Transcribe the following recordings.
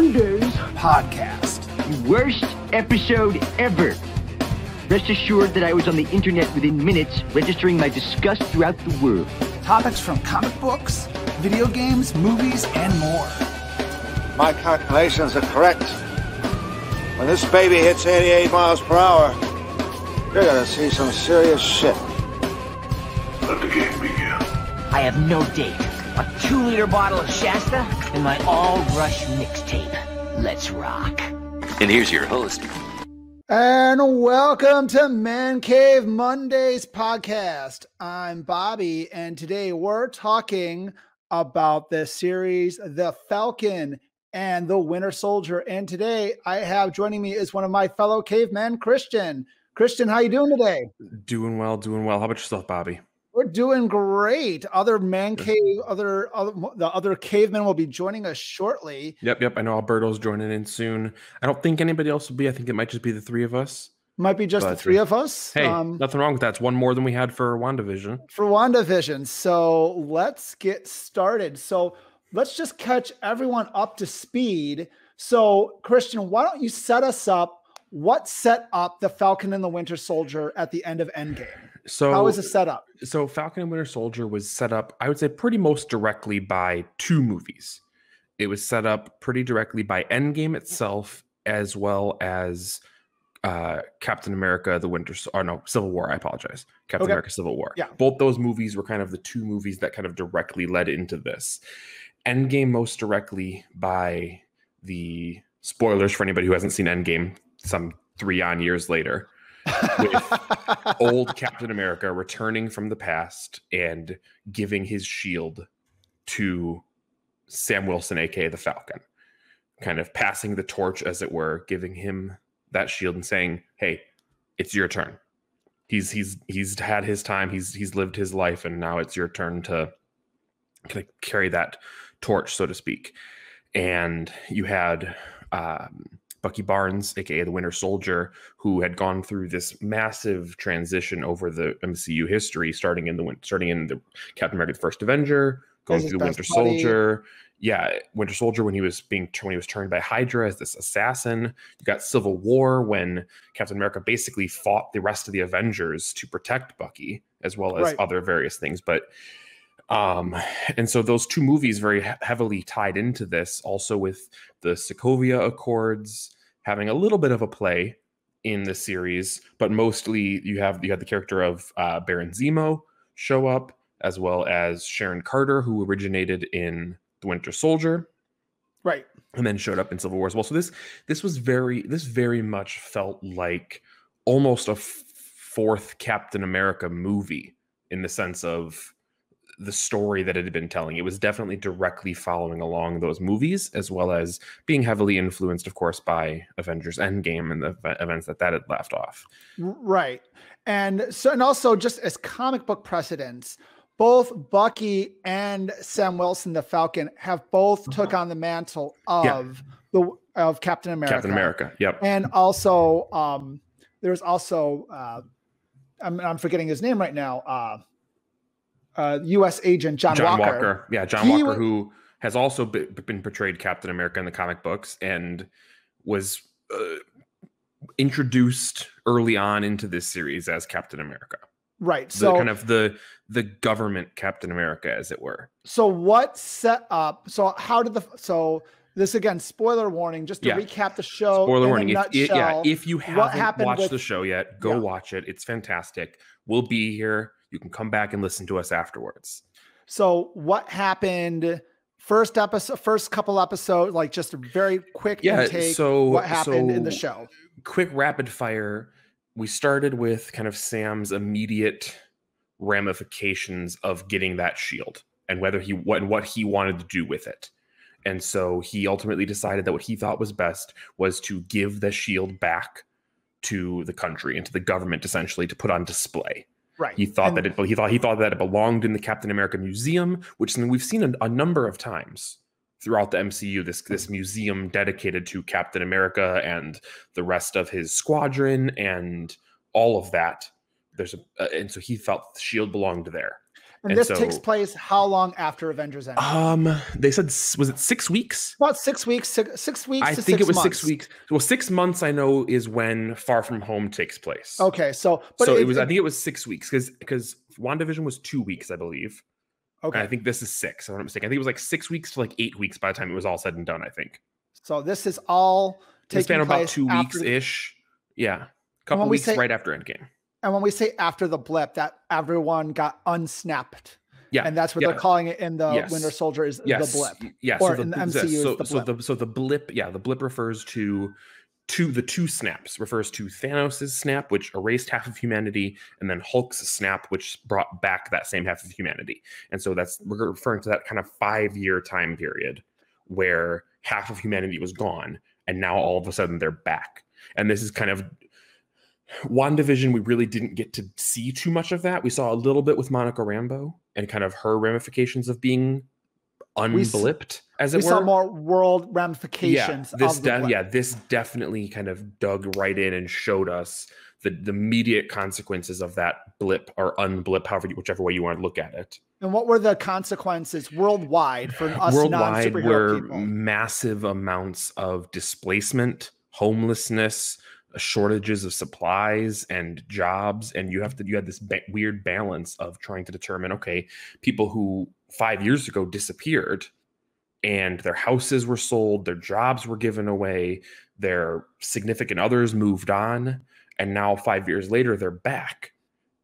Mondays podcast. The worst episode ever. Rest assured that I was on the internet within minutes, registering my disgust throughout the world. Topics from comic books, video games, movies, and more. My calculations are correct. When this baby hits 88 miles per hour, you're gonna see some serious shit. Let the game begin. I have no date. A two liter bottle of Shasta and my all rush mixtape. Let's rock. And here's your host. And welcome to Man Cave Mondays podcast. I'm Bobby, and today we're talking about the series The Falcon and the Winter Soldier. And today I have joining me is one of my fellow cavemen, Christian. Christian, how you doing today? Doing well, doing well. How about yourself, Bobby? We're doing great. Other man cave, other, other the other cavemen will be joining us shortly. Yep, yep. I know Alberto's joining in soon. I don't think anybody else will be. I think it might just be the three of us. Might be just But, the three uh, of us. Hey, um, nothing wrong with that. It's one more than we had for WandaVision. for WandaVision. So let's get started. So let's just catch everyone up to speed. So, Christian, why don't you set us up? What set up the Falcon and the Winter Soldier at the end of Endgame? So How is it set up? so Falcon and Winter Soldier was set up, I would say, pretty most directly by two movies. It was set up pretty directly by Endgame itself, as well as uh, Captain America: The Winter, or no, Civil War. I apologize, Captain Okay. America: Civil War. Yeah. both those movies were kind of the two movies that kind of directly led into this. Endgame most directly by the spoilers for anybody who hasn't seen Endgame, some three on years later with old Captain America returning from the past and giving his shield to Sam Wilson, aka the Falcon, kind of passing the torch, as it were, giving him that shield and saying, "Hey, it's your turn. He's he's he's had his time. He's he's lived his life, and now it's your turn to kind of carry that torch, so to speak." And you had um, Bucky Barnes, aka the Winter Soldier, who had gone through this massive transition over the MCU history, starting in the starting in the Captain America: The First Avenger, going through the Winter buddy. Soldier. Yeah, Winter Soldier when he was being when he was turned by Hydra as this assassin. You got Civil War when Captain America basically fought the rest of the Avengers to protect Bucky, as well as Right. other various things. But um, and so those two movies very heavily tied into this, also with the Sokovia Accords having a little bit of a play in the series, but mostly you have you have the character of uh, Baron Zemo show up, as well as Sharon Carter, who originated in the Winter Soldier, right. and then showed up in Civil War as well. So this this was very this very much felt like almost a f- fourth Captain America movie in the sense of the story that it had been telling. It was definitely directly following along those movies, as well as being heavily influenced, of course, by Avengers Endgame and the events that that had left off. Right. And so, and also just as comic book precedents, both Bucky and Sam Wilson, the Falcon, have both took on the mantle Mm-hmm. Yeah. of the of Captain America. Captain America. Yep. And also, um, there's also uh, I'm, I'm forgetting his name right now. Uh, uh, U.S. agent John, John Walker. Walker. Yeah, John He Walker, wa- who has also been portrayed Captain America in the comic books and was uh, introduced early on into this series as Captain America. Right. The So kind of the the government Captain America, as it were. So what set up? So how did the so this again? Spoiler warning. Just to Yeah. recap the show. Spoiler warning. If, i- yeah, nutshell, if you haven't watched with- the show yet, go Yeah. watch it. It's fantastic. We'll be here. You can come back and listen to us afterwards. So what happened? First episode, first couple episodes, like just a very quick Yeah, intake. so- what happened in the show? quick rapid fire we started with kind of sam's immediate ramifications of getting that shield and whether he what what he wanted to do with it and so he ultimately decided that what he thought was best was to give the shield back to the country and to the government essentially to put on display Right. he thought And- that it he thought he thought that it belonged in the captain america museum which we've seen a, a number of times throughout the MCU this this museum dedicated to Captain America and the rest of his squadron and all of that. There's a uh, and so he felt the shield belonged there. And, And this takes place how long after Avengers Endgame? Um, they said was it six weeks? About six weeks. Six, six weeks. I think six it was months. six weeks. Well, six months I know is when Far From Home takes place. Okay, so but so it, was. I think it was six weeks because because Wandavision was two weeks, I believe. okay. And I think this is six. If I'm not mistaken. I think it was like six weeks to like eight weeks by the time it was all said and done. I think So this is all it taking span about two weeks ish. Yeah, a couple weeks say- right after Endgame. And when we say after the blip, that everyone got unsnapped, Yeah, and that's what yeah. they're calling it in the Yes. Winter Soldier is yes, the blip. Yeah, Or so in the the, MCU so, the so blip. the so the blip, yeah, the blip refers to to the two snaps refers to Thanos' snap, which erased half of humanity, and then Hulk's snap, which brought back that same half of humanity. And so that's we're referring to that kind of five year time period where half of humanity was gone, and now all of a sudden they're back. And this is kind of WandaVision, we really didn't get to see too much of that. We saw a little bit with Monica Rambeau and kind of her ramifications of being We unblipped, as it We were. saw more world ramifications. Yeah, this of de- yeah, this definitely kind of dug right in and showed us the, the immediate consequences of that blip or unblip, however, whichever way you want to look at it. And what were the consequences worldwide for us Worldwide non-superhero were people? massive amounts of displacement, homelessness, shortages of supplies and jobs, and you have to you had this ba- weird balance of trying to determine okay, people who five years ago disappeared and their houses were sold, their jobs were given away, their significant others moved on, and now five years later they're back,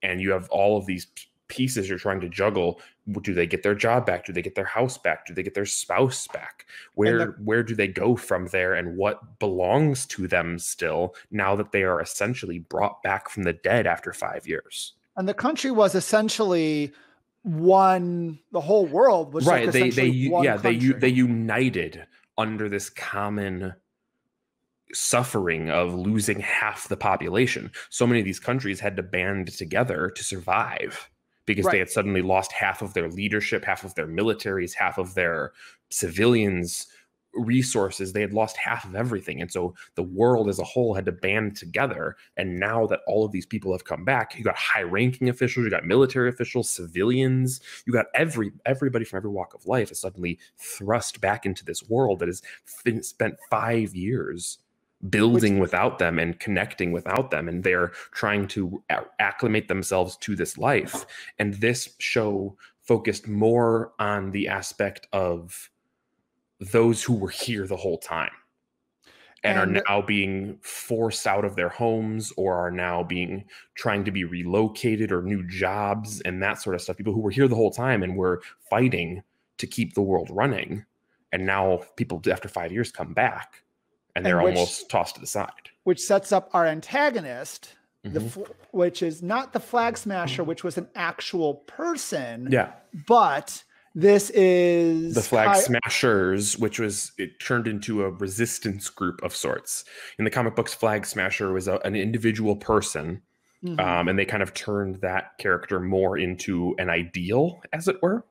and you have all of these pieces you're trying to juggle. Do they get their job back? Do they get their house back? Do they get their spouse back? Where the- where do they go from there, and what belongs to them still now that they are essentially brought back from the dead after five years? and the country was essentially one. The whole world was right Like they they essentially u- one yeah they they united under this common suffering of losing half the population so many of these countries had to band together to survive because Right. they had suddenly lost half of their leadership half of their militaries half of their civilians resources. They had lost half of everything. And so the world as a whole had to band together. And now that all of these people have come back you got high ranking officials you got military officials civilians you got every everybody from every walk of life is suddenly thrust back into this world that has been spent five years building without them and connecting without them and they're trying to acclimate themselves to this life. And this show focused more on the aspect of those who were here the whole time and, And- are now being forced out of their homes or are now being trying to be relocated or new jobs and that sort of stuff. People who were here the whole time and were fighting to keep the world running. And now people after 5 years come back and And they're which- almost tossed to the side which sets up our antagonist, the Mhm. fl- which is not the flag smasher, which was an actual person, yeah but this is the flag smashers which was it turned into a resistance group of sorts in the comic books flag smasher was a, an individual person Mhm. um, and they kind of turned that character more into an ideal as it were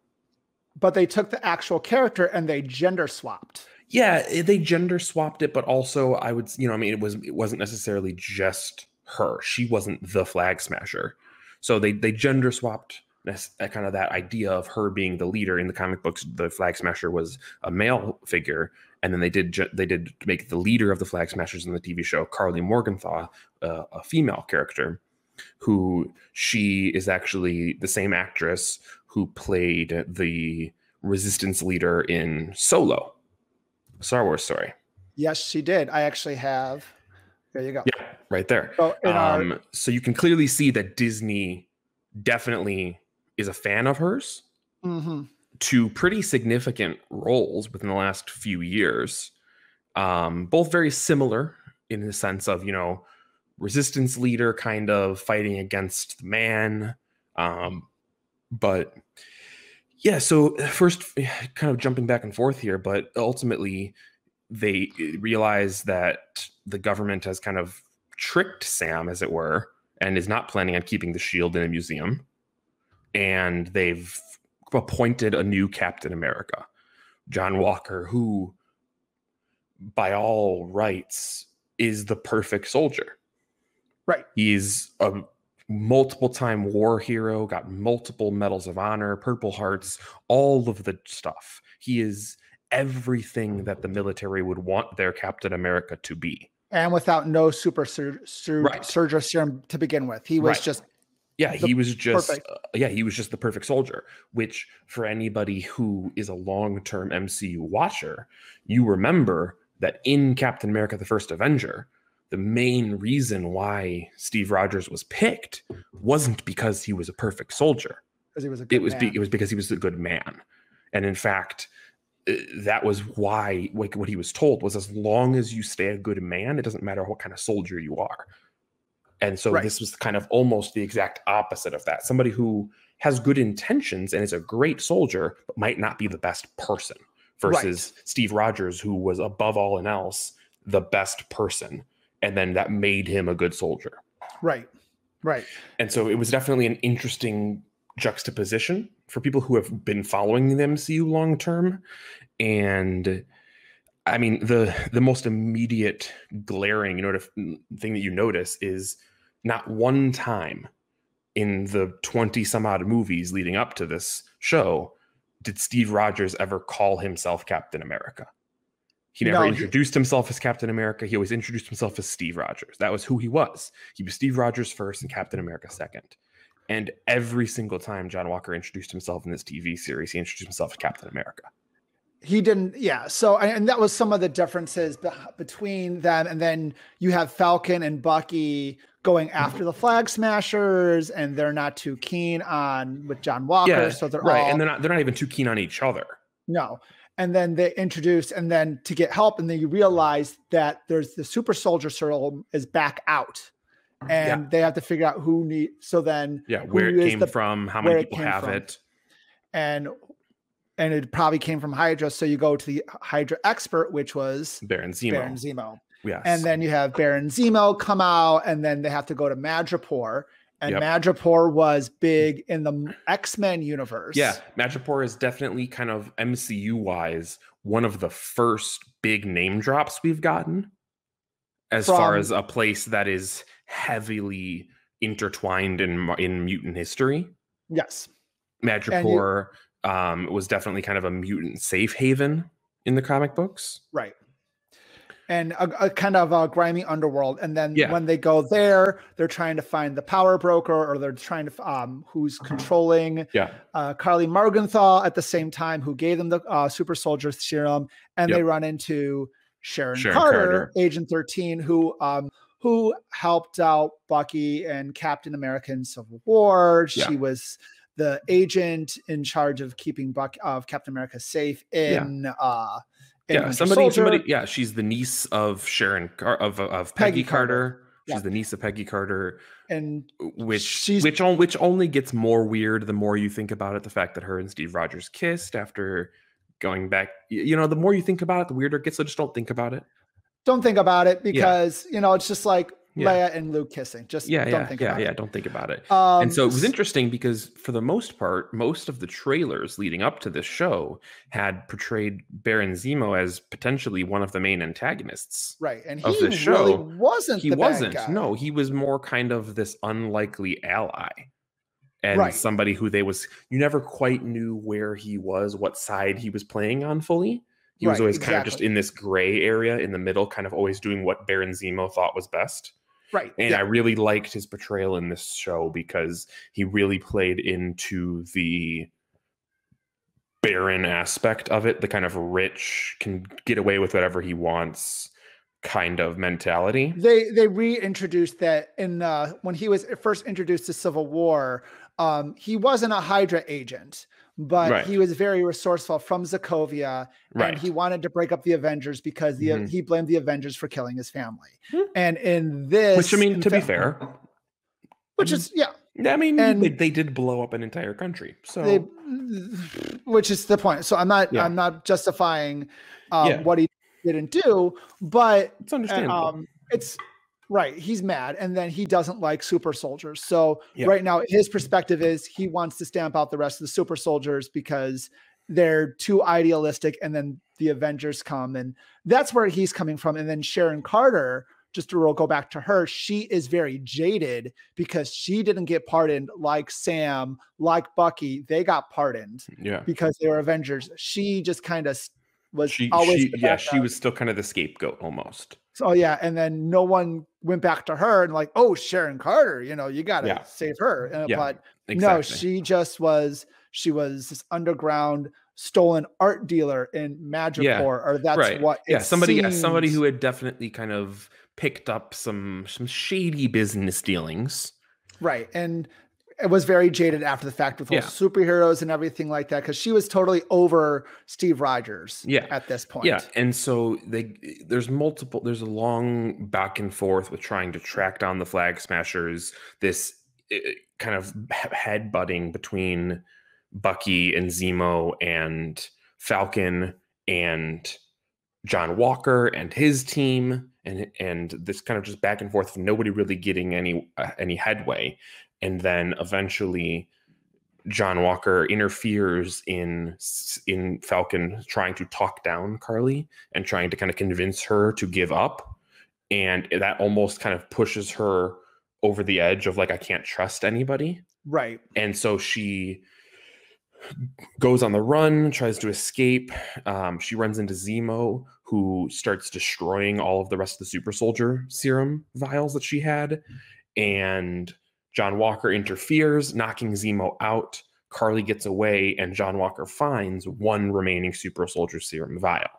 but they took the actual character and they gender swapped. Yeah eh, they gender swapped it but also i would you know i mean it was it wasn't necessarily just her. She wasn't the flag smasher. So they they gender swapped that kind of that idea of her being the leader. In the comic books the flag smasher was a male figure and then they did they did make the leader of the flag smashers in the tv show karli morgenthau uh, a female character who she is actually the same actress who played the resistance leader in solo Star Wars story. Yes, she did. I actually have. There you go. Yeah, right there. So in our Um, so you can clearly see that Disney definitely is a fan of hers Mhm. to pretty significant roles within the last few years. Um, both very similar in the sense of, you know, resistance leader kind of fighting against the man. Um, but yeah, so eh, first eh, kind of jumping back and forth here, but ultimately they eh, realize that the government has kind of tricked Sam, as it were, and is not planning on keeping the shield in a museum. And they've appointed a new Captain America, John Walker, who, by all rights, is the perfect soldier. Right. He's a multiple time war hero, got multiple medals of honor, Purple Hearts, all of the stuff. He is everything that the military would want their Captain America to be. And without no super sur- sur- Right. serum to begin with, he was Right. just Yeah, he was just uh, yeah, he was just the perfect soldier, which for anybody who is a long-term MCU watcher, you remember that in Captain America the First Avenger, the main reason why Steve Rogers was picked wasn't because he was a perfect soldier. because he was a good It was be, it was because he was a good man. And in fact, uh, that was why like what he was told was as long as you stay a good man, it doesn't matter what kind of soldier you are. And so Right. this was kind of almost the exact opposite of that. Somebody who has good intentions and is a great soldier, but might not be the best person, versus Steve Rogers, who was above all and else the best person. And then that made him a good soldier. right, right. And so it was definitely an interesting juxtaposition for people who have been following the MCU long term. And I mean, the the most immediate glaring you notif- thing that you notice is not one time in the 20 some odd movies leading up to this show did Steve Rogers ever call himself Captain America. He never No, he- introduced himself as Captain America. He always introduced himself as Steve Rogers. That was who he was. He was Steve Rogers first and Captain America second. And every single time John Walker introduced himself in this TV series, he introduced himself as Captain America. He didn't, yeah. So, and that was some of the differences be- between them. And then you have Falcon and Bucky going after the Flag Smashers, and they're not too keen on with John Walker. so they're right. all and they're not they're not even too keen on each other. no. And then they introduce, and then to get help, and then you realize that there's the super soldier serum is back out, and they have to figure out who need. So then, Yeah, where it came the- from, how many people came have from. it. and and it probably came from Hydra. So you go to the Hydra expert, which was Baron Zemo. Baron Zemo. Yes. And then you have Baron Zemo come out, and then they have to go to Madripoor. And Yep. Madripoor was big in the X Men universe. Yeah, Madripoor is definitely kind of MCU wise one of the first big name drops we've gotten as far as a place that is heavily intertwined in in mutant history. Yes. Madripoor um, was definitely kind of a mutant safe haven in the comic books. Right. And a, a kind of a grimy underworld. And then Yeah. when they go there, they're trying to find the power broker or they're trying to, um, who's controlling Yeah, uh, Karli Morgenthau at the same time, who gave them the uh, super soldier serum. And they run into Sharon, Sharon Carter, Carter. Agent 13, who, um, who helped out Bucky and Captain America in Civil War. Yeah. She was the agent in charge of keeping Buck of Captain America safe in uh in yeah. Somebody, Soldier. somebody. Yeah, she's the niece of Sharon Car- of of Peggy Peggy, Carter. Carter. She's Yeah. the niece of Peggy Carter. and which She's- which on, which only gets more weird the more you think about it. The fact that her and Steve Rogers kissed after going back, you know, the more you think about it, the weirder it gets. So just don't think about it. don't think about it because you know it's just like Yeah. Leia and Luke kissing. Just Yeah, don't yeah, think yeah, yeah. it. Don't think about it. Um, and so it was interesting because for the most part, most of the trailers leading up to this show had portrayed Baron Zemo as potentially one of the main antagonists. right, and of he the really wasn't. He wasn't. No, he was more kind of this unlikely ally. And Right. somebody who they was you never quite knew where he was, what side he was playing on fully. He was Right, always kind of just in this gray area in the middle, kind of always doing what Baron Zemo thought was best. Right. And yeah. I really liked his portrayal in this show because he really played into the baron aspect of it, the kind of rich can get away with whatever he wants kind of mentality. they they reintroduced that in uh when he was first introduced to Civil War. Um, he wasn't a Hydra agent, but Right. he was very resourceful from Sokovia, Right. and he wanted to break up the Avengers because the Mhm. he blamed the Avengers for killing his family. Hmm. And in this, Which I mean, in to be fair, which is yeah, I mean, And- they, they did blow up an entire country. So they, which is the point. So I'm not Yeah. I'm not justifying um, Yeah. what he didn't do, but it's understandable. um, it's right. He's mad, and then he doesn't like super soldiers. So right now, his mm-hmm. perspective is he wants to stamp out the rest of the super soldiers because they're too idealistic, and then the Avengers come, and that's where he's coming from. And then Sharon Carter just to go back to her, she is very jaded because she didn't get pardoned like Sam, like Bucky. They got pardoned mm, Yeah. because they were Avengers. She just kind of was She, always she yeah, she was still kind of the scapegoat almost. So yeah, and then no one went back to her and like, oh, Sharon Carter, you know, you gotta Yeah. save her. Uh, Yeah, but Exactly. no, she just was. She was this underground stolen art dealer in Madripoor, or that's right. what. yeah, somebody yeah, somebody who had definitely kind of picked up some some shady business dealings. right and was very jaded after the fact with all Yeah. superheroes and everything like that because she was totally over Steve Rogers. Yeah. at this point. Yeah, and so they there's multiple there's a long back and forth with trying to track down the flag smashers. This uh, kind of head butting between Bucky and Zemo and Falcon and John Walker and his team and and this kind of just back and forth of nobody really getting any uh, any headway and then eventually John Walker interferes in in Falcon trying to talk down Karli and trying to kind of convince her to give up. And that almost kind of pushes her over the edge of like I can't trust anybody. Right. and so she goes on the run tries to escape. Um, she runs into zemo who starts destroying all of the rest of the super soldier serum vials that she had. And john walker interferes knocking zemo out. Karli gets away and john walker finds one remaining super soldier serum vial.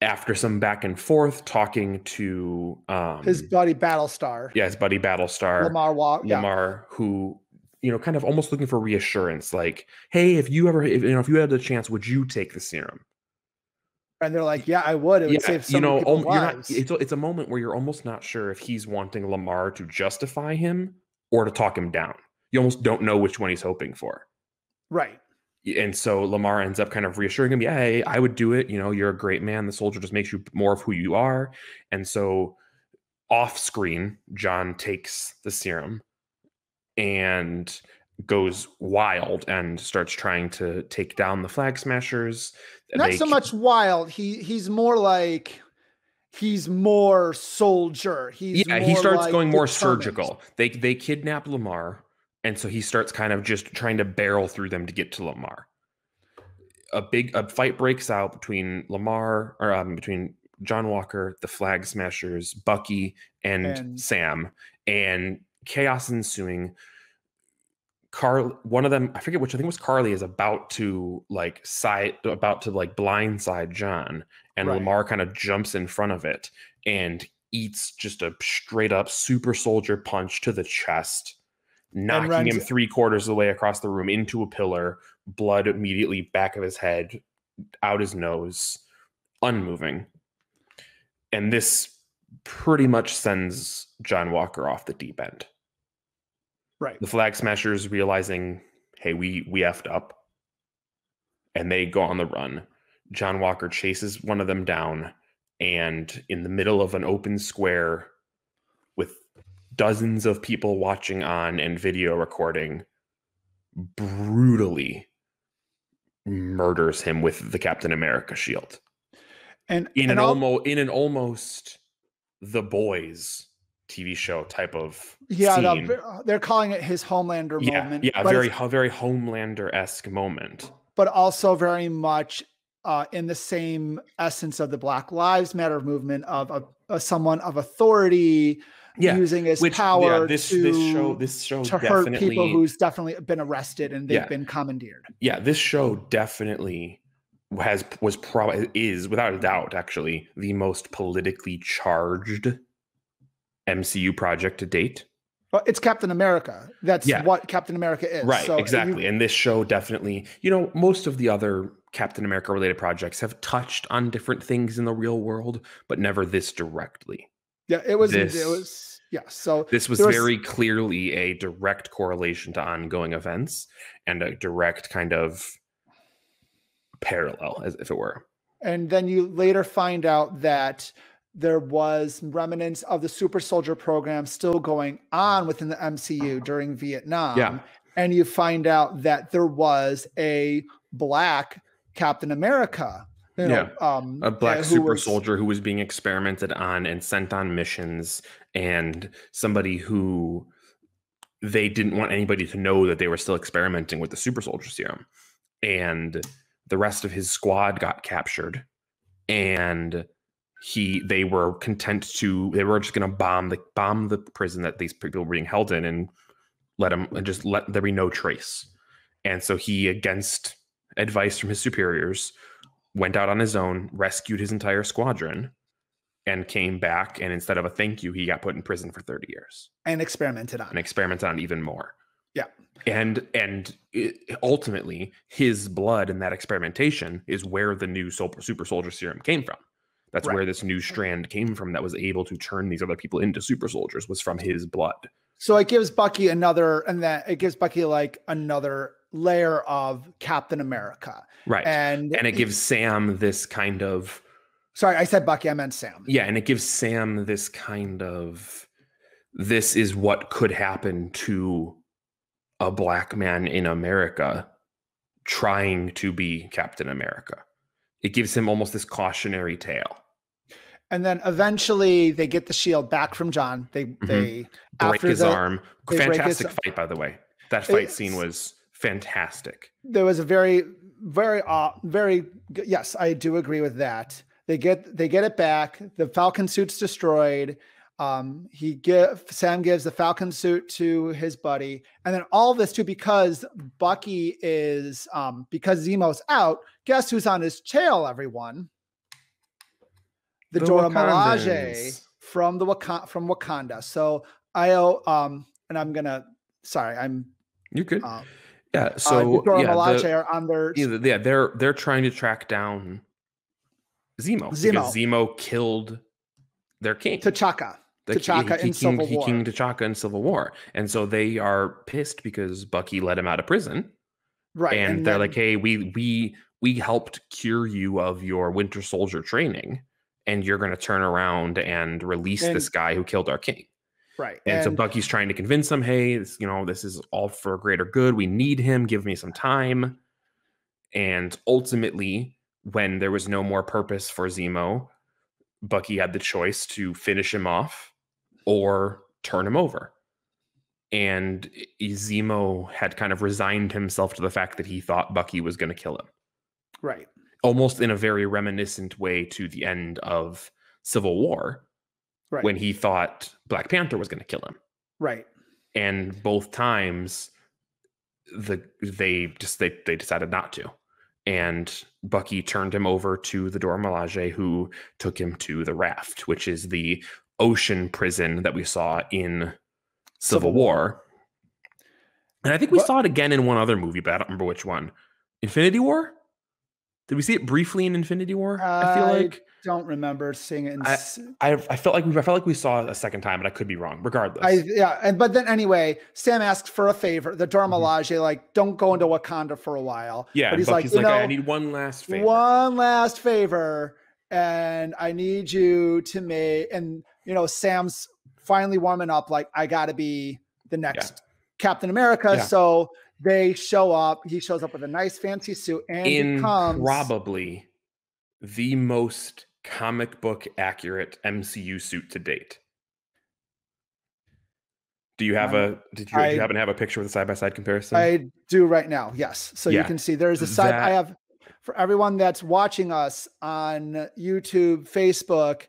After some back and forth talking to um, His buddy Battlestar, yeah his buddy battlestar. Lemar Walk, yeah, Lemar, who you know, kind of almost looking for reassurance, like, "Hey, if you ever, if, you know, if you had the chance, would you take the serum?" And they're like, "Yeah, I would. It would yeah, save so you know, oh, you're not, it's a, it's a moment where you're almost not sure if he's wanting Lemar to justify him or to talk him down. You almost don't know which one he's hoping for. right. And so Lemar ends up kind of reassuring him, "Yeah, hey, I would do it. You know, you're a great man. The soldier just makes you more of who you are." And so off screen, John takes the serum and goes wild and starts trying to take down the flag smashers. Not so much wild. He he's more like he's more soldier. He's yeah, he starts like, going more determined. surgical. They they kidnap Lemar, and so he starts kind of just trying to barrel through them to get to Lemar. A big a fight breaks out between Lemar or um, between John Walker, the Flag Smashers, Bucky, and, And- Sam, and chaos ensuing. Carl, one of them, I forget which. I think was Karli, is about to like side, about to like blindside John, and Right. Lemar kind of jumps in front of it and eats just a straight up super soldier punch to the chest, knocking him three quarters of the way across the room into a pillar, blood immediately back of his head, out his nose, unmoving. And this pretty much sends John Walker off the deep end. Right. The flag smashers realizing, hey, we we effed up, and they go on the run. John Walker chases one of them down, and in the middle of an open square with dozens of people watching on and video recording, brutally murders him with the Captain America shield And in and an al- almost in an almost the boys TV show type of yeah, the- they're calling it his Homelander yeah, moment. yeah, a very very Homelander esque moment. but also very much uh, in the same essence of the Black Lives Matter movement of a, a someone of authority Yeah, using his which power yeah, this to, this show this show to hurt people who's definitely been arrested and they've Yeah. been commandeered. yeah this show definitely has was probably is without a doubt actually the most politically charged MCU project to date. But it's Captain America. That's Yeah. what Captain America is. Right, So if you- exactly. and this show definitely, you know, most of the other Captain America related projects have touched on different things in the real world, but never this directly. yeah, it was. this- it was. Yeah. So This was was- very clearly a direct correlation to ongoing events and a direct kind of parallel, as if it were. and then you later find out that there was remnants of the super soldier program still going on within the MCU during Vietnam. Yeah. And you find out that there was a black Captain America you know, um, a black uh, super was- soldier who was being experimented on and sent on missions and somebody who they didn't want anybody to know that they were still experimenting with the super soldier serum and the rest of his squad got captured and he they were content to they were just going to bomb the bomb the prison that these people were being held in and let them and just let there be no trace and so he against advice from his superiors went out on his own, rescued his entire squadron, and came back. And instead of a thank you, he got put in prison for 30 years and experimented on. and experimented on even more. Yeah. And and it, ultimately, his blood in that experimentation is where the new super, super soldier serum came from. That's Right. where this new strand came from that was able to turn these other people into super soldiers was from his blood. So it gives Bucky another, and that it gives Bucky like another layer of Captain America, Right. and and it gives Sam this kind of Sorry, I said Bucky. I meant Sam. yeah and it gives sam this kind of this is what could happen to a black man in america trying to be captain america it gives him almost this cautionary tale And then eventually they get the shield back from John. They they break his the- arm. break his- fantastic fight by the way. That fight scene was fantastic. There was a very very uh very yes i do agree with that. They get they get it back. The falcon suit's destroyed. Um he give sam gives the falcon suit to his buddy. And then all this too because bucky is um because zemo's out guess who's on his tail everyone the, The Dora Milaje from the Waka- from wakanda so i owe um and i'm gonna sorry i'm you could uh, yeah uh, so the Dora yeah, Milaje the- are on their yeah, they're they're trying to track down Zemo, Zemo. Zemo killed their king. T'Chaka. The T'Chaka he, in king, Civil he War. King T'Chaka in Civil War, and so they are pissed because Bucky let him out of prison, Right. and, they're then- like, "Hey, we we we helped cure you of your Winter Soldier training, and you're going to turn around and release this guy who killed our king." right. And, so Bucky's trying to convince him, "Hey, this, you know, this is all for greater good. We need him. Give me some time." And ultimately, when there was no more purpose for Zemo, Bucky had the choice to finish him off or turn him over. And Zemo had kind of resigned himself to the fact that he thought Bucky was going to kill him, right. Almost in a very reminiscent way to the end of Civil War Right. when he thought Black Panther was going to kill him right. and both times the they just they they decided not to and bucky turned him over to the Dora Milaje who took him to the raft which is the ocean prison that we saw in civil, Civil war. War. and i think we But- saw it again in one other movie but i don't remember which one infinity war did we see it briefly in infinity war i feel I like Don't remember seeing it. In, I- I, I felt like we I felt like we saw it a second time, but I could be wrong. Regardless, I yeah, and but then anyway, Sam asks for a favor. The Dora Mhm. Like don't go into Wakanda for a while. yeah, but he's Bucky's like, you know, I need one last favor. one last favor, and I need you to make. And you know, Sam's finally warming up. Like I got to be the next Captain America. Yeah. So they show up. He shows up with a nice fancy suit and in becomes probably the most comic book accurate MCU suit to date. Do you have a did you, do you happen to have a picture with a side by side comparison? I do right now. Yes. So you can see there's a side I have for everyone that's watching us on YouTube, Facebook,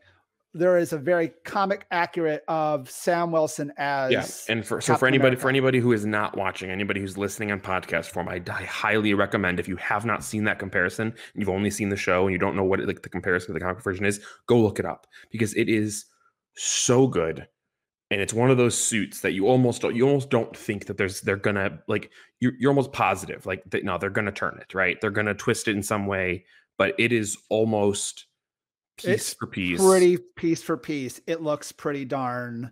there is a very comic accurate of Sam Wilson as yeah, and for so for Captain anybody for anybody who is not watching, anybody who's listening on podcast form, I, I highly recommend if you have not seen that comparison, and you've only seen the show and you don't know what it, like the comparison to the comic version is, go look it up. Because it is so good, and it's one of those suits that you almost don't you almost don't think that there's they're gonna like you're you're almost positive like that no they're gonna turn it right? They're gonna twist it in some way, but it is almost piece It's for piece pretty piece for piece. It looks pretty darn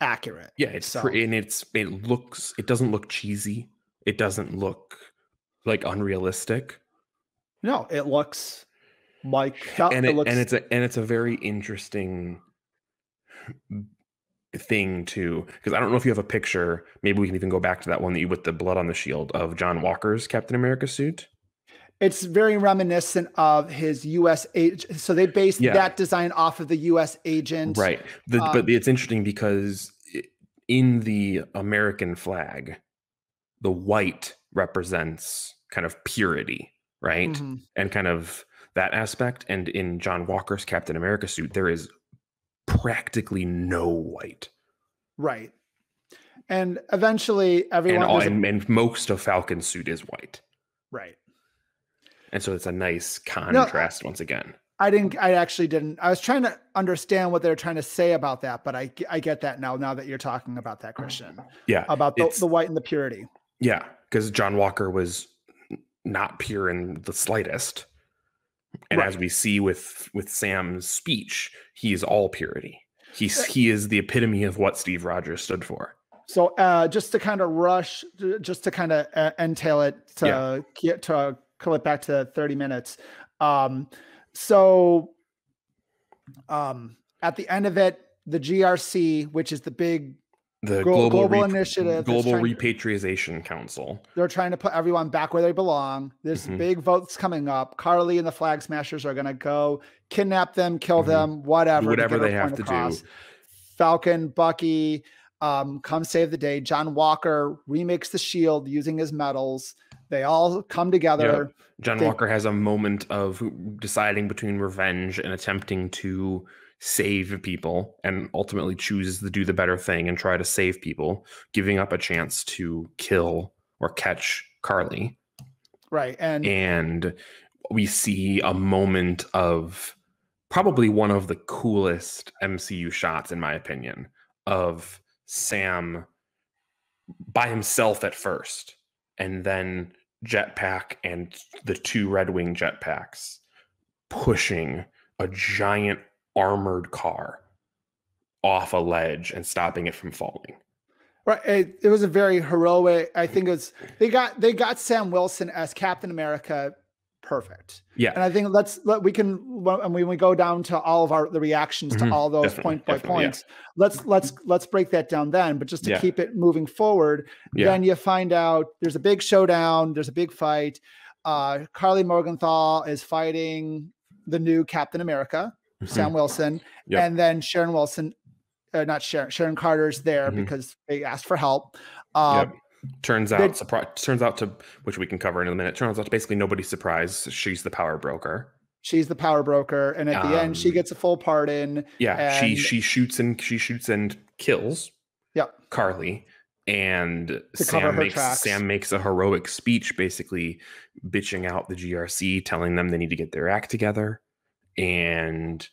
accurate. Yeah, it's So- pretty, and it's it looks it doesn't look cheesy. It doesn't look like unrealistic, No, it looks like and it, it, looks and it's a and it's a very interesting thing too. Because I don't know if you have a picture. Maybe we can even go back to that one that you with the blood on the shield of John Walker's Captain America suit. It's very reminiscent of his U.S. agent. So they based Yeah. that design off of the U.S. agent. Right. The, Um, but it's interesting because in the American flag, the white represents kind of purity, right? Mhm. And kind of that aspect. And in John Walker's Captain America suit, there is practically no white. Right. And eventually, everyone. And, all, a- and, and most of Falcon's suit is white. right. And so it's a nice contrast once again. I didn't. I actually didn't. I was trying to understand what they're trying to say about that, but I I get that now. Now that you're talking about that, Christian, Yeah. about the, the white and the purity. Yeah, because John Walker was not pure in the slightest. And as we see with with Sam's speech, he is all purity. He's Uh, he is the epitome of what Steve Rogers stood for. So uh, just to kind of rush, just to kind of uh, entail it to Yeah. get to it back to 30 minutes. Um, so um, at the end of it, the GRC, which is the big, The Glo- global, global rep- initiative global to- repatriation council. they're trying to put everyone back where they belong. There's Mhm. big votes coming up. Karli and the Flag Smashers are going to go kidnap them, kill Mhm. them, whatever. Whatever they have to do. Falcon, Bucky, um, come save the day. John Walker remakes the shield using his medals. They all come together. John They- Walker has a moment of deciding between revenge and attempting to save people and ultimately chooses to do the better thing and try to save people, giving up a chance to kill or catch Karli. Right. And and we see a moment of probably one of the coolest MCU shots, in my opinion, of Sam by himself at first, and then Jetpack and the two Red Wing jetpacks pushing a giant armored car off a ledge and stopping it from falling. right. It, it was a very heroic. I think it was they got they got Sam Wilson as Captain America perfect. Yeah. And I think let's let we can when when we go down to all of our the reactions to all those definitely, point by definitely, yeah. points. Let's let's let's break that down then. But just to Yeah. keep it moving forward, Yeah. then you find out there's a big showdown, there's a big fight. Uh Karli Morgenthau is fighting the new Captain America, Mhm. Sam Wilson, Yep. and then Sharon Wilson, uh, not Sharon, Sharon Carter's there Mhm. because they asked for help. Uh, Yep. Turns out, surpri- turns out to which we can cover in a minute. Turns out to basically nobody's surprised. She's the power broker. She's the power broker, and at the end, she Um, gets a full pardon. Yeah, she And- she shoots and she shoots and kills Yep. Karli, and Sam makes tracks. Sam makes a heroic speech, basically bitching out the GRC, telling them they need to get their act together, and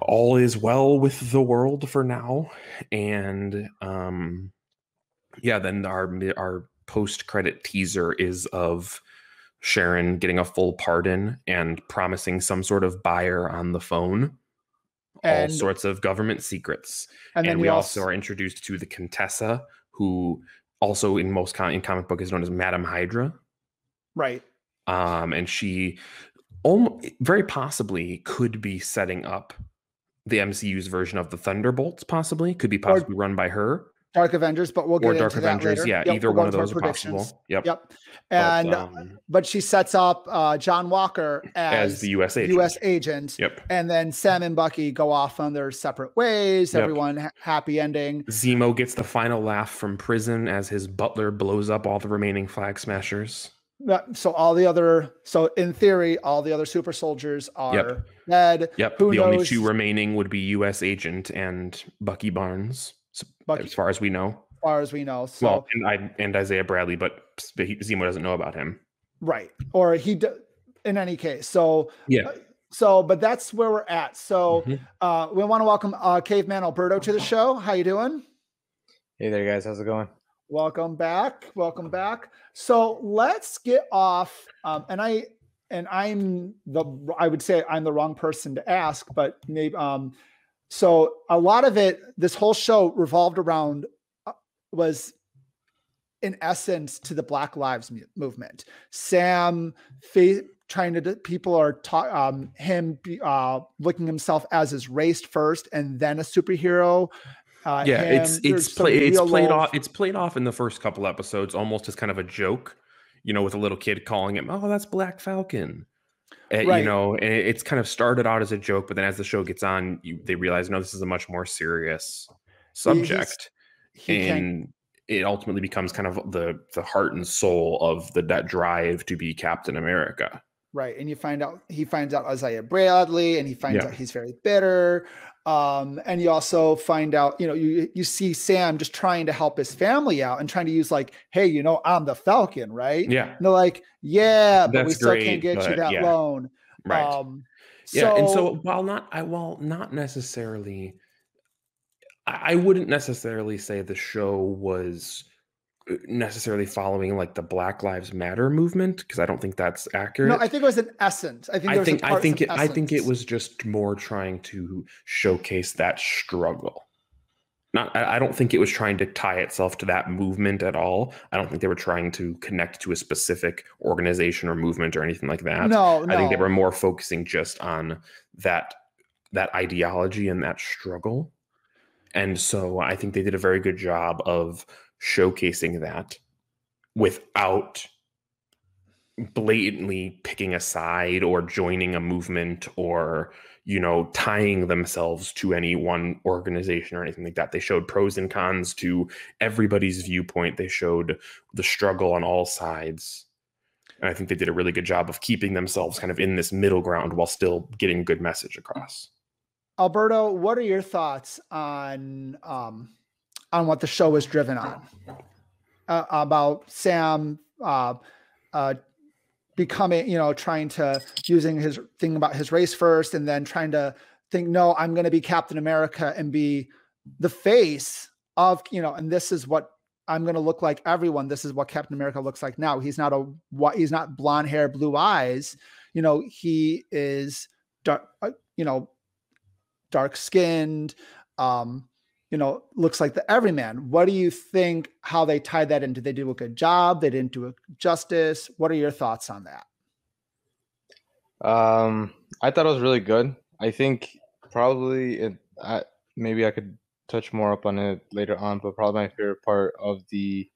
all is well with the world for now. And um, yeah, then our our post credit teaser is of Sharon getting a full pardon and promising some sort of buyer on the phone all sorts of government secrets. And And, then we you also also- are introduced to the Contessa, who also in most com- in comic book is known as Madame Hydra. Right. Um, and she almost, very possibly could be setting up the MCU's version of the Thunderbolts, possibly could be possibly run by her Dark Avengers, but we'll get or Dark Avengers. Yeah, Yep, either one of those are possible. Yep. Yep. But, And um, but she sets up uh, John Walker as, as the U.S. agent. U.S. agent, Yep. and then Sam and Bucky go off on their separate ways. Yep. Everyone ha- happy ending. Zemo gets the final laugh from prison as his butler blows up all the remaining flag smashers. So all the other, so in theory, all the other super soldiers are dead. Yep. Who the only two remaining would be U.S. Agent and Bucky Barnes, Bucky, as far as we know. as far as we know. So well, and, I, and Isaiah Bradley, but s- Zemo doesn't know about him. right, or he. d- In any case, so Yeah. so, but that's where we're at. So Mhm. uh, we want to welcome uh, Caveman Alberto to the show. How you doing? Hey there, guys. How's it going? Welcome back. Welcome back. So let's get off. Um, and I and I'm the I would say I'm the wrong person to ask, but maybe um so a lot of it, this whole show revolved around uh, was in essence to the Black Lives movement. Sam fa- trying to people are ta- um him be- uh looking himself as his race first and then a superhero. Uh, Yeah, it's him- it's play, it's played off. It's played off in the first couple episodes almost as kind of a joke. you know, with a little kid calling him, "Oh, that's Black Falcon." Uh, Right. You know, and it- it's kind of started out as a joke, but then as the show gets on, you, they realize no, this is a much more serious subject, He can't and it ultimately becomes kind of the the heart and soul of the that drive to be Captain America. Right. And you find out he finds out Isaiah Bradley and he finds Yeah. out he's very bitter. Um, and you also find out, you know, you you see Sam just trying to help his family out and trying to use like, hey, you know, I'm the Falcon, right? Yeah, And they're like, yeah, but we still great, can't get you that yeah. loan. right. Um yeah and so while not i while not necessarily i I wouldn't necessarily say the show was necessarily following like the black lives matter movement because i don't think that's accurate no, I think it was an essence. I think I think I think it I think it was just more trying to showcase that struggle. Not I I don't think it was trying to tie itself to that movement at all. I don't think they were trying to connect to a specific organization or movement or anything like that. no, no. I think they were more focusing just on that that ideology and that struggle. And so I think they did a very good job of showcasing that without blatantly picking a side or joining a movement or you know tying themselves to any one organization or anything like that. They showed pros and cons to everybody's viewpoint. They showed the struggle on all sides. And i think they did a really good job of keeping themselves kind of in this middle ground while still getting a good message across. Alberto, what are your thoughts on um, on what the show is driven on? Uh, about Sam uh, uh, becoming, you know, trying to using his thing about his race first, and then trying to think, no, I'm going to be Captain America and be the face of, you know, and this is what I'm going to look like. Everyone, this is what Captain America looks like now. He's not a what he's not blonde hair, blue eyes. You know, he is dark. Uh, you know dark skinned um you know looks like the everyman what do you think how they tied that in did they do a good job they didn't do it justice what are your thoughts on that Um, I thought it was really good. I think probably it. I, maybe I could touch more up on it later on, but probably my favorite part of the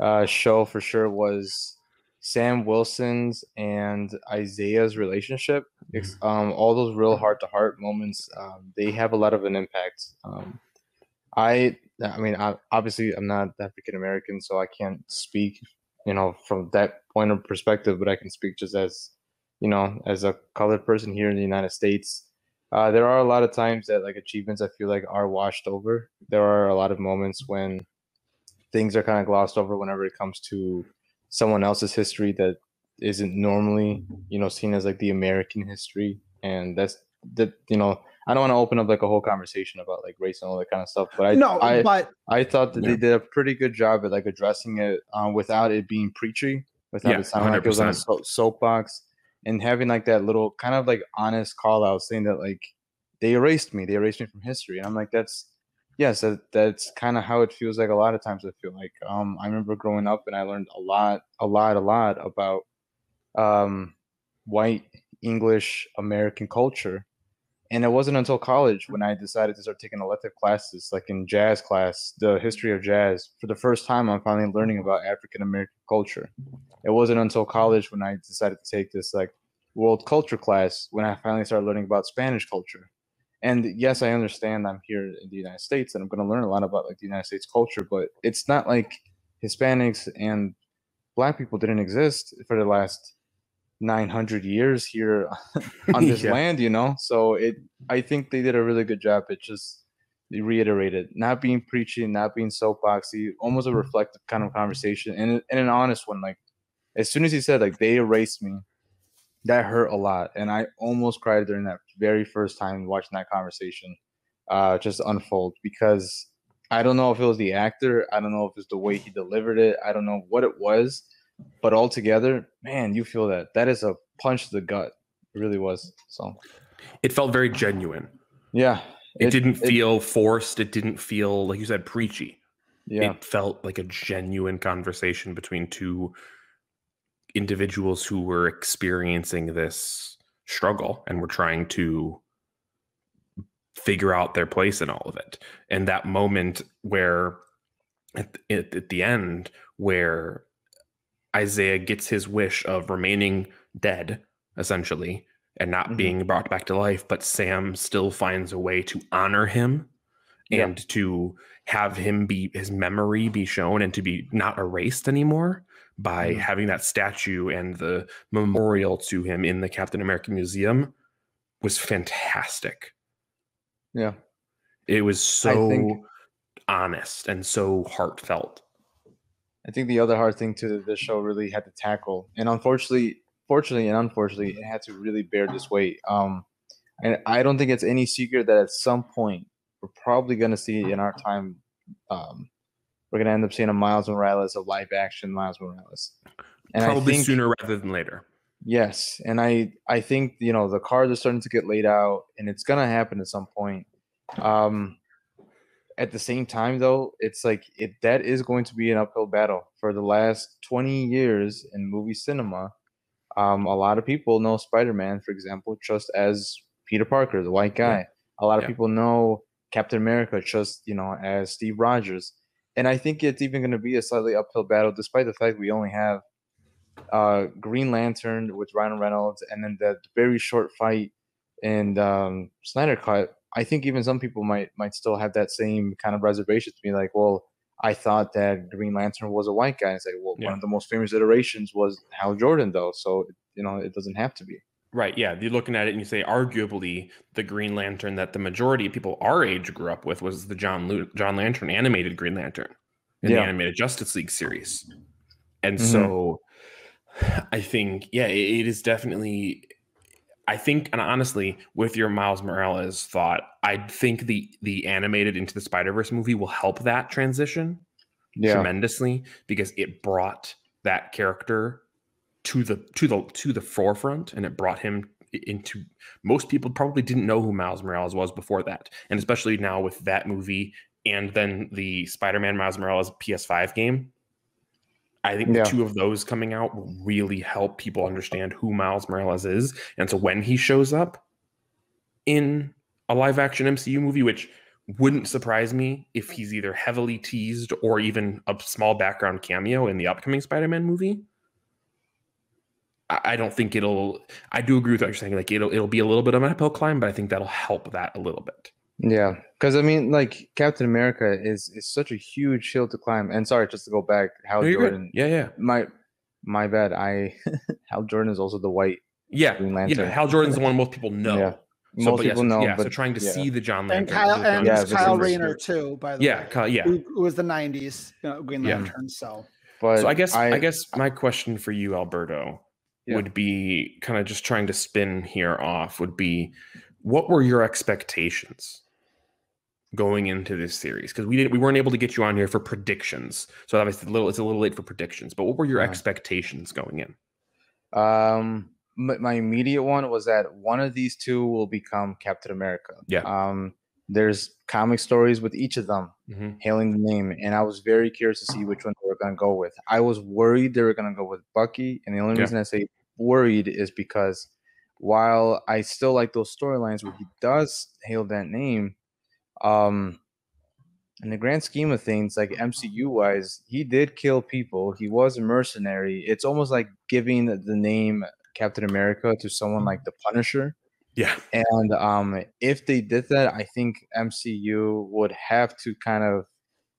uh, show for sure was Sam Wilson's and Isaiah's relationship. It's, Um, all those real heart to heart moments. Um, they have a lot of an impact. Um, I, I mean, I, obviously, I'm not African American, so I can't speak, you know, from that point of perspective. But I can speak just as you know, as a colored person here in the United States, uh, there are a lot of times that like achievements I feel like are washed over. There are a lot of moments when things are kind of glossed over whenever it comes to someone else's history that isn't normally, you know, seen as like the American history. And that's that, you know, I don't want to open up like a whole conversation about like race and all that kind of stuff, but I no I, but I thought that Yeah. they did a pretty good job at like addressing it um, without it being preachy, without Yeah, it sounding like it was on a so- soapbox, and having like that little kind of like honest call out saying that like they erased me, they erased me from history, and I'm like that's yes, that, that's kind of how it feels like a lot of times. I feel like um, I remember growing up and I learned a lot, a lot, a lot about um, white English American culture. And it wasn't until college when I decided to start taking elective classes, like in jazz class, the history of jazz. For the first time, I'm finally learning about African American culture. It wasn't until college when I decided to take this like world culture class when I finally started learning about Spanish culture. And yes, I understand I'm here in the United States and I'm going to learn a lot about like the United States culture, but it's not like Hispanics and black people didn't exist for the last 900 years here on this Yeah. land, you know? So it, I think they did a really good job. It just they reiterated not being preachy, not being soapboxy, almost a reflective kind of conversation and, and an honest one. Like as soon as he said like they erased me, that hurt a lot. And I almost cried during that very first time watching that conversation uh, just unfold because I don't know if it was the actor, I don't know if it's the way he delivered it, I don't know what it was, but altogether, man, you feel that. That is a punch to the gut. It really was. So it felt very genuine yeah. it, didn't feel forced it didn't feel like you said preachy yeah. it felt like a genuine conversation between two individuals who were experiencing this struggle and were trying to figure out their place in all of it and that moment where at, at, at the end where Isaiah gets his wish of remaining dead, essentially, and not Mhm. being brought back to life, but Sam still finds a way to honor him Yeah. and to have him be his memory be shown and to be not erased anymore by Mhm. having that statue and the memorial to him in the Captain America Museum was fantastic. Yeah. It was so think- honest and so heartfelt. I think the other hard thing to the show really had to tackle, and unfortunately, fortunately and unfortunately, it had to really bear this weight. Um, and I don't think it's any secret that at some point we're probably going to see in our time, um, we're going to end up seeing a Miles Morales, a live action Miles Morales. And Probably think, sooner rather than later. Yes, and I I think you know the cards are starting to get laid out, and it's gonna happen at some point. Um, at the same time, though, it's like it that is going to be an uphill battle for the last twenty years in movie cinema. Um, a lot of people know Spider-Man, for example, just as Peter Parker, the white guy. A lot of Yeah. people know Captain America just you know as Steve Rogers, and I think it's even going to be a slightly uphill battle, despite the fact we only have uh, Green Lantern with Ryan Reynolds, and then the very short fight and um, Snyder Cut. I think even some people might might still have that same kind of reservation to be like, well, I thought that Green Lantern was a white guy. It's like, well, Yeah. one of the most famous iterations was Hal Jordan, though, so you know it doesn't have to be. Right. Yeah. You're looking at it and you say, arguably, the Green Lantern that the majority of people our age grew up with was the John Lu- John Lantern animated Green Lantern in the animated Justice League series. And Mhm. so I think, yeah, it, it is definitely. I think, and honestly, with your Miles Morales thought, I think the the animated into the Spider Verse movie will help that transition Yeah, tremendously because it brought that character to the to the to the forefront and it brought him into most people probably didn't know who Miles Morales was before that. And especially now with that movie and then the Spider-Man Miles Morales PS5 game I think Yeah. the two of those coming out will really help people understand who Miles Morales is and so when he shows up in a live action MCU movie which wouldn't surprise me if he's either heavily teased or even a small background cameo in the upcoming Spider-Man movie. I I don't think it'll. I do agree with what you're saying. Like it'll it'll be a little bit of an uphill climb, but I think that'll help that a little bit. Yeah, because I mean, like Captain America is is such a huge hill to climb. And sorry, just to go back, Hal No, you're good. Jordan. Yeah, yeah, My my bad. I Hal Jordan is also the white. yeah. Green Yeah, Lantern. Hal Jordan's the one most people know. Yeah. So, Most people so- know, Yeah, so trying to yeah. see the John And Kyle and Yeah, Kyle is- Rayner too, by the Yeah, way. Kyle, yeah. Who, who was the '90s you know, Green Yeah. Lantern? So But So I guess I, I guess my question for you, Alberto, Yeah. would be kind of just trying to spin here off would be what were your expectations going into this series? Because we didn't we weren't able to get you on here for predictions. So obviously a little it's a little late for predictions, but what were your Uh-huh. expectations going in? Um, my, my immediate one was that one of these two will become Captain America. Yeah. Um, there's comic stories with each of them Mhm. hailing the name, and I was very curious to see which one they were going to go with. I was worried they were going to go with Bucky, and the only Yeah. reason I say worried is because while I still like those storylines where he does hail that name, um, in the grand scheme of things, like MCU wise, he did kill people. He was a mercenary. It's almost like giving the name Captain America to someone like the Punisher. Yeah. And um, if they did that, I think MCU would have to kind of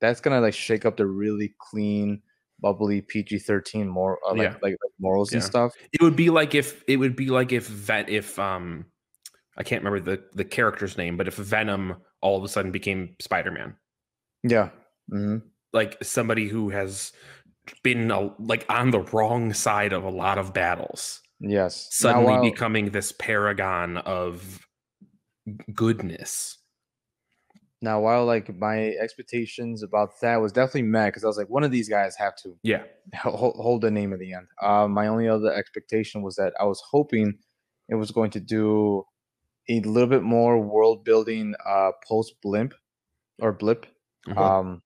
that's gonna like shake up the really clean, bubbly PG thirteen more uh, like, Yeah. like like morals and stuff. It would be like if it would be like if that if um I can't remember the the character's name, but if Venom all of a sudden became Spider-Man. Yeah. hmm like somebody who has been a, like on the wrong side of a lot of battles Yes. Suddenly becoming this paragon of goodness Now, while like my expectations about that was definitely met, because I was like, one of these guys have to yeah hold, hold the name at the end. Uh, my only other expectation was that I was hoping it was going to do a little bit more world building uh, post blimp or blip. Mhm. Um,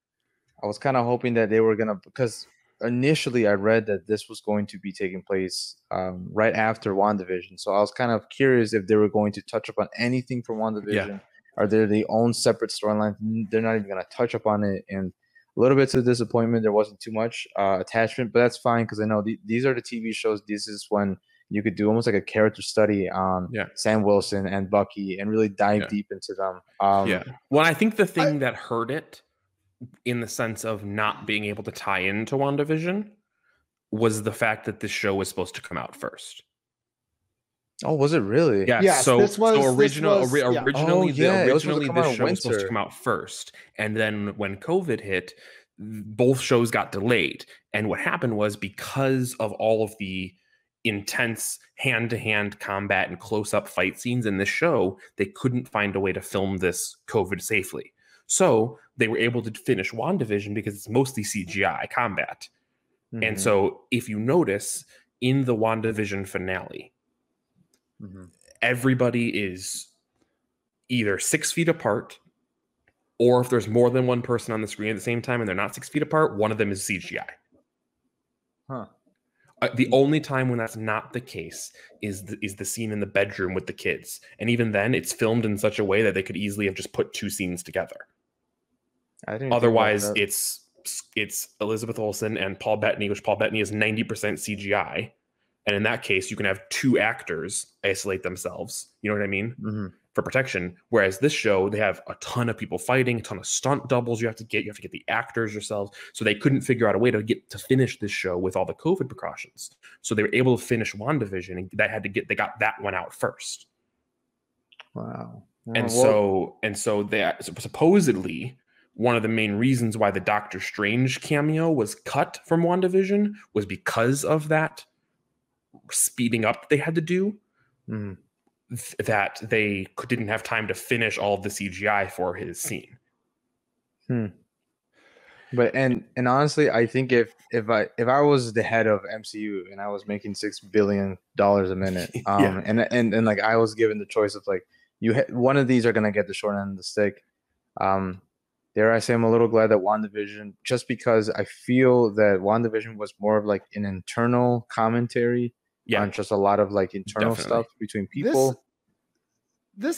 I was kind of hoping that they were gonna because initially I read that this was going to be taking place um, right after WandaVision. So I was kind of curious if they were going to touch upon anything from WandaVision. Yeah. Are they their own separate storyline? They're not even gonna touch upon it. And A little bit to disappointment. There wasn't too much uh, attachment, but that's fine because I know th- these are the TV shows. This is when you could do almost like a character study on Yeah. Sam Wilson and Bucky and really dive Yeah. deep into them. Um, yeah. Well, I think the thing that hurt it in the sense of not being able to tie into WandaVision was the fact that this show was supposed to come out first. Oh, was it really? Yeah. Yes, so, this was- so this was- yeah. originally, Oh, the, yeah, it was supposed to originally this show was supposed to come out first, and then when COVID hit, both shows got delayed. And what happened was because of all of the intense hand-to-hand combat and close-up fight scenes in this show, they couldn't find a way to film this COVID safely. So they were able to finish WandaVision because it's mostly CGI combat. And Mhm, so if you notice in the WandaVision finale, mhm. everybody is either six feet apart, or if there's more than one person on the screen at the same time and they're not six feet apart, one of them is CGI. Huh. The only time when that's not the case is the, is the scene in the bedroom with the kids, and even then, it's filmed in such a way that they could easily have just put two scenes together. Otherwise, it's it's Elizabeth Olsen and Paul Bettany, which Paul Bettany is ninety percent CGI, and in that case, you can have two actors isolate themselves. You know what I mean? Mhm. For protection. Whereas this show, they have a ton of people fighting, a ton of stunt doubles you have to get. You have to get the actors yourselves. So they couldn't figure out a way to get to finish this show with all the COVID precautions. So they were able to finish WandaVision and that had to get they got that one out first. wow. And Well, so and so they supposedly one of the main reasons why the Doctor Strange cameo was cut from WandaVision was because of that speeding up they had to do mhm. Th- that they didn't have time to finish all of the CGI for his scene. But and and honestly, I think if if I if I was the head of MCU and I was making six billion dollars a minute, um, Yeah. and and and like I was given the choice of like you ha- one of these are gonna get the short end of the stick, um, dare I say I'm a little glad that WandaVision just because I feel that WandaVision was more of like an internal commentary Yeah, on just a lot of like internal Definitely. stuff between people. This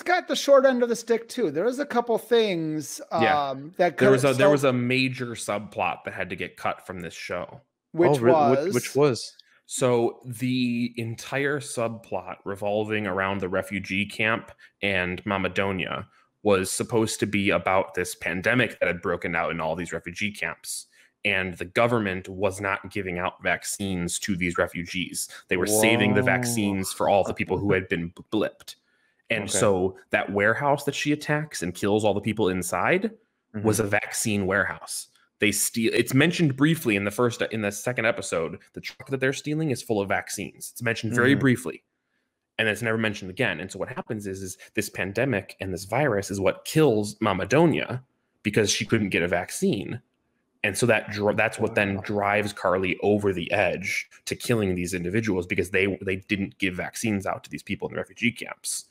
got the short end of the stick too. There was a couple things um, Yeah. that there was a could- there was a major subplot that had to get cut from this show. which Oh, was which, which was So the entire subplot revolving around the refugee camp and Mama Donya was supposed to be about this pandemic that had broken out in all these refugee camps. And the government was not giving out vaccines to these refugees. They were saving the vaccines for all the people who had been blipped. And Okay. so that warehouse that she attacks and kills all the people inside was Mhm. a vaccine warehouse. They steal. It's mentioned briefly in the first in the second episode. The truck that they're stealing is full of vaccines. It's mentioned very Mhm. briefly, and it's never mentioned again. And so what happens is, is this pandemic and this virus is what kills Mama Donya because she couldn't get a vaccine, and so that dr- that's what then drives Karli over the edge to killing these individuals because they they didn't give vaccines out to these people in the refugee camps.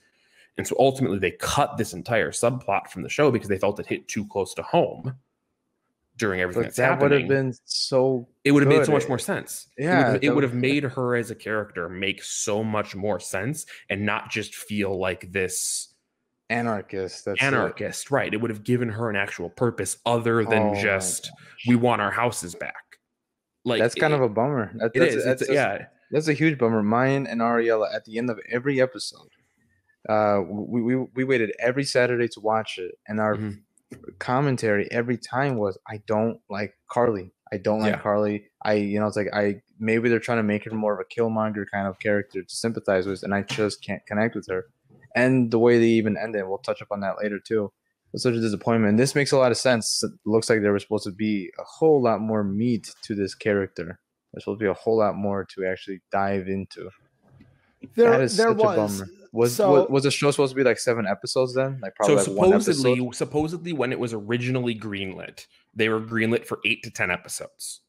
And so ultimately, they cut this entire subplot from the show because they felt it hit too close to home during everything but that's that would have been so it would have made so much more sense. It would Yeah, have- it would have made her as a character make so much more sense and not just feel like this anarchist. That's it. anarchist. Right. It would have given her an actual purpose other than Oh just we want our houses back. Like that's kind it- of a bummer. That, it that's, is. That's, that's- yeah. that's a huge bummer. Mine and Ariella at the end of every episode, uh, we we, we waited every Saturday to watch it, and our Mhm. commentary every time was, "I don't like Karli. I don't like Yeah. Karli. I, you know, it's like I maybe they're trying to make her more of a Killmonger kind of character to sympathize with, and I just can't connect with her." And the way they even ended, we'll touch up on that later too. was such a disappointment. And this makes a lot of sense. It looks like there was supposed to be a whole lot more meat to this character. There's supposed to be a whole lot more to actually dive into. there, that is there such a was. Was, so- was was the show supposed to be like seven episodes then? Like So probably like one supposedly, supposedly, when it was originally greenlit, they were greenlit for eight to ten episodes,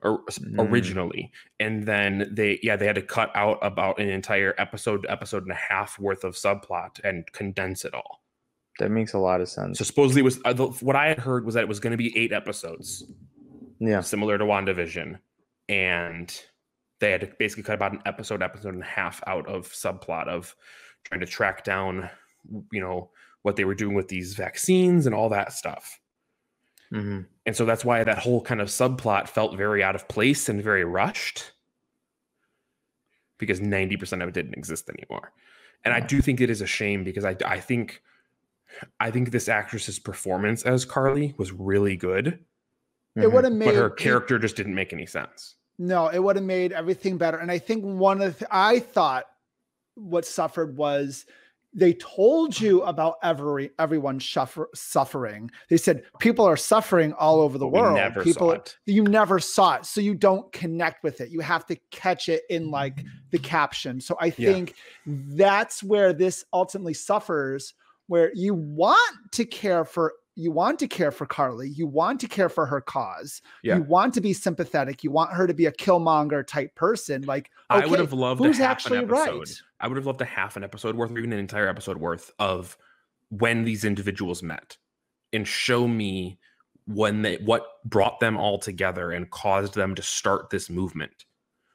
or Mm. originally, and then they, yeah, they had to cut out about an entire episode, episode and a half worth of subplot and condense it all. That makes a lot of sense. So supposedly, it was uh, the, what I had heard was that it was going to be eight episodes, yeah. similar to WandaVision, and they had to basically cut about an episode, episode and a half out of subplot of trying to track down, you know, what they were doing with these vaccines and all that stuff. hmm And so that's why that whole kind of subplot felt very out of place and very rushed because 90% of it didn't exist anymore. And I do think it is a shame because I, I think I think this actress's performance as Karli was really good, It would have made but her it- character just didn't make any sense. No, it would have made everything better. And I think one of the, I thought what suffered was they told you about every everyone suffer, suffering. They said people are suffering all over the we world. never people saw it. you never saw it, so you don't connect with it. You have to catch it in like the caption. So I Yeah. think that's where this ultimately suffers where you want to care for you want to care for Karli, you want to care for her cause. Yeah. You want to be sympathetic. You want her to be a Killmonger type person. Like I would have loved who's a half actually an episode. right? I would have loved a half an episode worth, or even an entire episode worth of when these individuals met, and show me when they what brought them all together and caused them to start this movement.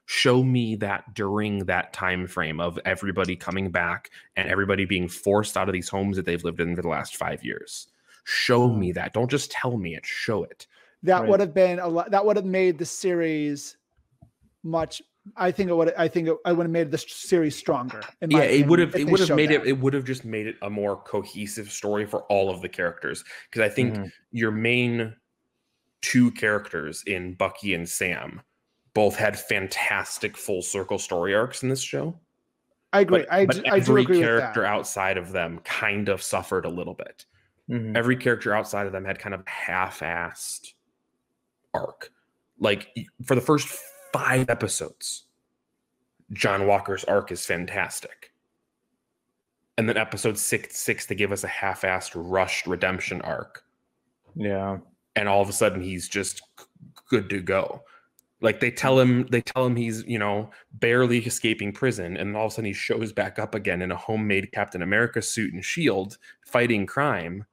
Show me that during that time frame of everybody coming back and everybody being forced out of these homes that they've lived in for the last five years. Show me that. Don't just tell me it. Show it. That Right. would have been a lot. That would have made the series much. I think it would. I think it, I would have made the series stronger. yeah it would have it would have made it that. it would have just made it a more cohesive story for all of the characters because i think Mhm. your main two characters in bucky and sam both had fantastic full circle story arcs in this show I agree. but, I, but I do every agree character outside of them kind of suffered a little bit Mhm. every character outside of them had kind of a half-assed arc. Like for the first five episodes john walker's arc is fantastic. And then episode six six they give us a half-assed rushed redemption arc. Yeah. and all of a sudden he's just good to go. Like they tell him they tell him he's you know barely escaping prison and all of a sudden he shows back up again in a homemade captain america suit and shield fighting crime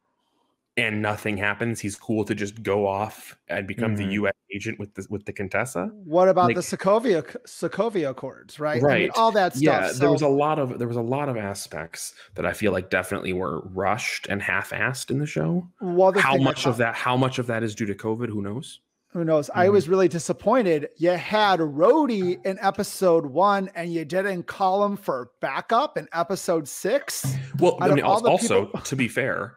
and nothing happens he's cool to just go off and become Mhm. the us agent with the with the contessa What about the Sokovia Sokovia Accords? Right. I mean, Right. all that stuff. yeah there was a lot of there was a lot of aspects that i feel like definitely were rushed and half-assed in the show well, the how I much of that how much of that is due to covid who knows Who knows? I Mhm. was really disappointed. You had Rhodey in episode one, and you didn't call him for backup in episode six. well I mean, also, also people- to be fair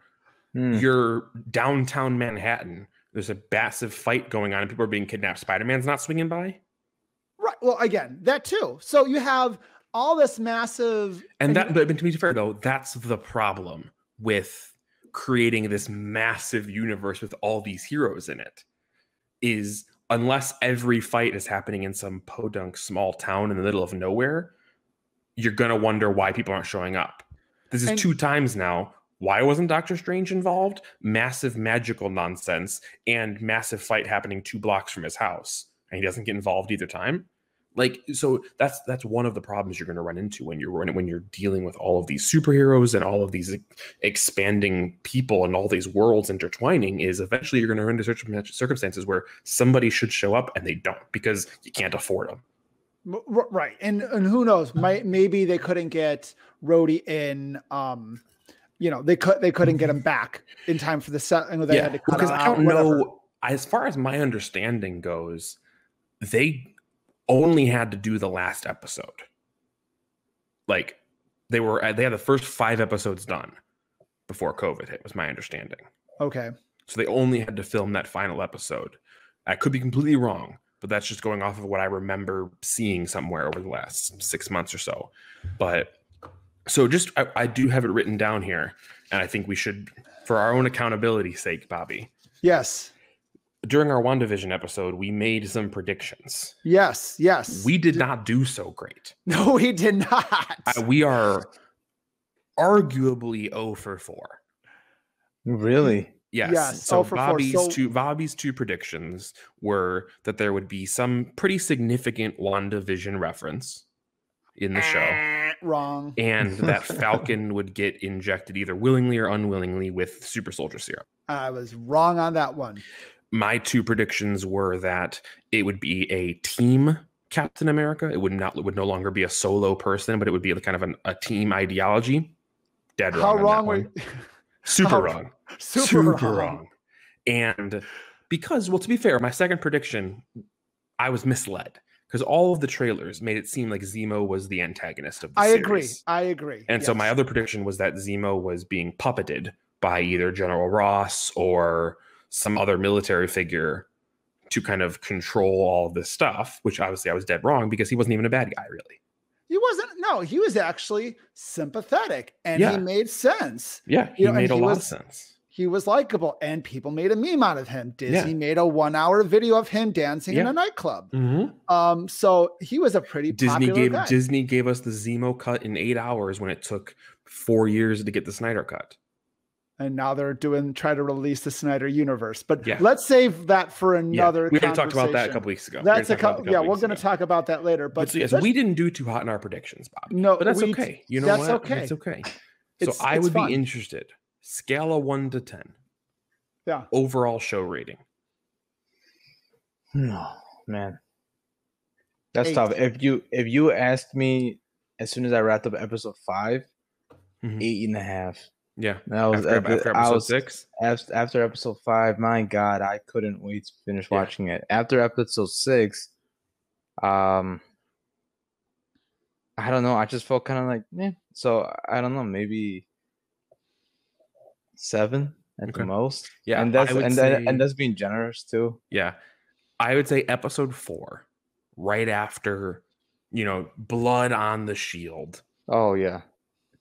Mm. you're downtown Manhattan. There's a massive fight going on, and people are being kidnapped. Spider Man's not swinging by, Right. Well, again, that too. So you have all this massive, and that. But to be fair, though, that's the problem with creating this massive universe with all these heroes in it. Is unless every fight is happening in some podunk small town in the middle of nowhere, you're gonna wonder why people aren't showing up. This is And- two times now. Why wasn't Doctor Strange involved? Massive magical nonsense and massive fight happening two blocks from his house, and he doesn't get involved either time. Like so, that's that's one of the problems you're going to run into when you're when, you're dealing with all of these superheroes and all of these expanding people and all these worlds intertwining. Is eventually you're going to run into circum- circumstances where somebody should show up and they don't because you can't afford them. Right and and who knows might maybe they couldn't get Rhodey in um you know they could they couldn't get him back in time for the set had to cut because I don't whatever. know. As far as my understanding goes, they only had to do the last episode. Like they were, uh, they had the first five episodes done before COVID hit. Was my understanding. okay So they only had to film that final episode. I could be completely wrong, but that's just going off of what I remember seeing somewhere over the last six months or so. But so just I, I do have it written down here, and I think we should, for our own accountability sake, Bobby, yes during our WandaVision episode, we made some predictions. yes yes We did not do so great. no we did not Uh, we are arguably 0 for 4. Really? Yes. Yes, So 0 for 4. Bobby's So- two Bobby's two predictions were that there would be some pretty significant WandaVision reference in the show. Wrong And that Falcon would get injected either willingly or unwillingly with super soldier serum. I was wrong on that one My two predictions were that it would be a team Captain America. It would not it would no longer be a solo person, but it would be kind of an, a team ideology. Dead wrong. how wrong were one. Super how- wrong. super, Super, wrong. wrong. And because well, to be fair, my second prediction, I was misled because all of the trailers made it seem like Zemo was the antagonist of the series. I series. agree. I agree. And so my other prediction was that Zemo was being puppeted by either General Ross or some other military figure to kind of control all of this stuff, which obviously I was dead wrong because he wasn't even a bad guy, really. he wasn't. No, he was actually sympathetic, and Yeah. he made sense. Yeah, he You know, made a he lot was- of sense. He was likable, and people made a meme out of him. Yeah. Disney made a one-hour video of him dancing in a nightclub. Mm-hmm. Um, so he was a pretty Disney popular gave guy. Disney gave us the Zemo cut in eight hours when it took four years to get the Snyder cut. and now they're doing try to release the Snyder universe. But Yeah. let's save that for Yeah, another. we already talked about that a couple weeks ago. That's a couple. Yeah, we're going to talk about that later. But But so, yes, we didn't do too hot in our predictions, Bob. No, but that's okay. You know that's what? okay. It's okay. So It's- I would fun. be interested. Scale of one to ten. Yeah. Overall show rating. No, man. That's Eight. tough. If you if you asked me as soon as I wrapped up episode 5 Mhm. eight and a half. Yeah. That was After, after, after I episode was, six. After, after episode five, my God, I couldn't wait to finish Yeah. watching it. After episode six, um, I don't know. I just felt kind of like, yeah. So I don't know, maybe seven at Okay. the most. Yeah, and that's and say- and that's being generous too. Yeah. I would say episode four, right after, you know, blood on the shield. Oh yeah,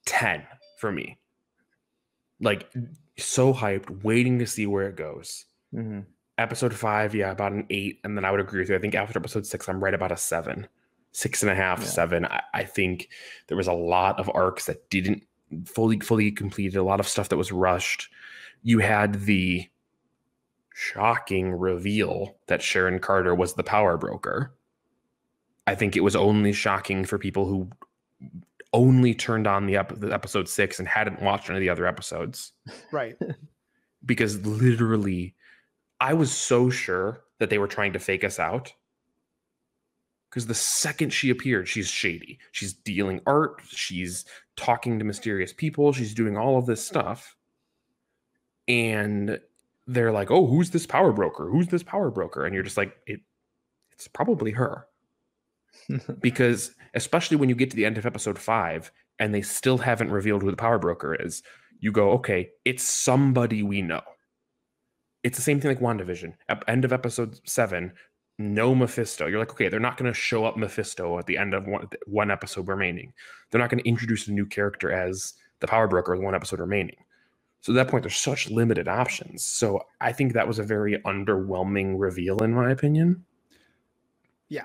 10 for me. Like so hyped, waiting to see where it goes. hmm Episode five, yeah, about an eight. And then I would agree with you. I think after episode six, I'm right about a seven, six and a half, Yeah. seven. I, I think there was a lot of arcs that didn't fully, fully completed, a lot of stuff that was rushed. You had the shocking reveal that Sharon Carter was the power broker. I think it was only shocking for people who only turned on the, ep- the episode six and hadn't watched any of the other episodes right. because literally I was so sure that they were trying to fake us out. Because the second she appeared, she's shady. She's dealing art. She's talking to mysterious people. She's doing all of this stuff. And they're like, oh, who's this power broker? Who's this power broker? And you're just like, it, it's probably her. because especially when you get to the end of episode five and they still haven't revealed who the power broker is, you go, okay, it's somebody we know. It's the same thing like WandaVision. At end of episode seven, no Mephisto. You're like, okay, they're not going to show up Mephisto at the end of one, one episode remaining. They're not going to introduce a new character as the power broker with one episode remaining. So at that point, there's such limited options. So I think that was a very underwhelming reveal, in my opinion. Yeah.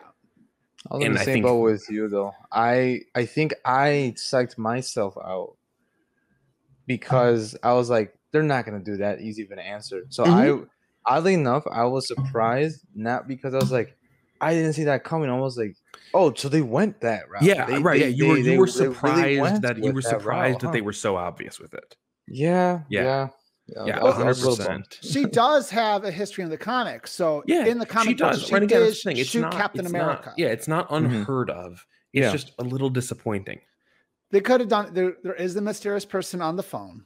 I was in And the I same think- boat with you though. I I think I psyched myself out because I was like, they're not gonna do that easy of an answer. So Mhm. I oddly enough, I was surprised, not because I was like, I didn't see that coming. I was like, oh, so they went that route. Yeah, They- right. they- yeah, you were they- you they- were they really surprised that you were that surprised route, that they were so obvious with it. Yeah, Yeah. yeah, yeah. Yeah, I was- I was a 100%. She does have a history in the comics. So Yeah, in the comic she books, does. she right again, did thing. It's shoot not Captain it's America. Not, yeah, it's not Mhm. unheard of. It's Yeah. just a little disappointing. They could have done there. There is the mysterious person on the phone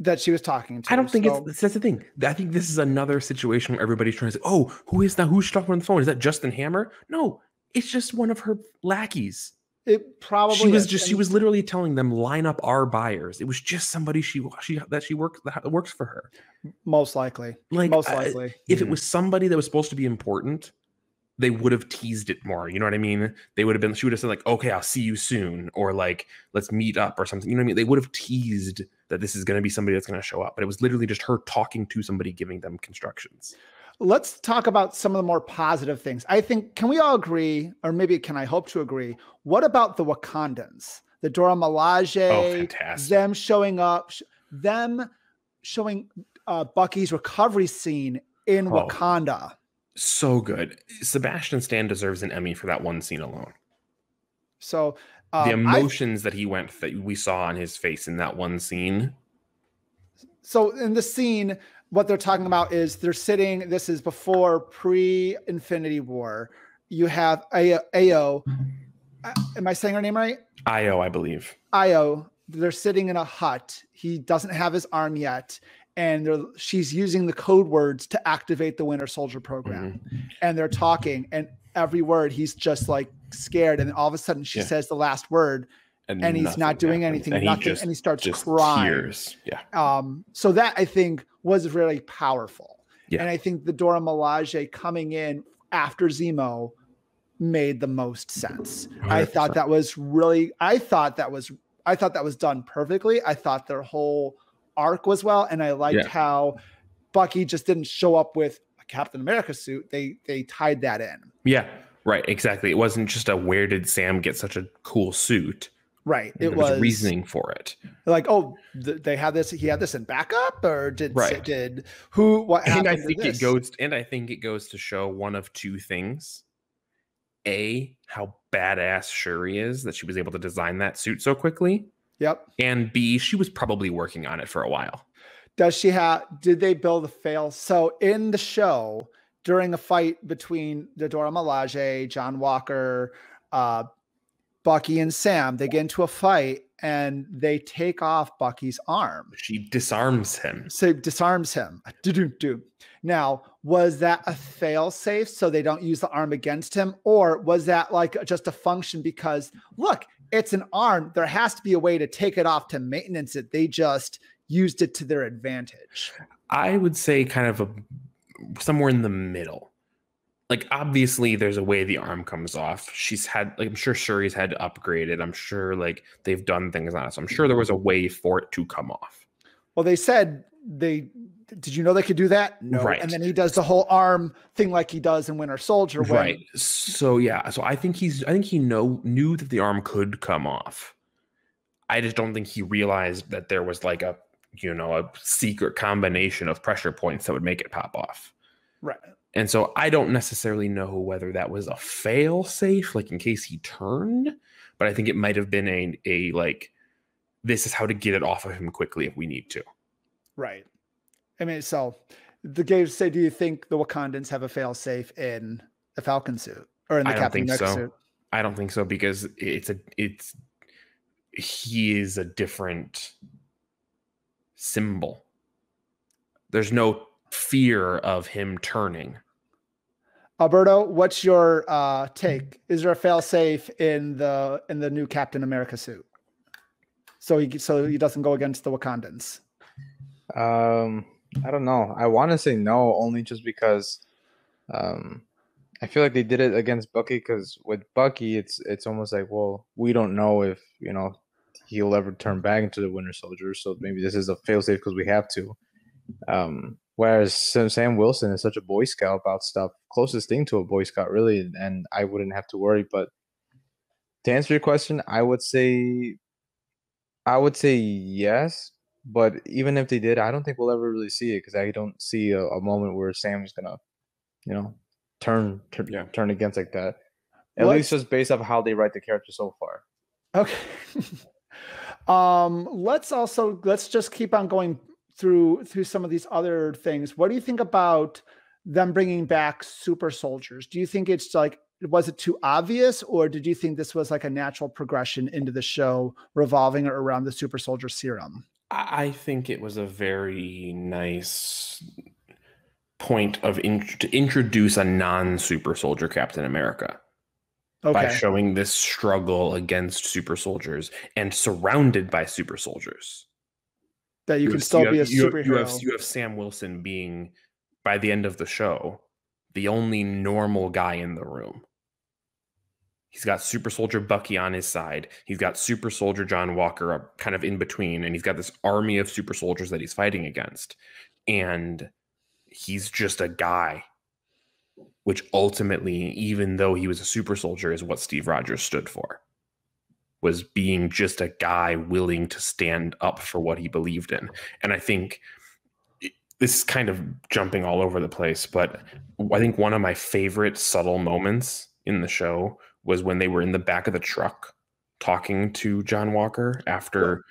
that she was talking to. I don't think so- it's that's the thing. I think this is another situation where everybody's trying to say, "Oh, who is that? Who's she talking on the phone? Is that Justin Hammer?" No, it's just one of her lackeys. it probably she was is, just she was literally telling them line up our buyers. It was just somebody she she that she works that works for her. most likely. Like most I- likely. if it Mhm. was somebody that was supposed to be important, they would have teased it more. You know what I mean? They would have been, she would have said, like, okay, I'll see you soon, or like, let's meet up or something. You know what I mean? They would have teased that this is going to be somebody that's going to show up. But it was literally just her talking to somebody, giving them constructions. Let's talk about some of the more positive things. I think, can we all agree, or maybe can I hope to agree? What about the Wakandans? The Dora Oh, Milaje, fantastic. them showing up, them showing uh, Bucky's recovery scene in Oh. Wakanda. So good. Sebastian Stan deserves an Emmy for that one scene alone. So the um, I- emotions that he went that we saw on his face in that one scene. so in the scene, what they're talking about is they're sitting. This is before pre-Infinity War. You have Ao. Ao uh, am I saying her name right? Ayo, I believe. Ayo. They're sitting in a hut. He doesn't have his arm yet, and they're, she's using the code words to activate the Winter Soldier program, Mm-hmm. and they're talking, and every word he's just like scared, and all of a sudden she Yeah. says the last word, and he's not doing happens. anything, and nothing, he just, and he starts crying. tears. Yeah, Um, so that I think was really powerful. Yeah. And I think the Dora Milaje coming in after Zemo made the most sense. I thought that was really I thought that was I thought that was done perfectly. I thought their whole arc was well, and I liked Yeah. how Bucky just didn't show up with a Captain America suit. They they tied that in. yeah, right, exactly. It wasn't just a where did Sam get such a cool suit. Right. It was, was reasoning for it. like, oh, th- they had this. He had this in backup, or did Right. did who? What and? I think it goes and I think it goes to show one of two things. A, how badass Shuri is that she was able to design that suit so quickly. Yep. And B, she was probably working on it for a while. Does she have? Did they build a fail? So in the show, during a fight between the Dora Milaje, John Walker, uh, Bucky, and Sam, they get into a fight and they take off Bucky's arm. She disarms him. So disarms him. Do-do-do. Now, was that a fail safe so they don't use the arm against him? Or was that like just a function because look, it's an arm. There has to be a way to take it off to maintenance it. They just used it to their advantage. I would say kind of a somewhere in the middle. Like obviously there's a way the arm comes off. She's had like I'm sure Shuri's had to upgrade it. I'm sure like they've done things on it. So I'm sure there was a way for it to come off. Well, they said they did you know they could do that? No. Right. And then he does the whole arm thing like he does in Winter Soldier. When, Right. So yeah, so I think he's I think he know knew that the arm could come off. I just don't think he realized that there was like a you know a secret combination of pressure points that would make it pop off. Right. And so I don't necessarily know whether that was a fail safe, like in case he turned, but I think it might have been a a like this is how to get it off of him quickly if we need to. Right. I mean, so the games say, do you think the Wakandans have a fail safe in the Falcon suit or in the I don't Captain think America so. suit? I don't think so because it's a it's he is a different symbol. There's no fear of him turning. Alberto, what's your uh, take? Is there a fail safe in the in the new Captain America suit? So he so he doesn't go against the Wakandans. Um, I don't know. I want to say no, only just because, um, I feel like they did it against Bucky. Because with Bucky, it's it's almost like, well, we don't know if you know he'll ever turn back into the Winter Soldier. So maybe this is a failsafe because we have to. Um, whereas Sam, Wilson is such a Boy Scout about stuff, closest thing to a Boy Scout, really, and I wouldn't have to worry. But to answer your question, I would say, I would say yes. But even if they did, I don't think we'll ever really see it because I don't see a, a moment where Sam's gonna, you know, turn turn, Yeah. turn against like that. At Let's- least just based off how they write the character so far. Okay. um, let's also let's just keep on going through through some of these other things. What do you think about them bringing back super soldiers? Do you think it's like was it too obvious, or did you think this was like a natural progression into the show revolving around the super soldier serum? I I think it was a very nice point of in, to introduce a non-super soldier Captain America by showing this struggle against super soldiers and surrounded by super soldiers. that you can have- still have- be a you have- superhero. You have, you have Sam Wilson being, by the end of the show, the only normal guy in the room. He's got Super Soldier Bucky on his side. He's got Super Soldier John Walker kind of in between, and he's got this army of super soldiers that he's fighting against. And he's just a guy, which ultimately, even though he was a super soldier, is what Steve Rogers stood for. Was being just a guy willing to stand up for what he believed in. And I think this is kind of jumping all over the place, but I think one of my favorite subtle moments in the show was when they were in the back of the truck talking to John Walker after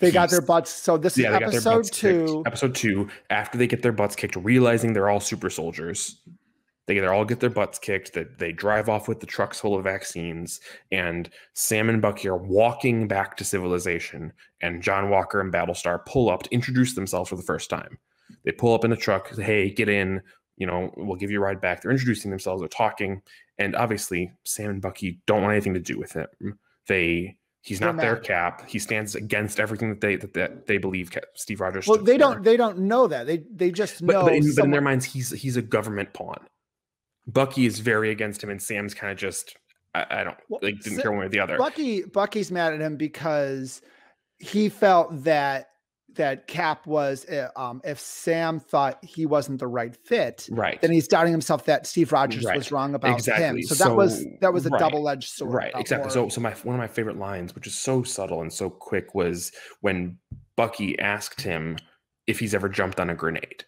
they got their butts. So this is yeah, their episode butts kicked. two. Episode two, after they get their butts kicked, realizing they're all super soldiers, They all get their butts kicked, that they drive off with the trucks full of vaccines, and Sam and Bucky are walking back to civilization, and John Walker and Battlestar pull up to introduce themselves for the first time. They pull up in the truck, hey, get in, you know, we'll give you a ride back. They're introducing themselves, they're talking, and obviously Sam and Bucky don't want anything to do with him. They he's not their cap. He stands against everything that they that, that they believe Steve Rogers. Well, they for. don't. They don't know that. They they just know. but, in, but in their minds, he's he's a government pawn. Bucky is very against him, and Sam's kind of just I, I don't Well, like didn't care one way or the other. Bucky Bucky's mad at him because he felt that that Cap was uh, um if Sam thought he wasn't the right fit, right. then he's doubting himself that Steve Rogers Right. was wrong about him. Exactly. So that was that was a right. double-edged sword. Right, exactly. or- So, so my one of my favorite lines, which is so subtle and so quick, was when Bucky asked him if he's ever jumped on a grenade,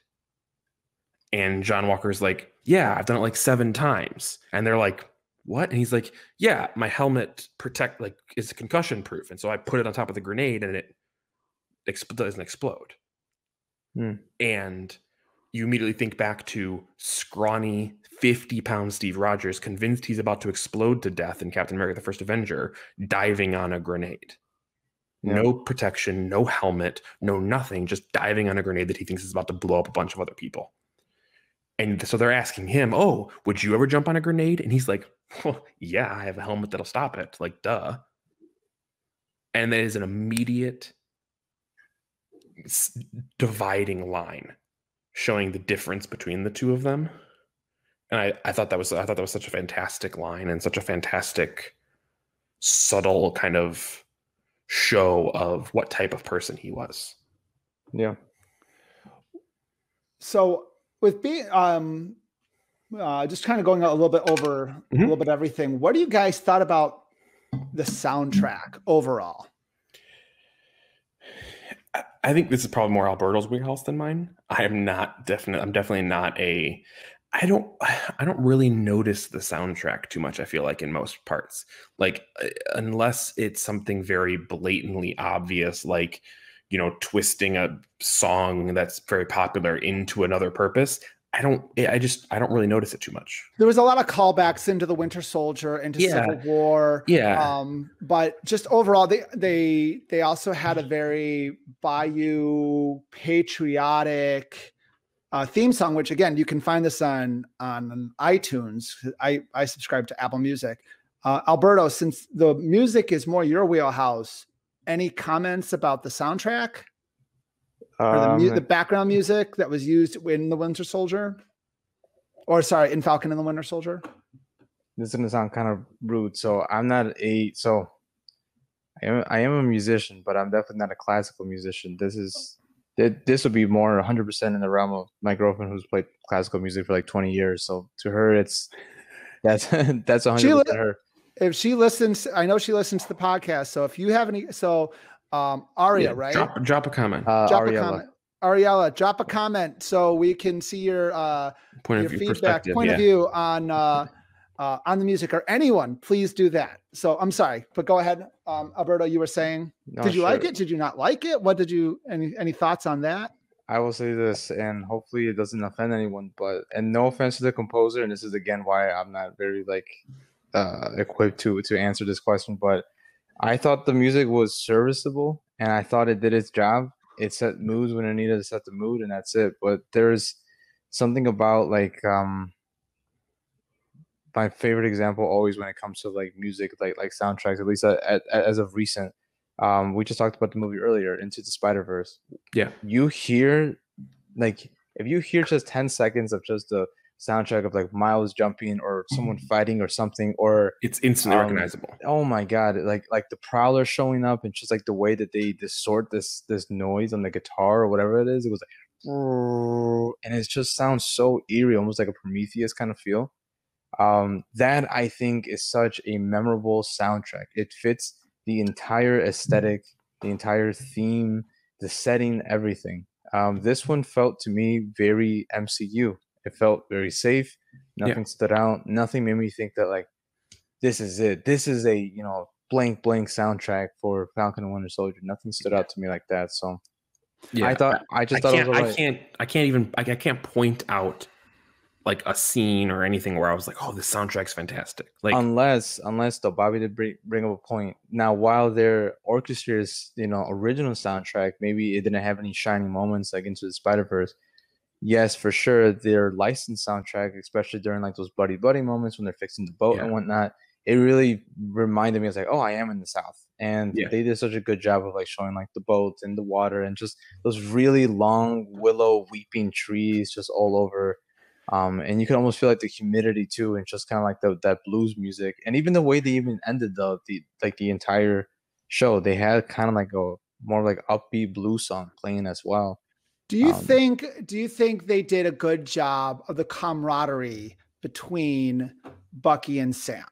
and John Walker's like, "Yeah, I've done it like seven times," and they're like, "What?" And he's like, "Yeah, my helmet protect like is concussion proof, and so I put it on top of the grenade, and it exp- doesn't explode." Hmm. And you immediately think back to scrawny 50 pound Steve Rogers, convinced he's about to explode to death in Captain America the First Avenger, diving on a grenade. Yeah. No protection, no helmet, no nothing, just diving on a grenade that he thinks is about to blow up a bunch of other people. And so they're asking him, Oh, would you ever jump on a grenade? And he's like, well, Yeah, I have a helmet that'll stop it. Like, duh. And that is an immediate dividing line showing the difference between the two of them and I, I thought that was i thought that was such a fantastic line and such a fantastic subtle kind of show of what type of person he was Yeah. So with being um uh just kind of going a little bit over a Mhm. little bit everything, what do you guys thought about the soundtrack overall? I- think this is probably more Alberto's wheelhouse than mine. I am not definite. I'm definitely not a. I don't. I don't really notice the soundtrack too much. I feel like in most parts, like uh, unless it's something very blatantly obvious, like you know, twisting a song that's very popular into another purpose. I don't. I just. I don't really notice it too much. There was a lot of callbacks into the Winter Soldier, into Yeah. Civil War. Yeah. Um, but just overall, they they they also had a very Bayou patriotic uh, theme song, which again you can find this on on iTunes. I I subscribe to Apple Music. Uh, Alberto, since the music is more your wheelhouse, any comments about the soundtrack or the, mu- Um, the background music that was used in the Winter Soldier, or sorry, in Falcon and the Winter Soldier? this is gonna sound kind of rude. So I'm not a so I am I am a musician, but I'm definitely not a classical musician. This is thi- this would be more 100 percent in the realm of my girlfriend who's played classical music for like 20 years. So to her, it's that's that's 100 li- percent her. if she listens, I know she listens to the podcast. So if you have any, so um, Aria, Yeah, right? Drop, drop a comment. Uh, Drop a Ariella. comment. Ariella, drop a comment so we can see your uh, Point your of view feedback, point yeah. of view on uh, uh, on the music, or anyone. Please do that. So I'm sorry, but go ahead, um, Alberto. You were saying, No, did you like it? Did you not like it? What did you? Any any thoughts on that? I will say this, and hopefully it doesn't offend anyone, but and no offense to the composer, and this is again why I'm not very like uh equipped to to answer this question, but I thought the music was serviceable and I thought it did its job. It set moods when it needed to set the mood, and that's it. But there's something about like um my favorite example always when it comes to like music, like like soundtracks, at least at, at, as of recent. Um, we just talked about the movie earlier, Into the Spider Verse Yeah. you hear like if you hear just 10 seconds of just the soundtrack of like miles jumping or someone fighting or something or It's instantly Um, recognizable. oh my god like like the prowler showing up and just like the way that they distort this this noise on the guitar or whatever it is it was like and it just sounds so eerie almost like a prometheus kind of feel. Um that i think is such a memorable soundtrack. It fits the entire aesthetic the entire theme the setting everything. Um this one felt to me very mcu it felt very safe Yeah. nothing stood out nothing made me think that like this is it this is a you know blank blank soundtrack for falcon and winter soldier nothing stood out to me like that so Yeah. i thought i just I thought can't, was I can't I can't even I, I can't point out like a scene or anything where I was like, "Oh, this soundtrack's fantastic." Like, unless unless though Bobby did bring, bring up a point. Now, while their orchestra's you know original soundtrack, maybe it didn't have any shining moments like Into the Spider Verse. Yes, for sure, their licensed soundtrack, especially during like those buddy buddy moments when they're fixing the boat Yeah. and whatnot, it really reminded me. I was like, oh, I am in the South, and Yeah. they did such a good job of like showing like the boat and the water and just those really long willow weeping trees just all over um, and you can almost feel like the humidity too, and just kind of like the that blues music, and even the way they even ended the the like the entire show, they had kind of like a more like upbeat blues song playing as well. Do you Um, think do you think they did a good job of the camaraderie between Bucky and Sam?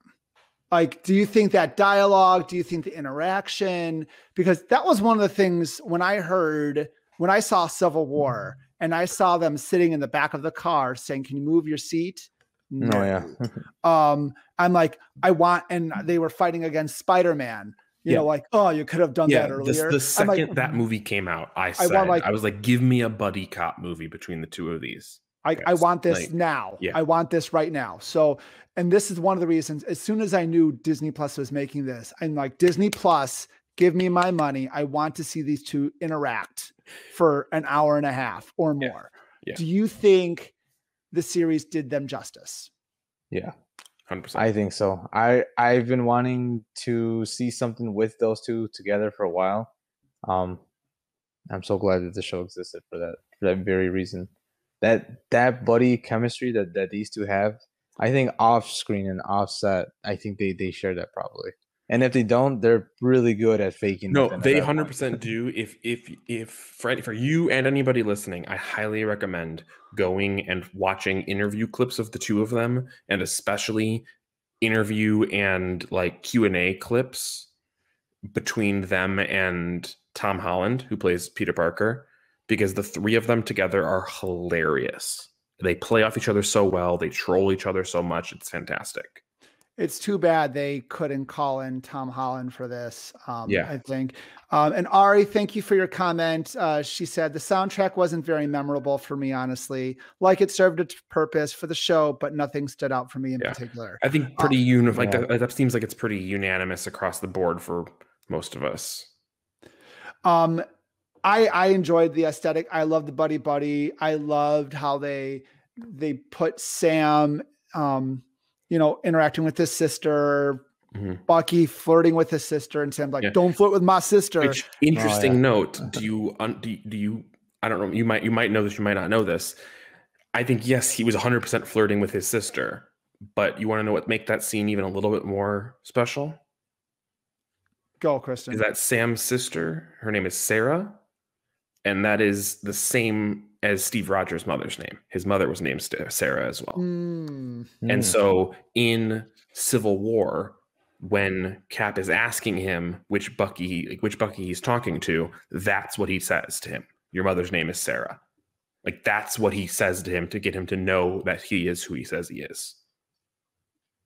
Like, do you think that dialogue, do you think the interaction? Because that was one of the things when I heard when I saw Civil War and I saw them sitting in the back of the car saying, Can you move your seat? Oh yeah, um i'm like i want and they were fighting against spider-man you Yeah. know like oh you could have done yeah, that the, earlier the I'm second like, that mm-hmm. movie came out, I I said, want, I, was like, "Give me a buddy cop movie between the two of these." I, I want this like, now. yeah. I want this right now. So, and this is one of the reasons. As soon as I knew Disney Plus was making this, I'm like, Disney Plus, give me my money. I want to see these two interact for an hour and a half or more. yeah. Do you think the series did them justice? yeah. Hundred percent. I think so. I I've been wanting to see something with those two together for a while. Um, I'm so glad that the show existed for that for that very reason. That that buddy chemistry that that these two have, I think off screen and offset, I think they they share that probably. And if they don't, they're really good at faking. No, they hundred percent do. If if if for for you and anybody listening, I highly recommend going and watching interview clips of the two of them, and especially interview and like Q and A clips between them and Tom Holland, who plays Peter Parker, because the three of them together are hilarious. They play off each other so well. They troll each other so much. It's fantastic. It's too bad they couldn't call in Tom Holland for this. Um, Yeah. I think. Um, and Ari, thank you for your comment. Uh, she said the soundtrack wasn't very memorable for me, honestly. Like it served its purpose for the show, but nothing stood out for me in Yeah. particular. I think pretty uni- like yeah. that, that seems like it's pretty unanimous across the board for most of us. Um, I I enjoyed the aesthetic. I loved the buddy buddy. I loved how they they put Sam, um, you know, interacting with his sister. Mhm. Bucky flirting with his sister, and Sam's like, Yeah. "Don't flirt with my sister." Which interesting yeah. note. Do you do, you- do you I don't know, you might you might know this, you might not know this. I think yes, he was 100% flirting with his sister, but you want to know what make that scene even a little bit more special? Go, Kristen. Is that Sam's sister? Her name is Sarah, and that is the same as Steve Rogers' mother's name. His mother was named Sarah as well. Mm, And Mm. so in Civil War, when Cap is asking him which Bucky, like which Bucky he's talking to, that's what he says to him. Your mother's name is Sarah. Like that's what he says to him to get him to know that he is who he says he is.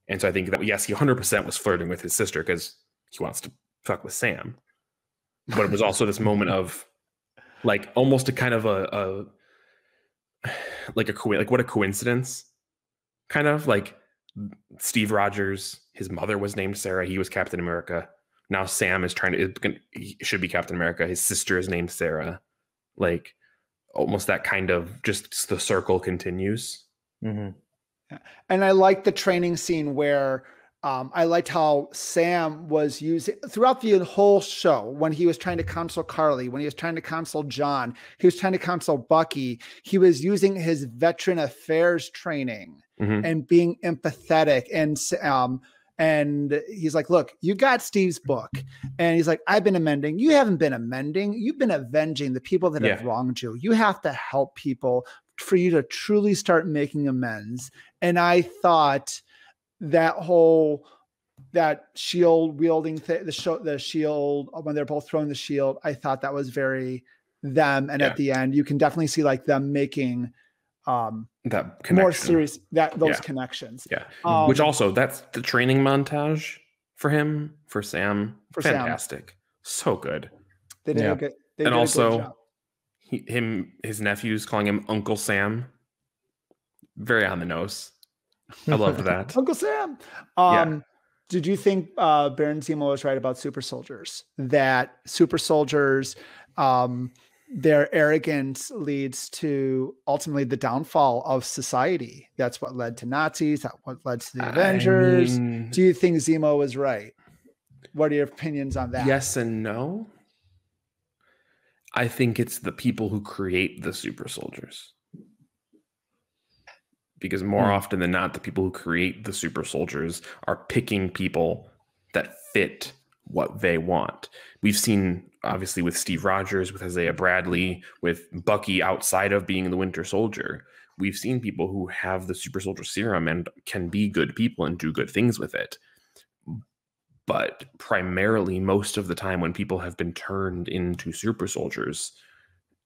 And so I think that yes, he 100% was flirting with his sister because he wants to fuck with Sam. But it was also this moment of like almost a kind of a, a like a like what a coincidence kind of like Steve Rogers, his mother was named Sarah. He was Captain America. Now Sam is trying to he should be Captain America. His sister is named Sarah. Like almost that kind of just the circle continues. Mhm. and I like the training scene where um, I liked how Sam was using throughout the whole show when he was trying to counsel Karli, when he was trying to counsel John, he was trying to counsel Bucky. He was using his veteran affairs training Mhm. and being empathetic and um and he's like look you got steve's book. And he's like i've been amending. You haven't been amending. You've been avenging the people that have wronged you. You have to help people for you to truly start making amends. And i thought that whole that shield wielding thing the show the shield when they're both throwing the shield i thought that was very them and Yeah. at the end you can definitely see like them making um That connection. more serious that those Yeah. connections Yeah. um, Which also that's the training montage for him, for Sam. For Sam. Fantastic. So good. they did Yeah. a good they And did a good also- job. He, him, his nephews calling him Uncle Sam. very on the nose. I loved that. Uncle Sam. Yeah. Um, Did you think uh, Baron Zemo was right about super soldiers? That super soldiers, um, their arrogance leads to ultimately the downfall of society. That's what led to Nazis. That what led to the Avengers. I mean, Do you think Zemo was right? What are your opinions on that? yes and no. I think it's the people who create the super soldiers. Because more Hmm. often than not, the people who create the super soldiers are picking people that fit what they want. We've seen, obviously, with Steve Rogers, with Isaiah Bradley, with Bucky outside of being the Winter Soldier. We've seen people who have the super soldier serum and can be good people and do good things with it. But primarily, most of the time, when people have been turned into super soldiers,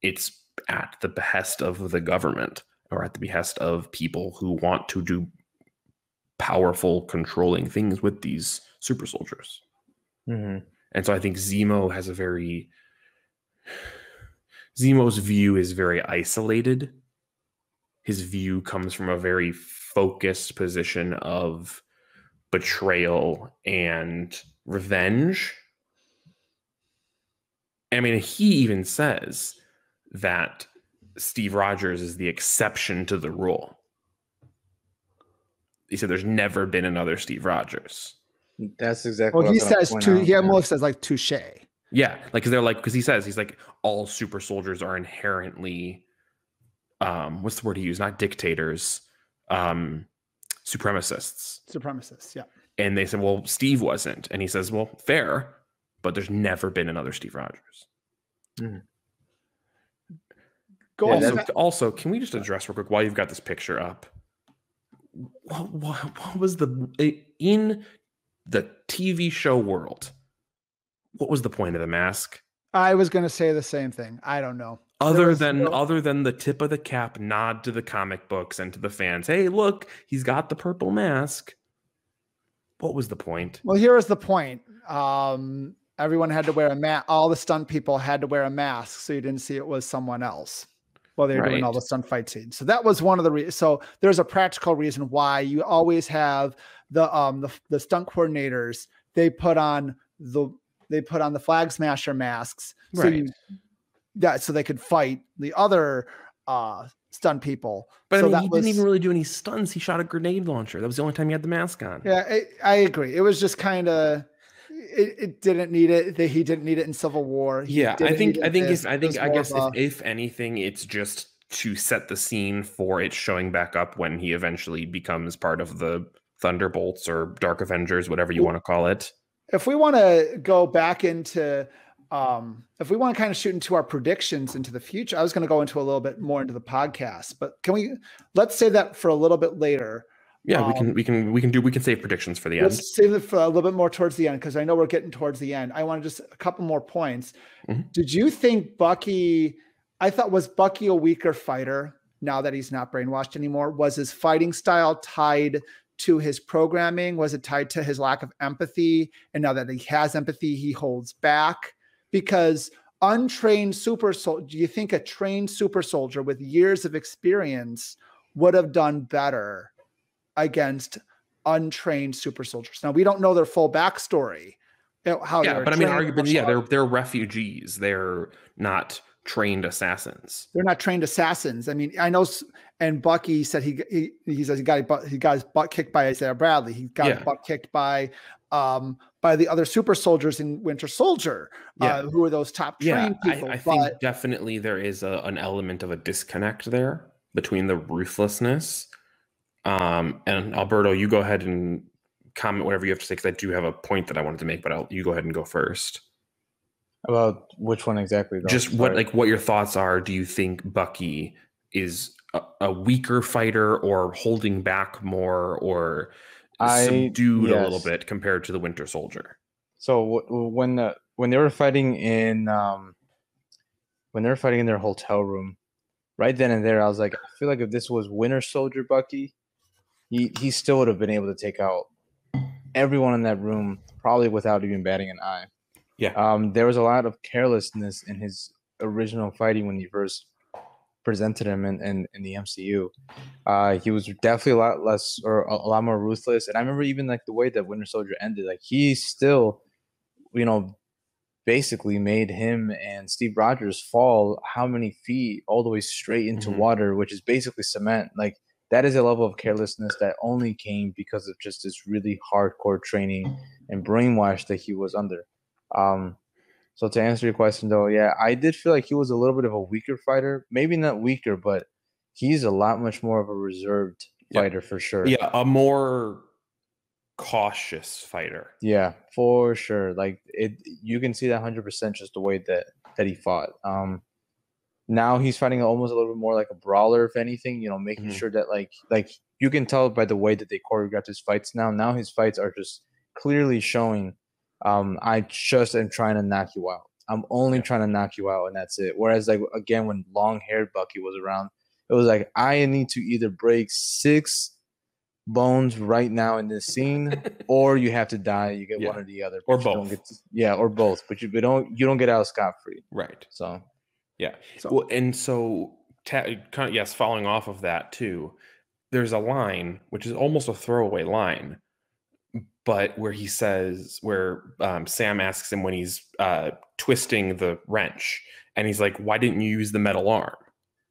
it's at the behest of the government or at the behest of people who want to do powerful, controlling things with these super soldiers. Mhm. And so I think Zemo has a very Zemo's view is very isolated. His view comes from a very focused position of betrayal and revenge. I mean, he even says that Steve Rogers is the exception to the rule. He said there's never been another Steve Rogers. That's exactly. Well, what he I was gonna says point to he almost says like touche. Yeah, like because they're like because he says he's like all super soldiers are inherently, um, what's the word he used? Not dictators, um, supremacists. Supremacists. Yeah. And they said, well, Steve wasn't, and he says, well, fair, but there's never been another Steve Rogers. Go Yeah, also, also, can we just address real quick while you've got this picture up? What, what, what was the in the TV show world? What was the point of the mask? I was going to say the same thing. I don't know. other than no- other than the tip of the cap nod to the comic books and to the fans hey look he's got the purple mask what was the point Well, here is the point. Um, everyone had to wear a mask. All the stunt people had to wear a mask, so you didn't see it was someone else while they were doing all the stunt fight scenes. So that was one of the reasons. So there's a practical reason why you always have the um the, the stunt coordinators. They put on the they put on the flag smasher masks, so Right. you, that so they could fight the other uh stunt people. but so i mean he was, didn't even really do any stunts he shot a grenade launcher that was the only time he had the mask on Yeah, I, I agree. It was just kind of it, it didn't need it. That he didn't need it in Civil War. He yeah i think i think i think i guess if, if anything it's just to set the scene for it showing back up when he eventually becomes part of the thunderbolts or dark avengers whatever you want to call it if we want to go back into um if we want to kind of shoot into our predictions into the future i was going to go into a little bit more into the podcast but can we let's say that for a little bit later yeah we Um, can we can we can do we can save predictions for the end. let's save it for a little bit more towards the end because i know we're getting towards the end. I want to just a couple more points. Mhm. did you think bucky i thought was bucky a weaker fighter now that he's not brainwashed anymore? Was his fighting style tied to his programming? Was it tied to his lack of empathy? And now that he has empathy he holds back? Because untrained super soldier do you think a trained super soldier with years of experience would have done better against untrained super soldiers. Now we don't know their full backstory you know, how yeah but i mean arguably yeah they're they're refugees. They're not trained assassins. They're not trained assassins. I mean i know and bucky said he he, he says he got his butt, he got his butt kicked by isaiah bradley. He got his butt kicked by um by the other super soldiers in winter soldier Yeah. uh, who are those top trained I, people I think but definitely there is a, an element of a disconnect there between the ruthlessness um and alberto you go ahead and comment whatever you have to say because i do have a point that i wanted to make but I'll, you go ahead and go first About which one exactly? Though? just what Sorry. like what your thoughts are do you think bucky is a, a weaker fighter or holding back more or I- subdued a little bit compared to the winter soldier So w- when the when they were fighting in um when they were fighting in their hotel room, right then and there, I was like, I feel like if this was Winter Soldier Bucky, he he still would have been able to take out everyone in that room, probably without even batting an eye. Yeah. Um, there was a lot of carelessness in his original fighting when he first presented him in, in, in the MCU. Uh, he was definitely a lot less or a, a lot more ruthless. And I remember even like the way that Winter Soldier ended, like he still, you know, basically made him and Steve Rogers fall how many feet all the way straight into Mhm. water, which is basically cement. Like that is a level of carelessness that only came because of just this really hardcore training and brainwash that he was under. Um, so to answer your question though, yeah, I did feel like he was a little bit of a weaker fighter. Maybe not weaker, but he's a lot much more of a reserved Yeah. fighter for sure. Yeah, a more cautious fighter. Yeah, for sure. Like it, you can see that hundred percent just the way that that he fought. Um, now he's fighting almost a little bit more like a brawler, if anything. You know, making Mhm. sure that like like you can tell by the way that they choreographed his fights. Now, now his fights are just clearly showing. Um, I just am trying to knock you out. I'm only trying to knock you out, and that's it. Whereas like again, when long haired Bucky was around, it was like I need to either break six bones right now in this scene or you have to die. You get Yeah. one or the other, Or both. get to- yeah, or both. But you but don't you don't get out scot free. Right. So Yeah. So- well, and so ta- kind of, yes, following off of that too, there's a line which is almost a throwaway line, but where he says where um, Sam asks him when he's uh, twisting the wrench, and he's like, "Why didn't you use the metal arm?"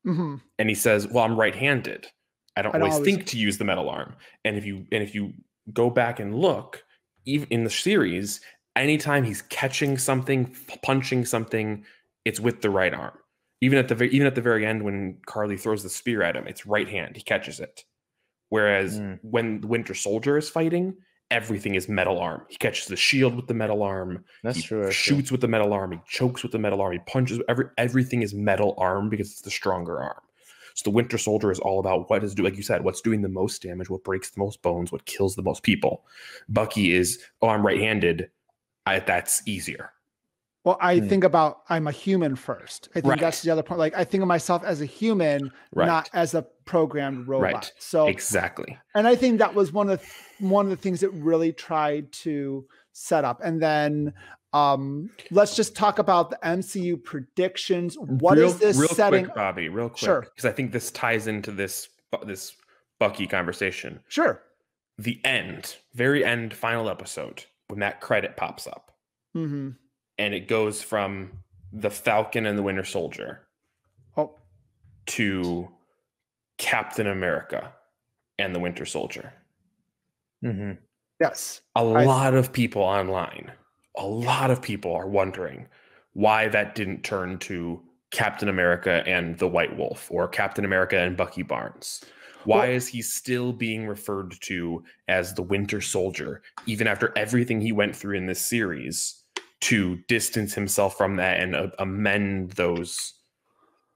hmm And he says, "Well, I'm right-handed. I don't I don't always always- think to use the metal arm." And if you and if you go back and look, even in the series, anytime he's catching something, punching something, it's with the right arm. Even at the even at the very end when Karli throws the spear at him, it's right hand. He catches it. Whereas Mm. when the Winter Soldier is fighting, everything is metal arm. He catches the shield with the metal arm. that's he true. shoots with the metal arm. He chokes with the metal arm. He punches. Every everything is metal arm because it's the stronger arm. So the Winter Soldier is all about what is do like you said, what's doing the most damage, what breaks the most bones, what kills the most people. Bucky is oh I'm right-handed. That's easier. Well, I Hmm. think about I'm a human first. I think Right. that's the other point. Like I think of myself as a human, Right. not as a programmed robot. Right. So exactly. and I think that was one of the, one of the things that really tried to set up. And then um let's just talk about the MCU predictions. What is real, this real setting? quick, Bobby? Real quick, Sure. because I think this ties into this this Bucky conversation. Sure. The end, very end, final episode when that credit pops up. hmm and it goes from the Falcon and the Winter Soldier Oh, to Captain America and the Winter Soldier. Mhm. yes. A I- lot of people online, a lot of people are wondering why that didn't turn to Captain America and the White Wolf or Captain America and Bucky Barnes. Why Well- is he still being referred to as the Winter Soldier, even after everything he went through in this series to distance himself from that and uh, amend those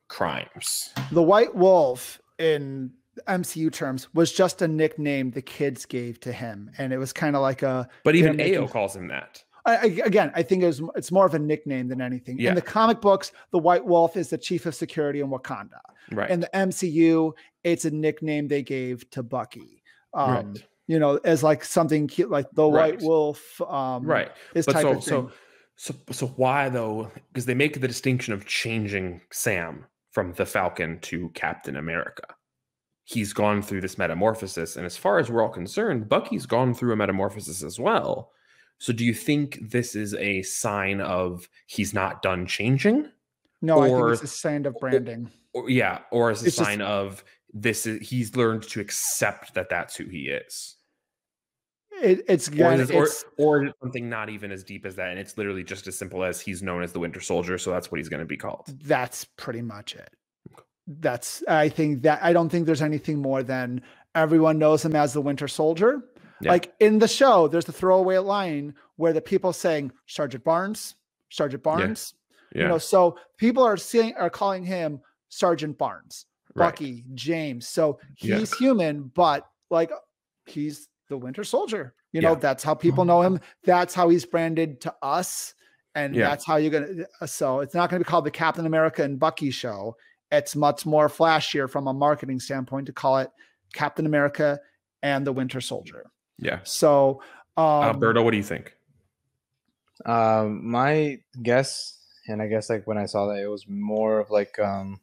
crimes? The White Wolf in MCU terms was just a nickname the kids gave to him. And it was kind of like a But even making- Ayo calls him that. I, I- again, I think it was, it's more of a nickname than anything. Yeah. In the comic books, the White Wolf is the chief of security in Wakanda. Right. In the MCU, it's a nickname they gave to Bucky. Um, right. You know, as like something cute, like the White Wolf. Um, right. This but type so of thing. so so so why though? Because they make the distinction of changing Sam from the Falcon to Captain America. He's gone through this metamorphosis, and as far as we're all concerned, Bucky's gone through a metamorphosis as well. So, do you think this is a sign of he's not done changing, no, I or- think it's a sign of branding. or yeah, or as a It's just- sign of this is he's learned to accept that that's who he is, It, it's or again, it, or, it's, or is it something not even as deep as that, and it's literally just as simple as he's known as the Winter Soldier, so that's what he's going to be called. that's pretty much it. That's I think that I don't think there's anything more than everyone knows him as the Winter Soldier. Yeah. Like in the show, there's the throwaway line where the people saying Sergeant Barnes, Sergeant Barnes. Yeah, You know, so people are seeing are calling him Sergeant Barnes, right. Bucky, James. So Yeah. he's human, but like he's the Winter Soldier. You know, that's how people know him. That's how he's branded to us. And Yeah. that's how you're gonna uh, so it's not gonna be called the Captain America and Bucky show. It's much more flashier from a marketing standpoint to call it Captain America and the Winter Soldier. Yeah. So um Alberto, what do you think? Um, my guess, and I guess like when I saw that, it was more of like um,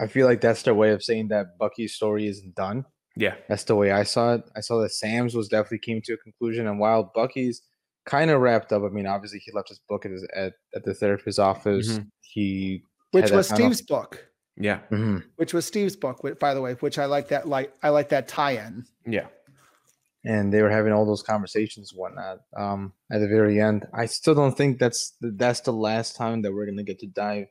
I feel like that's their way of saying that Bucky's story isn't done. Yeah. That's the way I saw it. I saw that Sam's was definitely came to a conclusion, and while Bucky's kind of wrapped up, I mean, obviously he left his book at his, at, at the therapist's office. Mhm. He which was kind of- Steve's book. Yeah. Mhm. Which was Steve's book, whi- by the way, which I like that like I like that tie-in. Yeah. and they were having all those conversations and whatnot. Um, at the very end, I still don't think that's that's the last time that we're gonna get to dive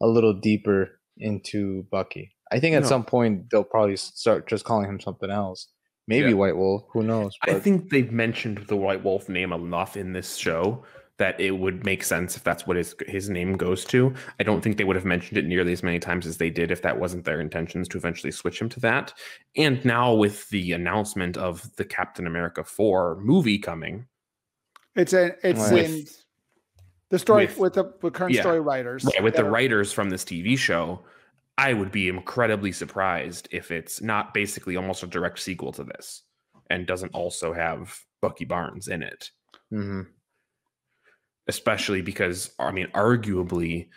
a little deeper into Bucky. I think at No. some point they'll probably start just calling him something else. Maybe Yeah. White Wolf. Who knows? I think they've mentioned the White Wolf name enough in this show that it would make sense if that's what his his name goes to. I don't think they would have mentioned it nearly as many times as they did if that wasn't their intentions to eventually switch him to that. And now with the announcement of the Captain America 4 movie coming, It's a it's With- in the story with- with, the with current yeah. story writers. right, with the are- writers from this TV show, I would be incredibly surprised if it's not basically almost a direct sequel to this and doesn't also have Bucky Barnes in it. Mhm. especially because I mean, arguably,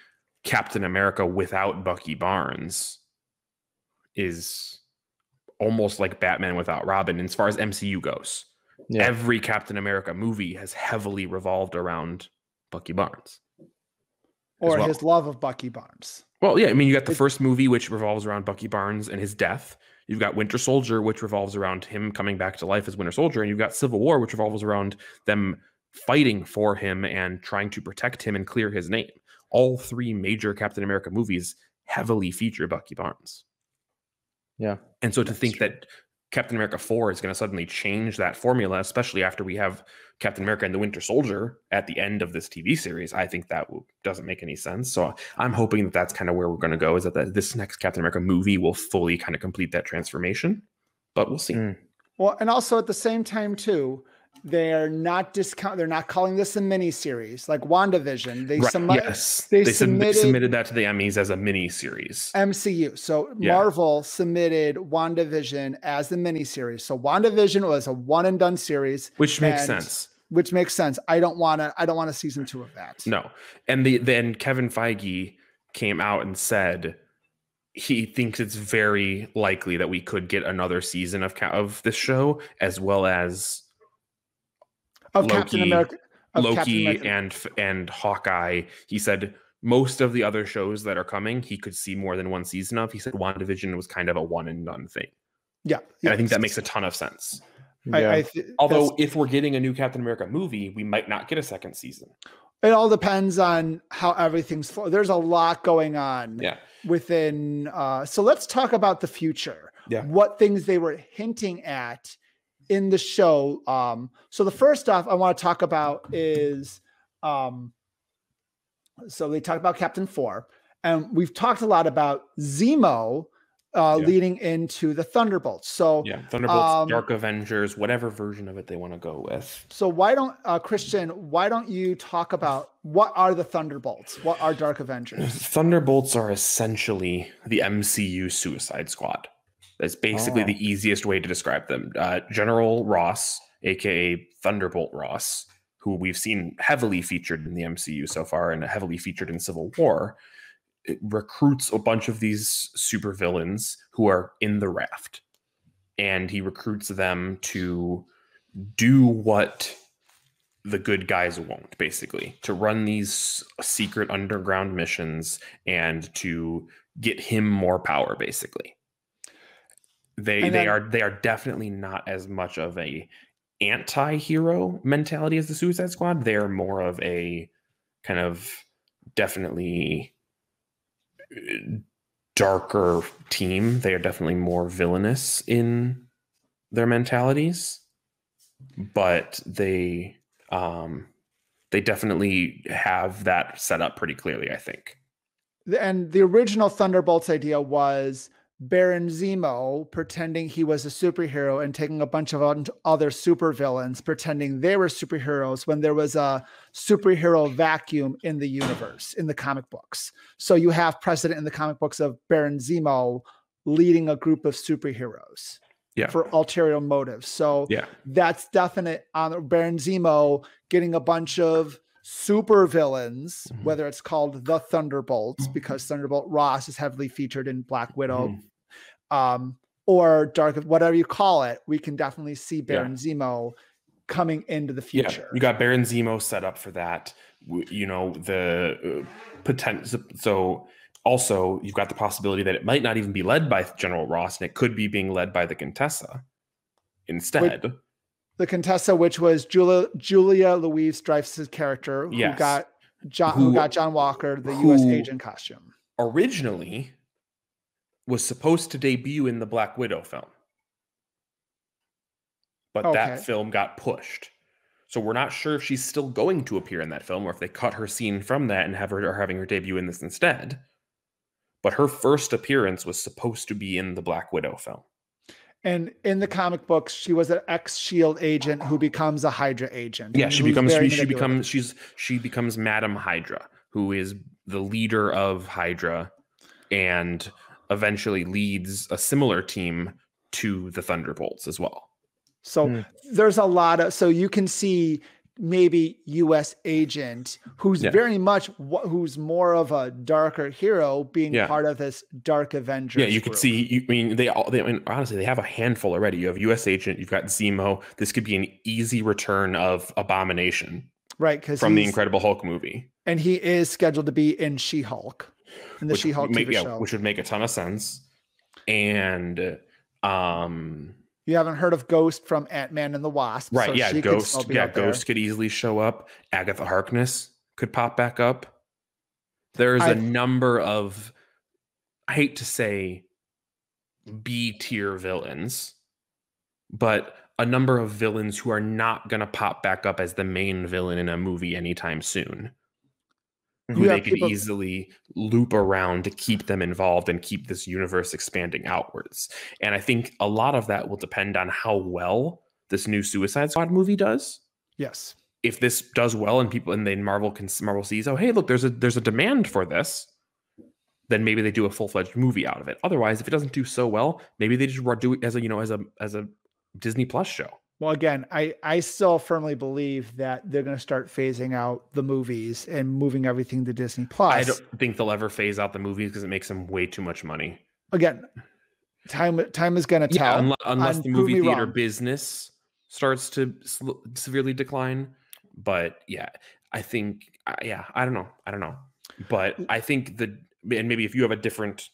Captain America without Bucky Barnes is almost like Batman without Robin as far as MCU goes. yeah, Every Captain America movie has heavily revolved around Bucky Barnes. or well. his love of Bucky Barnes. Well, yeah, I mean, you got the first movie, which revolves around Bucky Barnes and his death. You've got Winter Soldier, which revolves around him coming back to life as Winter Soldier. And you've got Civil War, which revolves around them fighting for him and trying to protect him and clear his name. All three major Captain America movies heavily feature Bucky Barnes. yeah. And so to That's think true. that Captain America 4 is going to suddenly change that formula, especially after we have Captain America and the Winter Soldier at the end of this TV series, I think that w- doesn't make any sense. So I'm hoping that that's kind of where we're going to go is that the, this next Captain America movie will fully kind of complete that transformation. But we'll see. Mm. Well, and also at the same time too, they're not discount. They're not calling this a mini series like WandaVision. They Right, submi- yes. they They, submitted- submitted that to the Emmys as a mini series. MCU. So Yeah. Marvel submitted WandaVision as the mini series. So WandaVision was a one and done series, Which makes sense. which makes sense. I don't want to. I don't want a season two of that. No. And the then Kevin Feige came out and said he thinks it's very likely that we could get another season of of this show as well as of Captain Loki- America. Of Captain Loki America. and and Hawkeye. He said most of the other shows that are coming, he could see more than one season of. He said WandaVision was kind of a one and done thing. yeah, And I think that makes a ton of sense. Yeah. I th- Although if we're getting a new Captain America movie, we might not get a second season. it all depends on how everything's. flo- There's a lot going on. Yeah. within uh so let's talk about the future Yeah. what things they were hinting at in the show um so the first stuff i want to talk about is um so they talked about captain four and we've talked a lot about zemo uh Yeah. leading into the thunderbolts so Yeah. Thunderbolts, Um, Dark Avengers, whatever version of it they want to go with. so why don't uh christian why don't you talk about what are the thunderbolts what are dark avengers Thunderbolts are essentially the MCU Suicide Squad. That's basically Oh. the easiest way to describe them. Uh, General Ross, aka Thunderbolt Ross, who we've seen heavily featured in the MCU so far and heavily featured in Civil War, recruits a bunch of these supervillains who are in the raft. And he recruits them to do what the good guys won't basically to run these secret underground missions and to get him more power basically they And they are they are definitely not as much of a anti-hero mentality as the suicide squad. They're more of a kind of definitely uh, darker team. They are definitely more villainous in their mentalities but they um they definitely have that set up pretty clearly i think. And the original Thunderbolts idea was Baron Zemo pretending he was a superhero and taking a bunch of other supervillains pretending they were superheroes when there was a superhero vacuum in the universe in the comic books. So you have precedent in the comic books of Baron Zemo leading a group of superheroes yeah for ulterior motives. So yeah that's definite on Baron Zemo getting a bunch of super villains, Mhm. whether it's called the Thunderbolts, because Thunderbolt Ross is heavily featured in Black Widow, Mhm. um, or Dark whatever you call it, we can definitely see Yeah. Baron Zemo coming into the future. Yeah, you got Baron Zemo set up for that. You know the uh, potential. So also you've got the possibility that it might not even be led by General Ross, and it could be being led by the Contessa instead. The Contessa, which was Julia Julia Louis-Dreyfus' character, who Yes. got John, who, Who- got John Walker, the U.S. agent costume. Originally, was supposed to debut in the Black Widow film, but Okay. that film got pushed. So we're not sure if she's still going to appear in that film, or if they cut her scene from that and have her or having her debut in this instead. But her first appearance was supposed to be in the Black Widow film. And in the comic books, she was an ex Shield agent who becomes a Hydra agent. Yeah, she becomes she, she becomes she's she becomes Madam Hydra, who is the leader of Hydra, and eventually leads a similar team to the Thunderbolts as well. So Hmm. there's a lot of so you can see maybe U.S. agent who's Yeah. very much wh- who's more of a darker hero being Yeah. part of this Dark Avengers. Yeah, you could see. You, I mean, they all. They, I mean, honestly, they have a handful already. You have U.S. Agent. You've got Zemo. This could be an easy return of Abomination right because from the Incredible Hulk movie, and he is scheduled to be in She-Hulk in the which She-Hulk would make, TV yeah, show. which would make a ton of sense. And um, you haven't heard of Ghost from Ant Man and the Wasp, right, so yeah, she Ghost. Yeah. Ghost could easily show up. Agatha Harkness could pop back up. There's a number of, I hate to say, B tier villains, but a number of villains who are not going to pop back up as the main villain in a movie anytime soon. Who You they could people- easily loop around to keep them involved and keep this universe expanding outwards. And I think a lot of that will depend on how well this new Suicide Squad movie does Yes. if this does well and people and then Marvel can Marvel sees oh hey look there's a there's a demand for this then maybe they do a full-fledged movie out of it otherwise if it doesn't do so well maybe they just do it as a you know as a as a Disney Plus show Well, again, I I still firmly believe that they're going to start phasing out the movies and moving everything to Disney Plus. I don't think they'll ever phase out the movies because it makes them way too much money Again, time time is going to yeah tell. unless, unless the movie theater wrong. business starts to sl- severely decline but yeah I think uh, yeah I don't know I don't know but I think the and maybe if you have a different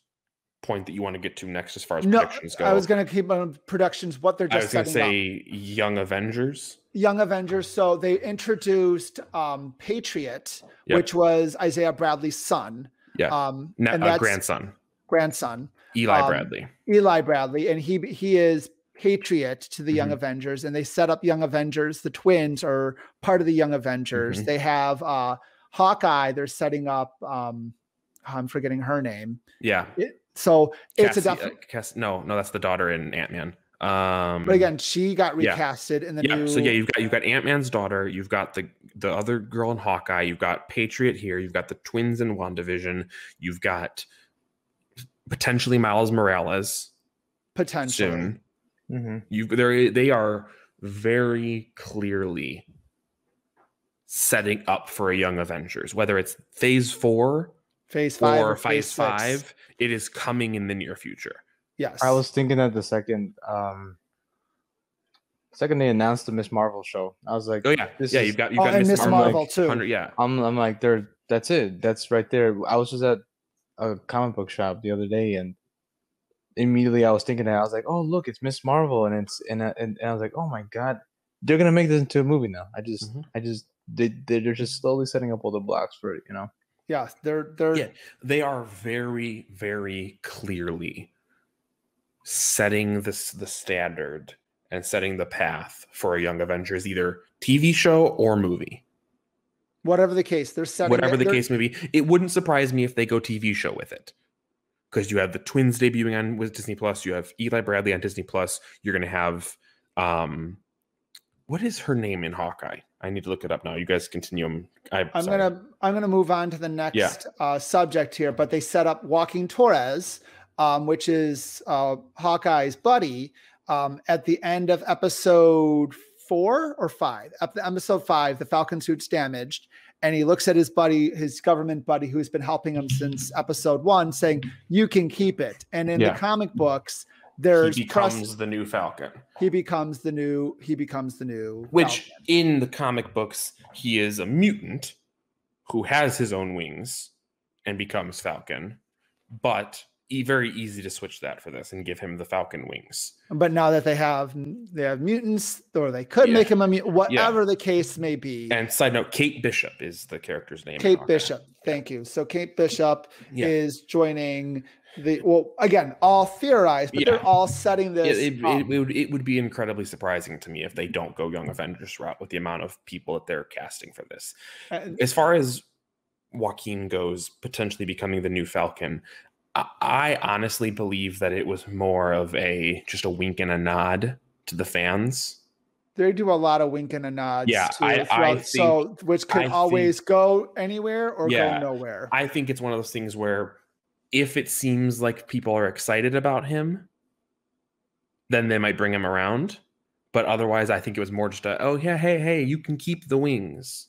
point that you want to get to next as far as no, predictions go I was going to keep on productions. What they're I just was going to setting up. say Young Avengers. Young Avengers. So they introduced um, Patriot, Yep. which was Isaiah Bradley's son. Yeah. Um, Na- and uh, grandson, grandson. Eli um, Bradley. Eli Bradley, and he he is Patriot to the Young Mhm. Avengers, and they set up Young Avengers. The twins are part of the Young Avengers. Mhm. They have uh, Hawkeye. They're setting up. Um, I'm forgetting her name. Yeah. It, so it's a Cassie- uh. Cass- no, no, that's the daughter in Ant Man. Um, But again, she got yeah. recasted in the yeah. new. So yeah, you've got you've got Ant Man's daughter. You've got the the other girl in Hawkeye. You've got Patriot here. You've got the twins in Wandavision. You've got potentially Miles Morales potentially. soon. Mm-hmm. You they they are very clearly setting up for a Young Avengers, whether it's Phase Four Phase five or or phase phase six. five, it is coming in the near future. Yes, I was thinking that the second, um, second they announced the Miss Marvel show, I was like, Oh yeah, This yeah. is- You've got you've Oh, got and Miss Miss Marvel, Marvel, too. 100 Yeah, I'm, I'm like, they're that's it, that's right there. I was just at a comic book shop the other day, and immediately I was thinking that I was like, oh look, it's Miss Marvel, and it's and I- and, and I was like, oh my god, they're gonna make this into a movie now. I just, Mhm. I just, they they're just slowly setting up all the blocks for it, you know. Yeah, they're they're yeah. They are very very clearly setting this the standard and setting the path for a Young Avengers, either TV show or movie. whatever the case, they're setting Whatever the case may be, it wouldn't surprise me if they go TV show with it. Because you have the twins debuting on with Disney Plus, you have Eli Bradley on Disney Plus, you're gonna have um what is her name in Hawkeye? I need to look it up now. You guys continue. I'm, I, I'm gonna I'm gonna move on to the next uh, subject here, but they set up Joaquin Torres, um, which is uh, Hawkeye's buddy, um, at the end of episode four or five. Up the episode five, the Falcon suit's damaged, and he looks at his buddy, his government buddy, who's been helping him since episode one, saying, "You can keep it." And in Yeah. the comic books, there's he press- becomes the new Falcon. he becomes the new he becomes the new Which Falcon. in the comic books, he is a mutant who has his own wings and becomes Falcon. But very easy to switch that for this and give him the Falcon wings. but now that they have they have mutants or they could Yeah. make him a mutant whatever the case may be And side note, Kate Bishop is the character's name. kate bishop thank you so kate bishop Yeah. is joining the well again all theorized but Yeah. they're all setting this it, it, it would, it would be incredibly surprising to me if they don't go Young Avengers route with the amount of people that they're casting for this. And- As far as Joaquin goes, potentially becoming the new Falcon, I, I honestly believe that it was more of a just a wink and a nod to the fans. they do a lot of wink and a nod. Yeah, too, I- I throughout, so which could I think- always go anywhere or Yeah, go nowhere I think it's one of those things where if it seems like people are excited about him, then they might bring him around. But otherwise, I think it was more just a, oh, yeah, hey, hey, you can keep the wings.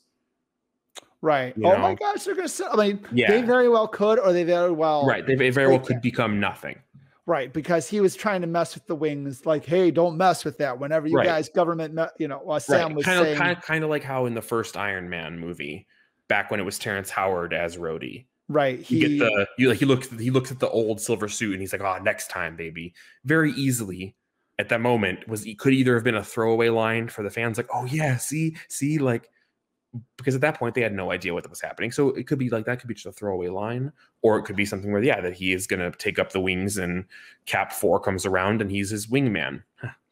right you oh my gosh they're gonna sell i mean they very well could or they very well right. They, very well could become nothing. Right, because he was trying to mess with the wings, like, "Hey, don't mess with that." Whenever you Right. guys, government, you know, uh, Sam Right. was Kind saying, of, kind of, kind of like how in the first Iron Man movie, back when it was Terrence Howard as Rhodey, right? you He, get the you like he looks he looks at the old silver suit and he's like, oh, next time, baby. Very easily at that moment was it could either have been a throwaway line for the fans, like, oh yeah, see, see, like because at that point they had no idea what was happening. So it could be like that could be just a throwaway line, or it could be something where yeah, that he is gonna take up the wings and Cap Four comes around and he's his wingman.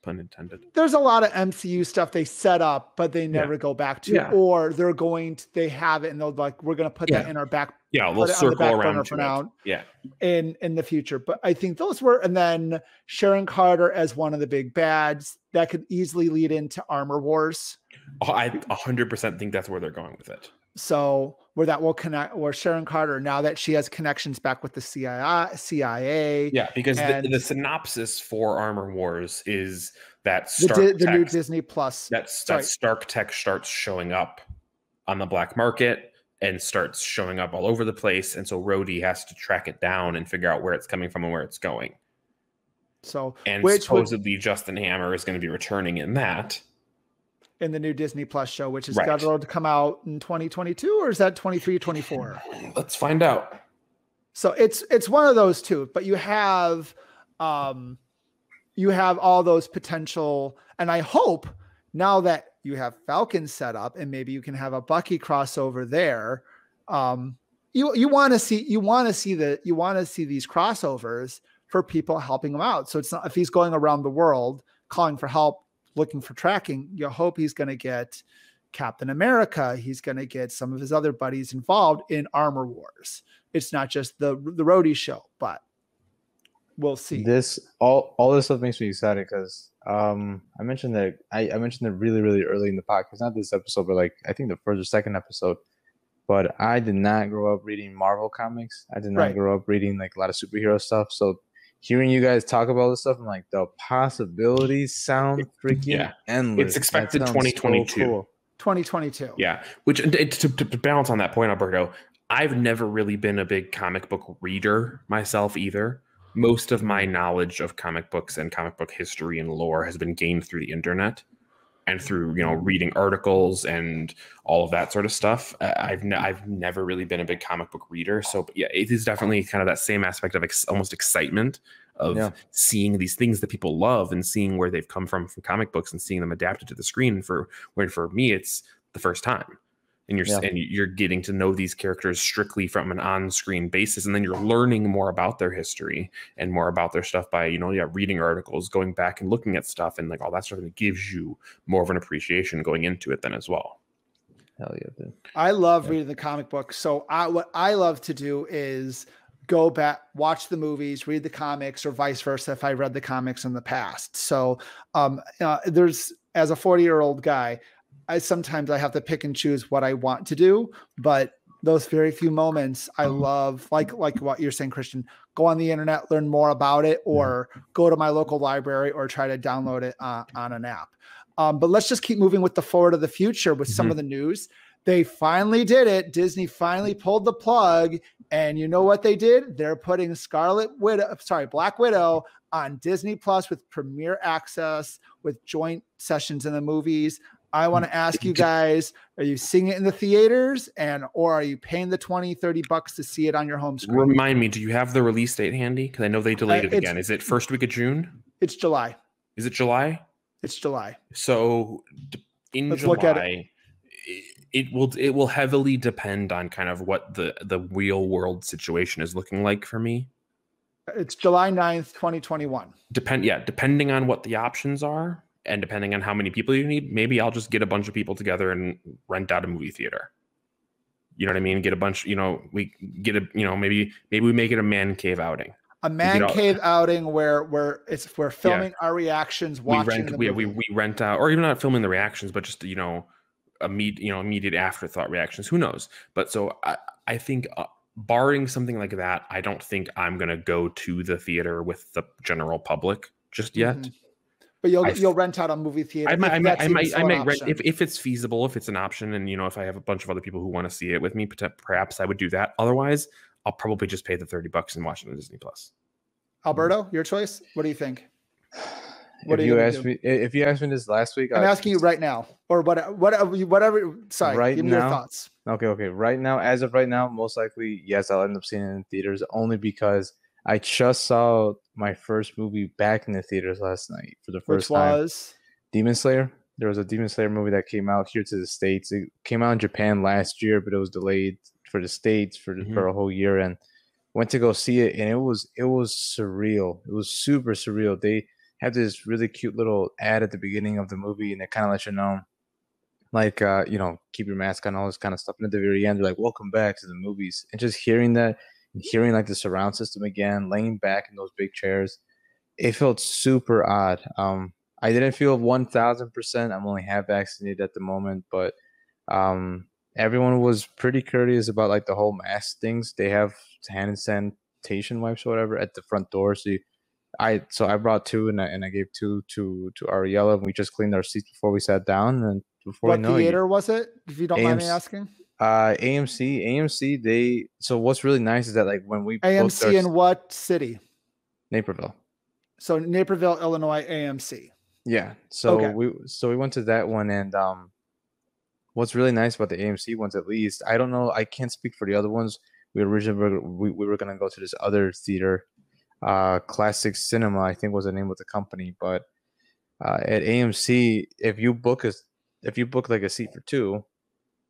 Pun intended. there's a lot of MCU stuff they set up, but they never go back to, Yeah. or they're going to, they have it, and they'll like, we're going to put that in our back Yeah, Put they'll it on the circle around for now. Yeah. in in the future. But I think those were, and then Sharon Carter as one of the big bads that could easily lead into Armor Wars. Oh, I 100% think that's where they're going with it. So where that will connect, where Sharon Carter, now that she has connections back with the CIA, CIA, Yeah, because the, the synopsis for Armor Wars is that the, Stark Di- the new Disney Plus. that, that Stark Tech starts showing up on the black market and starts showing up all over the place, and so Rhodey has to track it down and figure out where it's coming from and where it's going. So And which would, supposedly Justin Hammer is going to be returning in that. In the new Disney Plus show, which is Right. scheduled to come out in 2022, or is that 23, 24? Let's find out. So it's it's one of those two, but you have um you have all those potential and I hope now that you have Falcon set up and maybe you can have a Bucky crossover there um you you want to see you want to see the you want to see these crossovers for people helping him out. So it's not if he's going around the world calling for help, looking for tracking, you hope he's going to get Captain America. He's going to get some of his other buddies involved in Armor Wars. It's not just the the Rhodey show, but we'll see. This all all this stuff makes me excited because um I mentioned that I, I mentioned it really really early in the podcast, not this episode, but like I think the first or second episode. But I did not grow up reading Marvel comics. I did not Right. grow up reading like a lot of superhero stuff. So hearing you guys talk about this stuff, I'm like the possibilities sound freaking Yeah. endless. It's expected sounds so 2022. cool. 2022. Yeah, which uh, to, to, to balance on that point, Alberto, I've never really been a big comic book reader myself either. Most of my mm-hmm. knowledge of comic books and comic book history and lore has been gained through the internet and through you know reading articles and all of that sort of stuff. I- I've ne- I've never really been a big comic book reader, so yeah, it is definitely kind of that same aspect of ex- almost excitement of Yeah. seeing these things that people love and seeing where they've come from from comic books and seeing them adapted to the screen. For where for me, it's the first time and you're Yeah. and you're getting to know these characters strictly from an on-screen basis and then you're learning more about their history and more about their stuff by you know yeah reading articles going back and looking at stuff and like all that stuff and it gives you more of an appreciation going into it then as well Hell yeah, dude. I love reading the comic books. So I what I love to do is go back, watch the movies, read the comics, or vice versa if I read the comics in the past. So um, uh, there's as a 40 year old guy, I sometimes I have to pick and choose what I want to do, but those very few moments I love, like like what you're saying, Christian. Go on the internet, learn more about it, or go to my local library, or try to download it uh, on an app. Um, but let's just keep moving with the forward of the future with some of the news. They finally did it. Disney finally pulled the plug. And you know what they did? They're putting Scarlet Widow, sorry, Black Widow on Disney Plus with premiere access with joint sessions in the movies. I want to ask you guys, are you seeing it in the theaters and or are you paying the 20, 30 bucks to see it on your home screen? Remind me, do you have the release date handy? Because I know they delayed Uh, it again. Is it first week of June? It's July. Is it July? It's July. So in Let's July, look at it. It, will it will heavily depend on kind of what the the real world situation is looking like for me. It's July 9th, 2021. Depend yeah, depending on what the options are and depending on how many people you need, maybe I'll just get a bunch of people together and rent out a movie theater. You know what I mean? Get a bunch, you know, we get a, you know, maybe maybe we make it a man cave outing. A man all- cave outing where where it's we're filming our reactions, we watching rent the we, movie. we we rent out or even not filming the reactions but just you know immediate you know immediate afterthought reactions who knows but so i i think uh, barring something like that i don't think i'm going to go to the theater with the general public just yet Mhm. But you'll I you'll rent out a movie theater. I might, if I might, I might, I might rent if, if it's feasible, if it's an option, and you know, if I have a bunch of other people who want to see it with me, perhaps I would do that. Otherwise, I'll probably just pay the thirty bucks and watch it on Disney Plus. Alberto, your choice. What do you think? What are if you you asked me, if you asked me this last week, I'm I- asking you right now, or what? Whatever. Whatever. Sorry. Right give me your thoughts. Okay, okay. Right now, as of right now, most likely, yes, I'll end up seeing it in theaters only because I just saw my first movie back in the theaters last night for the Which first time. was Demon Slayer. There was a Demon Slayer movie that came out here to the states. It came out in Japan last year, but it was delayed for the states for Mm-hmm. for a whole year. And went to go see it, and it was it was surreal. It was super surreal. They have this really cute little ad at the beginning of the movie, and it kind of lets you know, like uh, you know, keep your mask on, all this kind of stuff. And at the very end, they're like, "Welcome back to the movies," and just hearing that, hearing like the surround system again, laying back in those big chairs, it felt super odd. Um, I didn't feel one thousand percent. I'm only half vaccinated at the moment, but um, everyone was pretty courteous about like the whole mask things. They have hand sanitation wipes or whatever at the front door. So you, I so I brought two and I and I gave two to to Ariella. And we just cleaned our seats before we sat down, and before what we know it, you- theater was it? If you don't mind me asking. Uh, AMC, AMC. They so what's really nice is that like when we booked our AMC in what city? Naperville. So Naperville, Illinois, AMC. Yeah. So Okay. we so we went to that one and um what's really nice about the AMC ones at least, I don't know, I can't speak for the other ones. We originally were, we, we were gonna go to this other theater, uh Classic Cinema, I think was the name of the company, but uh at AMC, if you book a if you book like a seat for two,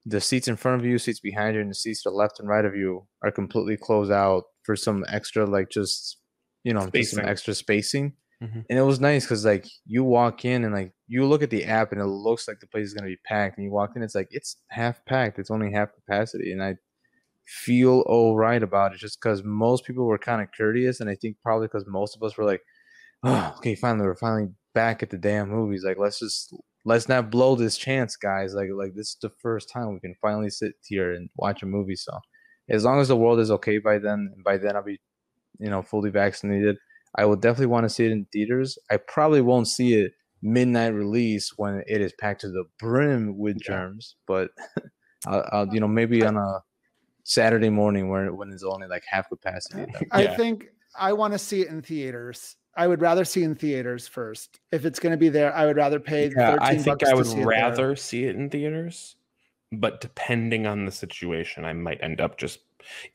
the seats in front of you, seats behind you, and the seats to the left and right of you are completely closed out for some extra like just you know, just some extra spacing Mhm. and it was nice because like you walk in and like you look at the app and it looks like the place is gonna be packed, and you walk in, it's like it's half packed, it's only half capacity, and I feel all right about it just because most people were kind of courteous, and I think probably because most of us were like, oh, okay, finally we're finally back at the damn movies, like let's just let's not blow this chance, guys, like like this is the first time we can finally sit here and watch a movie, so as long as the world is okay by then, and by then I'll be, you know, fully vaccinated. I will definitely want to see it in theaters. I probably won't see it midnight release when it is packed to the brim with germs, but I'll, I'll, you know, maybe on a Saturday morning where when it's only like half capacity. I Yeah. think I want to see it in theaters. I would rather see in theaters first. If it's going to be there, I would rather pay. the Yeah, 13 I think I would see it rather see it in theaters, but depending on the situation, I might end up just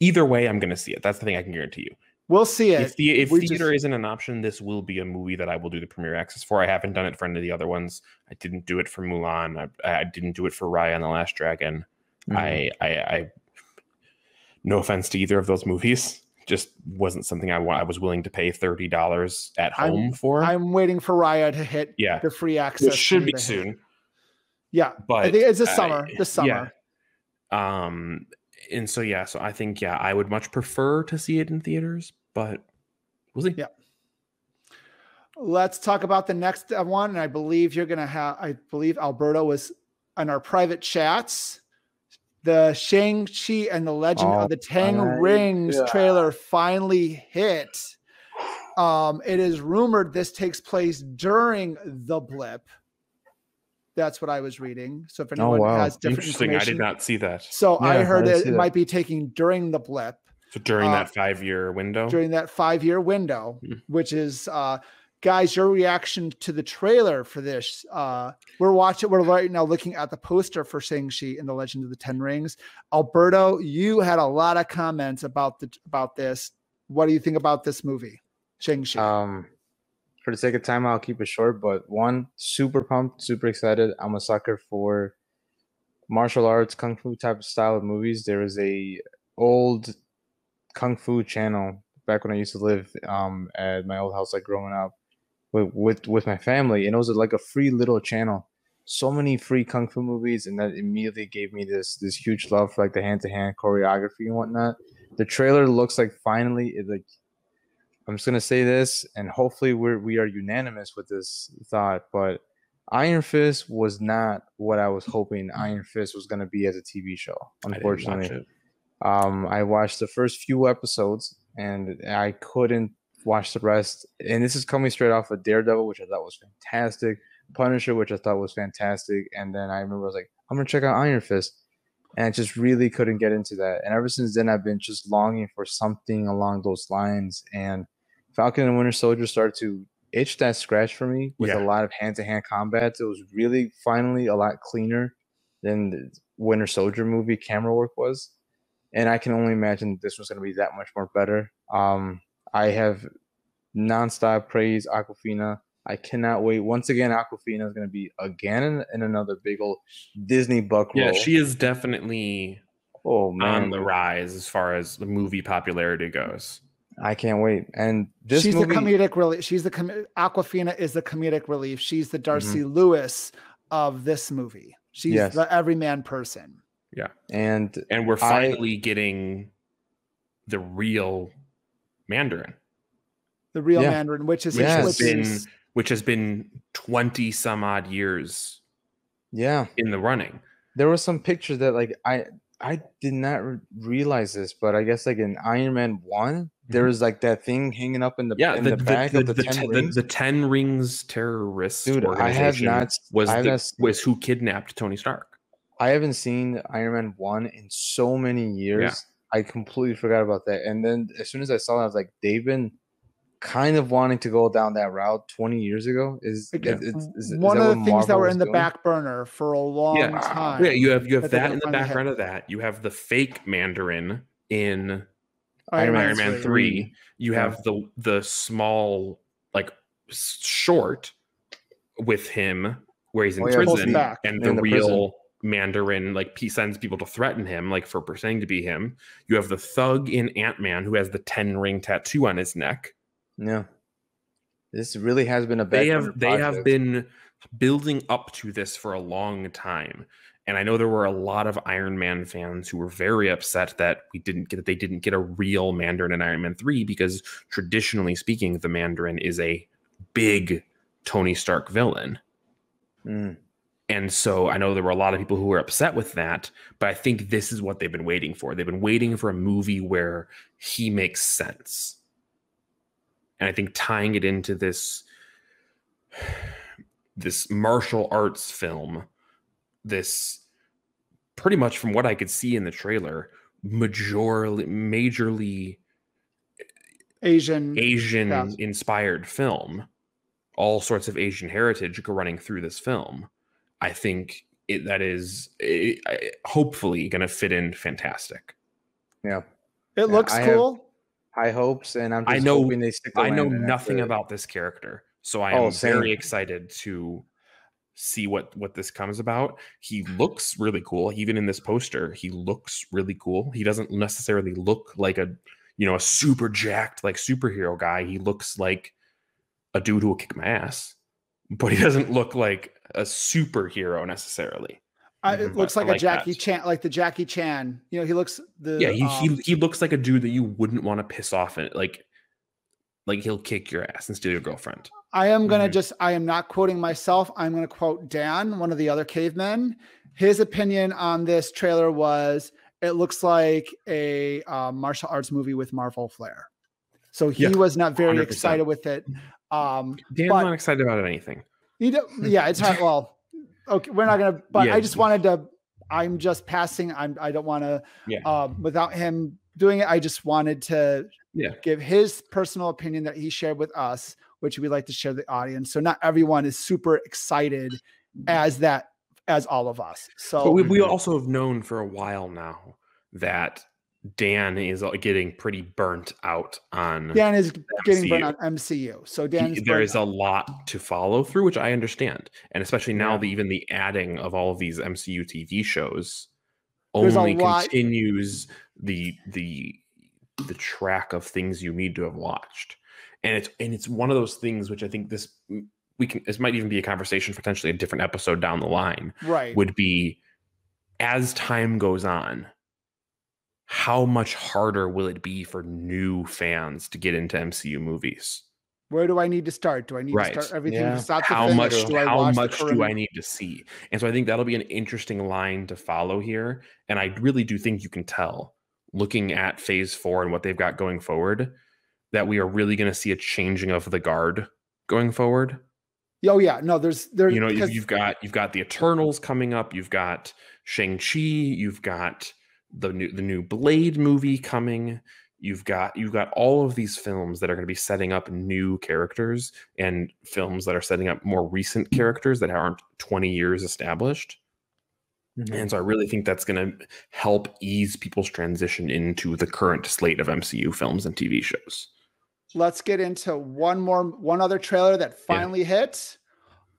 either way. I'm going to see it. That's the thing I can guarantee you. We'll see it. If, the, if theater just- isn't an option, this will be a movie that I will do the premiere access for. I haven't done it for any of the other ones. I didn't do it for Mulan. I, I didn't do it for Raya and the Last Dragon. Mhm. I, I, I, no offense to either of those movies, just wasn't something I wa- I was willing to pay thirty dollars at I'm- home for. I'm waiting for Raya to hit yeah, the free access. it should be to hit. soon, Yeah, but I think it's this I- summer. This summer. Yeah. Um, and so yeah, so I think yeah, I would much prefer to see it in theaters, but we'll see. Yeah. Let's talk about the next uh, one. And I believe you're going to have, I believe Alberto was on our private chats. The Shang-Chi and the Legend Oh, of the Ten my Rings God. trailer finally hit. Um, it is rumored this takes place during the blip. That's what I was reading. So if Oh, anyone wow. has different Interesting. I did not see that. so I heard I it, it might be taking during the blip. So during Uh, that five year window. during that five year window, Hmm. which is uh guys, your reaction to the trailer for this. Uh we're watching we're right now looking at the poster for Shang-Chi and the Legend of the Ten Rings. Alberto, you had a lot of comments about the about this. What do you think about this movie? Shang-Chi. Um, for the sake of time, I'll keep it short. But one, super pumped, super excited. I'm a sucker for martial arts, kung fu type of style of movies. There was a old kung fu channel back when I used to live um at my old house, like growing up with with, with my family, and it was like a free little channel. So many free kung fu movies, and that immediately gave me this this huge love for like the hand to hand choreography and whatnot. The trailer looks like finally it like I'm just gonna say this, and hopefully we're we are unanimous with this thought. But Iron Fist was not what I was hoping Iron Fist was gonna be as a TV show. I Unfortunately, it. um, I watched the first few episodes, and I couldn't watch the rest. And this is coming straight off of Daredevil, which I thought was fantastic. Punisher, which I thought was fantastic, and then I remember I was like, I'm gonna check out Iron Fist and I just really couldn't get into that. And ever since then, I've been just longing for something along those lines. And Falcon and Winter Soldier started to itch that scratch for me with Yeah. a lot of hand-to-hand combat. It was really finally a lot cleaner than the Winter Soldier movie camera work was. And I can only imagine this was going to be that much more better. Um, I have nonstop praise Awkwafina. I cannot wait. Once again, Awkwafina is going to be again in, in another big old Disney buck Yeah, she is definitely Oh man, on the rise as far as the movie popularity goes. I can't wait. And this she's movie, the comedic relief. She's the com- Awkwafina is the comedic relief. She's the Darcy Mm-hmm. Lewis of this movie. She's Yes. the everyman person. Yeah, and And we're I- finally getting the real Mandarin, The real Yeah. Mandarin, which is which Yes. has been is which has been 20 some odd years yeah, in the running. there was some pictures that like I I did not re- realize this, but I guess like in Iron Man one, there was like that thing hanging up in the Mm-hmm. Yeah, in the, the, the, back the, of the, the, ten te- the- rings. the Ten Rings terrorist Dude, I have not- was I have the, not- was who kidnapped Tony Stark. I haven't seen Iron Man one in so many years. I completely forgot about that. And then as soon as I saw that, I was like, they've been kind of wanting to go down that route 20 years ago. Is, Yeah. is, is- is- is one that of the what things that were in the doing? back burner for a long Yeah. time. Yeah, you have you have that in the background of that. You have the fake Mandarin in Iron Man Iron Man three. three. Mm-hmm. You Yeah. have the the small like short with him where he's in Oh, yeah, prison, back. and In the, the real prison. Mandarin like he sends people to threaten him, like for pretending to be him. You have the thug in Ant Man who has the ten ring tattoo on his neck. Yeah. This really has been a they have they have been building up to this for a long time and i know there were a lot of iron man fans who were very upset that we didn't get that they didn't get a real mandarin in iron man 3 because traditionally speaking the mandarin is a big tony stark villain Mm. And so i know there were a lot of people who were upset with that but i think this is what they've been waiting for they've been waiting for a movie where he makes sense and i think tying it into this this martial arts film this pretty much from what i could see in the trailer majorly majorly eh, Asian. asian Yes. inspired film all sorts of asian heritage go running through this film i think it, that is eh, hopefully going to fit in fantastic Yeah. It looks I have- cool. High hopes, and I'm just I know- hoping they stick I know around, and that's nothing it. about this character, so I Oh, am same. very excited to see what what this comes about. He looks really cool, even in this poster. He looks really cool. He doesn't necessarily look like a you know a super jacked like superhero guy. He looks like a dude who will kick my ass, but he doesn't look like a superhero necessarily. I, it looks I like a Jackie that. Chan, like the Jackie Chan. You know, he looks the Yeah, he, um, he he looks like a dude that you wouldn't want to piss off and like like he'll kick your ass and steal your girlfriend. I am going to Mhm. just, I am not quoting myself. I'm going to quote Dan, one of the other cavemen. His opinion on this trailer was it looks like a uh, martial arts movie with Marvel flair. So he Yeah, was not very 100%. excited with it. Um, Dan's But- not excited about anything. he do, yeah, it's not, well, okay, we're not gonna. But Yeah. I just wanted to. I'm just passing. I'm. I don't want to. Yeah. Um, without him doing it, I just wanted to. Yeah. Give his personal opinion that he shared with us, which we'd like to share with the audience. So not everyone is super excited as that as all of us. So But we, we also have known for a while now that Dan is uh, getting pretty burnt out on. Dan is getting burnt on MCU. So he- Dan's there is a lot to follow through, which I understand, and especially now Yeah. the even the adding of all of these MCU TV shows There's only continues the the the track of things you need to have watched, and it's and it's one of those things which I think this we can this might even be a conversation potentially a different episode down the line right. would be as time goes on how much harder will it be for new fans to get into MCU movies Where do I need to start? Do I need Right. to start everything Yeah. from start to how finish? much Do I how watch the much do I need to see? And so I think that'll be an interesting line to follow here. And I really do think you can tell looking at phase four and what they've got going forward that we are really going to see a changing of the guard going forward. Oh yeah, no, there's there. You know, because- you've got you've got the Eternals coming up, you've got Shang-Chi, you've got the new the new Blade movie coming. You've got you've got all of these films that are going to be setting up new characters and films that are setting up more recent characters that aren't 20 years established. Mm-hmm. And so I really think that's going to help ease people's transition into the current slate of MCU films and TV shows. let's get into one more one other trailer that finally hit.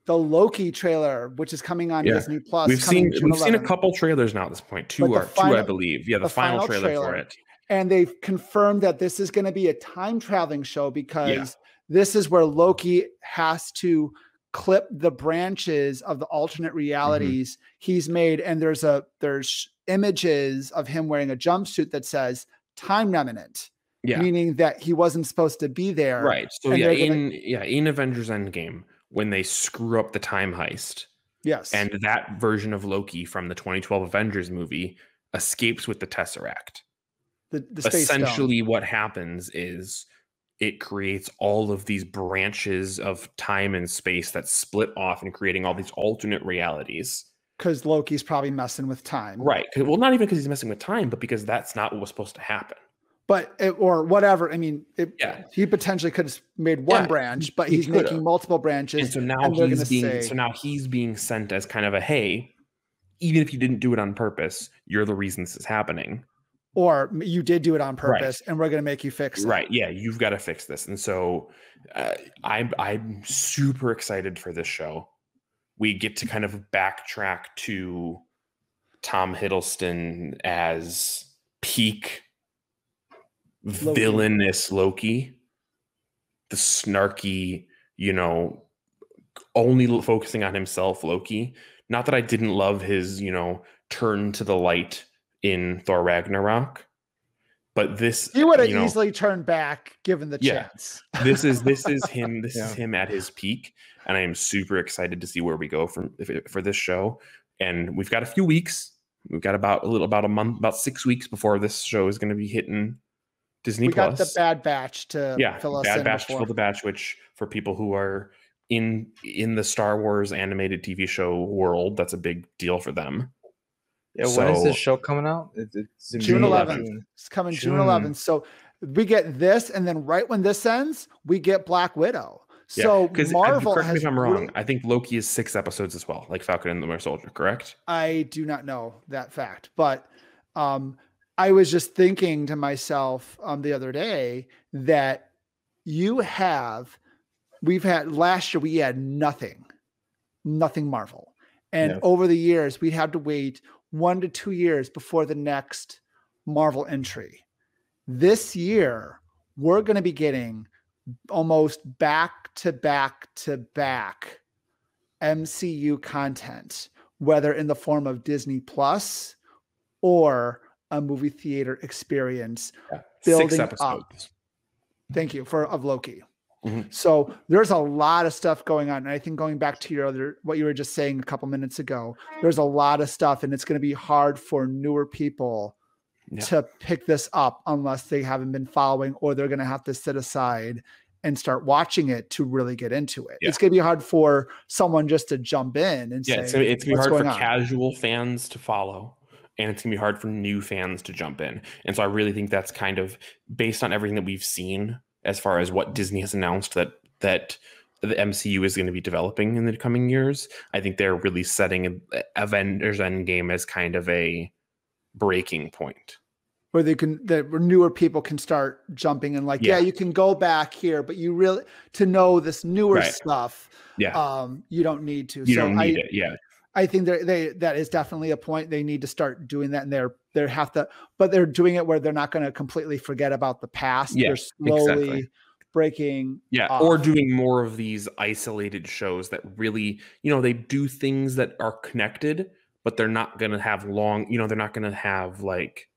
The Loki trailer, which is coming on Yeah. Disney Plus. we've seen June we've seen a couple trailers now at this point. Two or two, I believe. Yeah, the, the final, final trailer, for it. and they've confirmed that this is going to be a time traveling show because this is where Loki has to clip the branches of the alternate Mm-hmm. realities he's made and there's a there's images of him wearing a jumpsuit that says time remnant Yeah. meaning that he wasn't supposed to be there Right. So yeah, they're gonna- yeah, in Avengers Endgame, when they screw up the time heist, yes and that version of Loki from the 2012 Avengers movie escapes with the Tesseract. the, the space stone. Essentially, what happens is it creates all of these branches of time and space that split off and creating all these alternate realities. because Loki's probably messing with time Right. Well, not even because he's messing with time, but because that's not what was supposed to happen. But it, or whatever i mean it, Yeah. he potentially could have made one Yeah, branch but he he's could've. making multiple branches and so now and he's being say- so now he's being sent as kind of a hey even if you didn't do it on purpose you're the reason this is happening or you did do it on purpose and we're going to make you fix it. right yeah you've got to fix this and so uh, i'm i'm super excited for this show we get to kind of backtrack to tom hiddleston as peak Loki. villainous loki the snarky you know only focusing on himself loki not that i didn't love his you know turn to the light in thor ragnarok but this He would have you know, easily turned back given the Yeah. chance. this is this is him this is him at his peak and i am super excited to see where we go from for this show and we've got a few weeks we've got about a little about a month about six weeks before this show is going to be hitting disney We got the bad batch to yeah fill us bad in batch to before. fill the batch which for people who are in in the star wars animated tv show world that's a big deal for them Yeah, when is this show coming out? It, it's in June June 11th. It's coming June June. 11th. So we get this, and then right when this ends, we get Black Widow. So because Marvel correct me if i'm wrong really- i think loki is six episodes as well like falcon and the winter soldier correct I do not know that fact, but um, I was just thinking to myself um, the other day that you have, we've had last year, we had nothing, nothing Marvel. And over the years, we'd have to wait one to two years before the next Marvel entry. This year, we're going to be getting almost back to back to back MCU content, whether in the form of Disney Plus or a movie theater experience. Building six up. Thank you for of Loki. Mhm. So there's a lot of stuff going on. And I think going back to your other what you were just saying a couple minutes ago, there's a lot of stuff, and it's going to be hard for newer people Yeah. to pick this up unless they haven't been following, or they're going to have to sit aside and start watching it to really get into it. Yeah. It's going to be hard for someone just to jump in and Yeah, say, it's it's gonna be hard for on?" casual fans to follow, and it's gonna be hard for new fans to jump in. And so I really think that's kind of based on everything that we've seen as far as what Disney has announced that that the MCU is going to be developing in the coming years. I think they're really setting Avengers Endgame as kind of a breaking point. where they can that newer people can start jumping and like, yeah. Yeah. you can go back here, but you really to know this newer Right. stuff, Yeah, um, you don't need to. you so don't need I, it. Yeah, I think they they that is definitely a point they need to start doing that, and they're they have to, but they're doing it where they're not going to completely forget about the past. Yeah, they're slowly exactly. breaking. Yeah, or doing more of these isolated shows that really, you know, they do things that are connected, but they're not going to have long, you know, they're not going to have like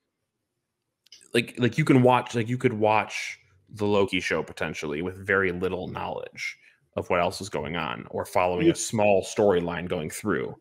like like you can watch like you could watch the Loki show potentially with very little knowledge of what else is going on or following a small storyline going through.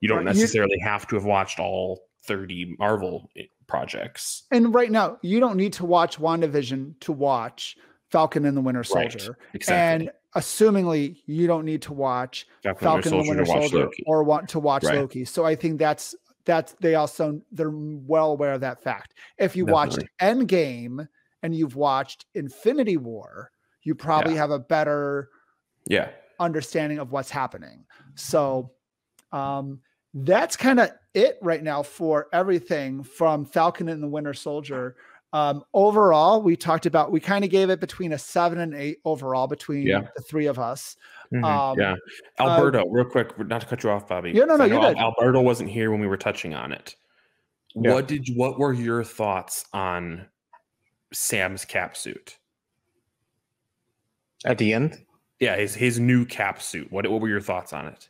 You don't necessarily have to have watched all 30 Marvel projects. And right now, you don't need to watch WandaVision to watch Falcon and the Winter Right, Soldier. Exactly. And assumingly, you don't need to watch Falcon and Falcon and the Winter Soldier or want to watch Right. Loki. So I think that's that's they also they're well aware of that fact. If you watched Endgame and you've watched Infinity War, you probably Yeah. have a better Yeah. understanding of what's happening. So um that's kind of it right now for everything from Falcon and the Winter Soldier. Um overall, we talked about we kind of gave it between a 7 and 8 overall between Yeah. the three of us. Mhm. Um yeah. Alberto, real quick, not to cut you off, Bobby. Yeah, no, no, I you're good. Alberto wasn't here when we were touching on it. Yeah. What did you, what were your thoughts on Sam's cap suit? At the end, Yeah, his his new cap suit. What what were your thoughts on it?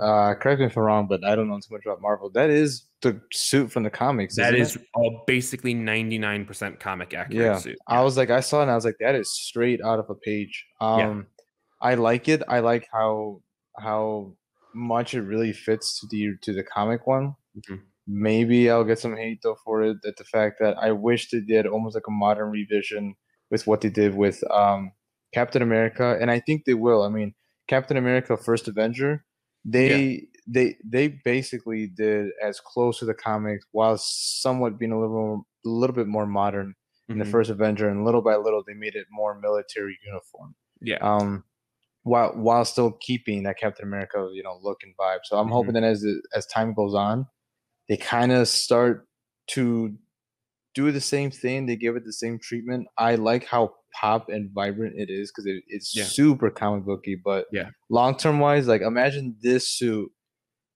Uh, correct me if I'm wrong, but I don't know too much about Marvel. That is the suit from the comics. That is uh, basically 99% comic accurate Yeah. suit. I was like, I saw it and I was like, that is straight out of a page. Um, Yeah. I like it. I like how how much it really fits to the to the comic one. Mhm. Maybe I'll get some hate though for it. At the fact that I wish they did almost like a modern revision with what they did with um, Captain America, and I think they will. I mean, Captain America: First Avenger, they they they basically did as close to the comics while somewhat being a little a little bit more modern in the Mhm. first Avenger, and little by little they made it more military uniform. Yeah. Um, while while still keeping that Captain America, you know, look and vibe. So I'm hoping Mm-hmm. that as as time goes on, they kind of start to do the same thing. They give it the same treatment. I like how pop and vibrant it is because it, it's Yeah. super comic booky. But Yeah. long term wise, like imagine this suit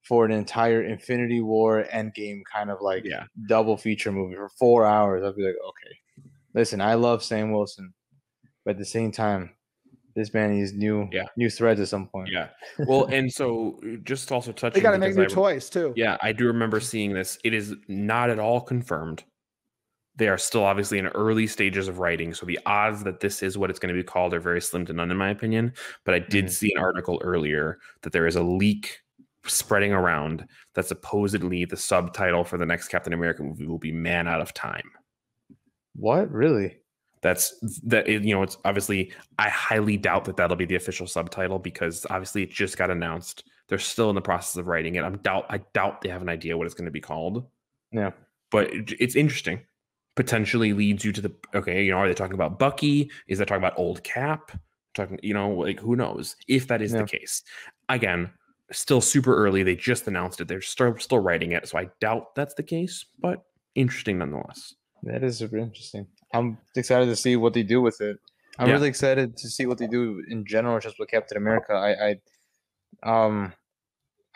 for an entire Infinity War Endgame kind of like Yeah. double feature movie for four hours. I'd be like, okay, listen, I love Sam Wilson, but at the same time, this man needs new Yeah. new threads at some point. Yeah. Well, and so uh, just also touching They got to make because new I re- toys too. Yeah, I do remember seeing this. It is not at all confirmed. They are still obviously in early stages of writing, so the odds that this is what it's going to be called are very slim to none, in my opinion. But I did Mhm. see an article earlier that there is a leak spreading around that supposedly the subtitle for the next Captain America movie will be "Man Out of Time." What really? That's that. You know, it's obviously I highly doubt that that'll be the official subtitle because obviously it just got announced. They're still in the process of writing it. I'm doubt. I doubt they have an idea what it's going to be called Yeah. but it's interesting. Potentially leads you to the okay. You know, are they talking about Bucky? Is that talking about old Cap? Talking, you know, like who knows if that is Yeah. the case. Again, still super early. They just announced it. They're still still writing it, so I doubt that's the case. But interesting nonetheless. That is super interesting. I'm excited to see what they do with it. I'm Yeah. really excited to see what they do in general, just with Captain America. I, I, um,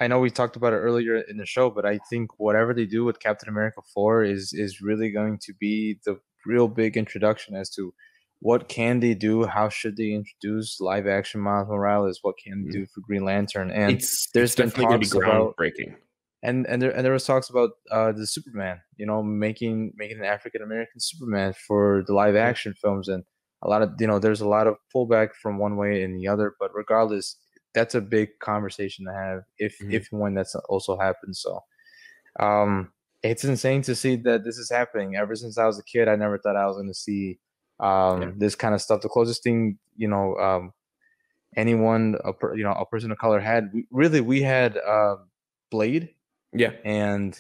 I know we talked about it earlier in the show, but I think whatever they do with Captain America Four is is really going to be the real big introduction as to what can they do, how should they introduce live action Miles Morales, what can they Mhm. do for Green Lantern, and it's there's it's been to be talks about- groundbreaking. and and there and there was talks about uh the Superman, you know, making making an African American Superman for the live action films, and a lot of you know, there's a lot of pullback from one way and the other, but regardless, that's a big conversation to have if Mhm. if when that's also happens. So, um, it's insane to see that this is happening. Ever since I was a kid, I never thought I was going to see Um, Yeah. This kind of stuff. The closest thing, you know, um, anyone, a per, you know, a person of color had. We, really, we had uh, Blade, Yeah. and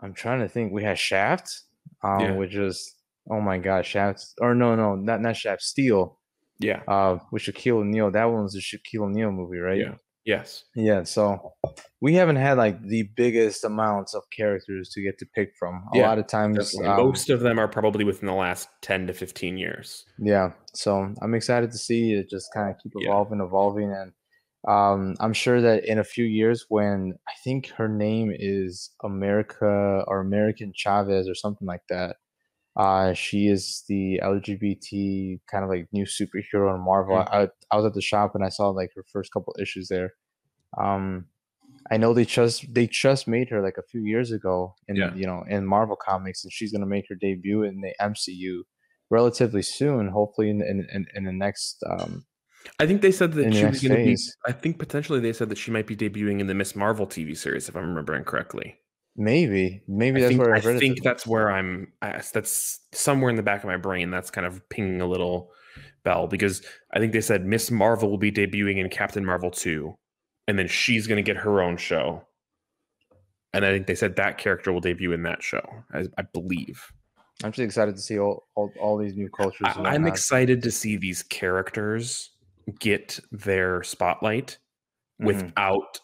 I'm trying to think. We had Shaft, um, Yeah. which is oh my god, Shaft. Or no, no, not not Shaft. Steel. Yeah. Uh, with Shaquille O'Neal. That one's a Shaquille O'Neal movie, right? Yeah. Yes. Yeah, so we haven't had like the biggest amounts of characters to get to pick from. A Yeah, lot of times, um, Most of them are probably within the last 10 to 15 years. yeah. So I'm excited to see it just kind of keep Yeah. evolving, evolving, and um, I'm sure that in a few years, when I think her name is America or American Chavez or something like that, uh, she is the LGBT kind of like new superhero in Marvel. Mm. I, I was at the shop and I saw like her first couple issues there. Um, I know they just they just made her like a few years ago in Yeah. you know in Marvel comics, and she's gonna make her debut in the MCU relatively soon. Hopefully in in, in, in the next um, I think they said that she was going to be. I think potentially they said that she might be debuting in the Miss Marvel TV series, if I'm remembering correctly. Maybe maybe I that's think, where I I think that's where I'm. That's somewhere in the back of my brain. That's kind of pinging a little bell because I think they said Miss Marvel will be debuting in Captain Marvel two, and then she's going to get her own show. And I think they said that character will debut in that show. I, I believe. I'm just excited to see all all, all these new cultures. I, I'm whatnot. excited to see these characters get their spotlight Mhm. without.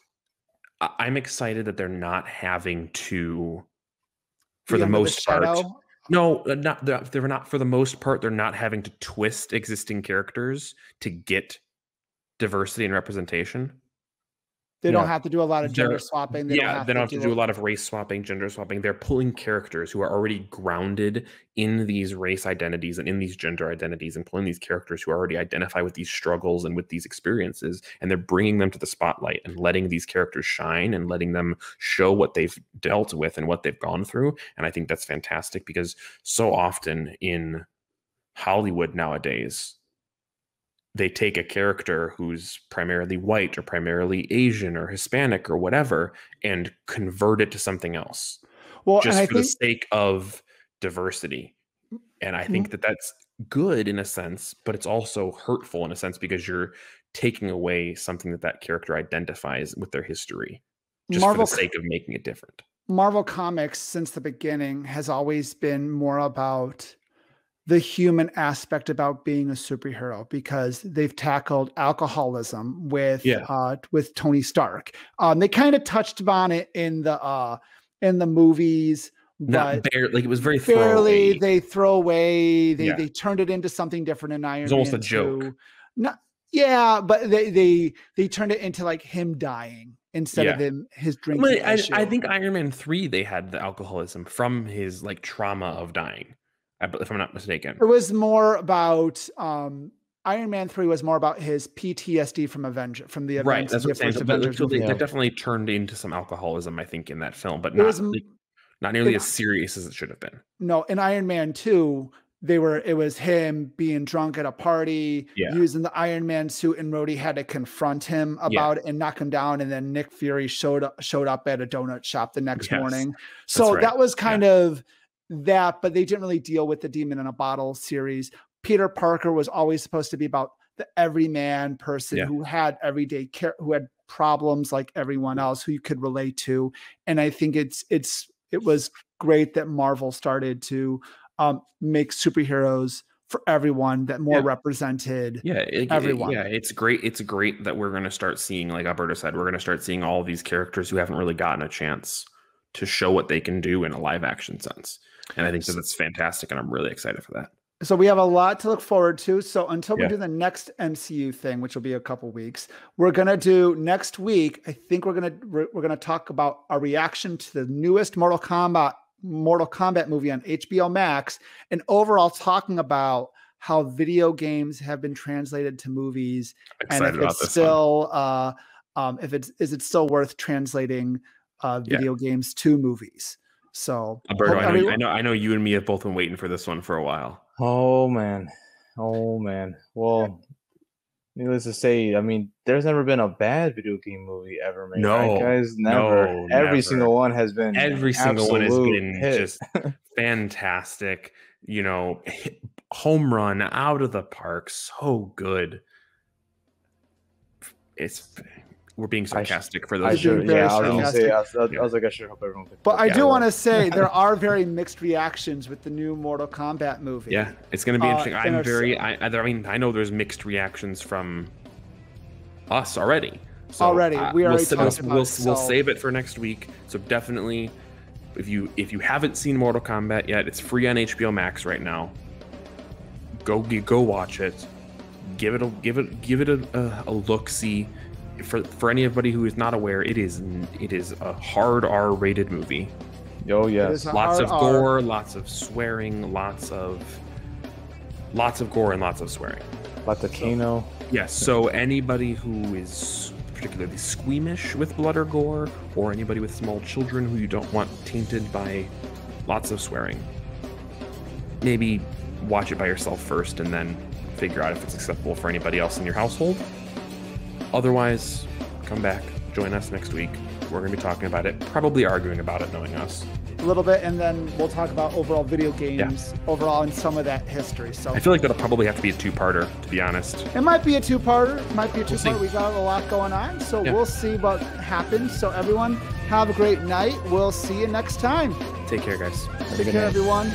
I'm excited that they're not having to, for the under most part. shadow. No, not they're not for the most part. They're not having to twist existing characters to get diversity and representation. They don't have to do a lot of gender They're- swapping. They yeah, don't have they don't to have to do a lot of race swapping, gender swapping. They're pulling characters who are already grounded in these race identities and in these gender identities, and pulling these characters who already identify with these struggles and with these experiences, and they're bringing them to the spotlight and letting these characters shine and letting them show what they've dealt with and what they've gone through. And I think that's fantastic because so often in Hollywood nowadays, they take a character who's primarily white or primarily Asian or Hispanic or whatever and convert it to something else Well, just for think the sake of diversity. And I think mm-hmm. that that's good in a sense, but it's also hurtful in a sense because you're taking away something that that character identifies with their history just Marvel for the sake of making it different. Marvel Comics since the beginning has always been more about the human aspect about being a superhero because they've tackled alcoholism with Yeah. uh, with Tony Stark. Um, they kind of touched upon it in the uh, in the movies, Not but bare, like it was very barely they throw away. They Yeah. they turned it into something different in Iron was almost Man a joke. 2. Not, yeah, but they they they turned it into like him dying instead of him his drinking. I, I issue. think Iron Man three they had the alcoholism from his like trauma of dying, I if I'm not mistaken. It was more about um Iron Man 3 was more about his PTSD from Avenger from the Right, events that's what I'm saying. first So, but- Avengers so they, Yeah. definitely turned into some alcoholism, I think, in that film, but It not was like- not nearly in- as serious as it should have been. No, in Iron Man 2, they were it was him being drunk at a party, Yeah. using the Iron Man suit, and Rhodey had to confront him Yeah. about it and knock him down. And then Nick Fury showed up showed up at a donut shop the next Yes, morning. So right. that was kind of that, but they didn't really deal with the Demon in a Bottle series. Peter Parker was always supposed to be about the everyman person Yeah. who had everyday care, who had problems like everyone else, who you could relate to. And I think it's it's it was great that Marvel started to um, make superheroes for everyone that more Yeah. represented. Yeah, it- it- Everyone. yeah, it's great. It's great that we're going to start seeing, like Alberto said, we're going to start seeing all these characters who haven't really gotten a chance to show what they can do in a live action sense. And I think that that's fantastic, and I'm really excited for that. So we have a lot to look forward to. So until we do the next MCU thing, which will be a couple weeks, we're gonna do next week. I think we're gonna we're, we're gonna talk about our reaction to the newest Mortal Kombat Mortal Kombat movie on HBO Max, and overall talking about how video games have been translated to movies, Excited and if about it's this. still uh, um, if it's is it still worth translating uh, Yeah. video games to movies. So Alberto, I know, everyone- I know, I know, you and me have both been waiting for this one for a while. Oh man, oh man. Well, needless to say, I mean, there's never been a bad video game movie ever made. right, No, guys, never. no, Every never. single one has been Every single one has been hit. just fantastic. You know, hit- home run out of the park. So good. It's we're being I sarcastic for those. should- should, yeah, I was don't gonna know. say, I was, I was like, I should hope everyone. But I do well- want to say there are very mixed reactions with the new Mortal Kombat movie. Yeah, it's going to be Uh, interesting. and I'm very. I, I I mean, I know there's mixed reactions from us already. So, Already. uh, We we'll, already sa- talked we'll, we'll, it, we'll save it for next week. So definitely, if you if you haven't seen Mortal Kombat yet, it's free on HBO Max right now. Go go watch it. Give it a give it give it a, a, a look. See. For, for anybody who is not aware, it is it is a hard R rated movie. Oh yes. Lots hard of R. gore, lots of swearing, lots of lots of gore and lots of swearing. Lots of Kano. Yes. So anybody who is particularly squeamish with blood or gore, or anybody with small children who you don't want tainted by lots of swearing, maybe watch it by yourself first and then figure out if it's acceptable for anybody else in your household. Otherwise, come back, join us next week. We're going to be talking about it, probably arguing about it, knowing us. A little bit, and then we'll talk about overall video games, overall, and some of that history. So I feel like that'll probably have to be a two-parter, to be honest. It might be a two-parter. It might be a We'll two-part. see. we got a lot going on, so Yeah. we'll see what happens. So everyone, have a great night. We'll see you next time. Take care, guys. Take care, everyone.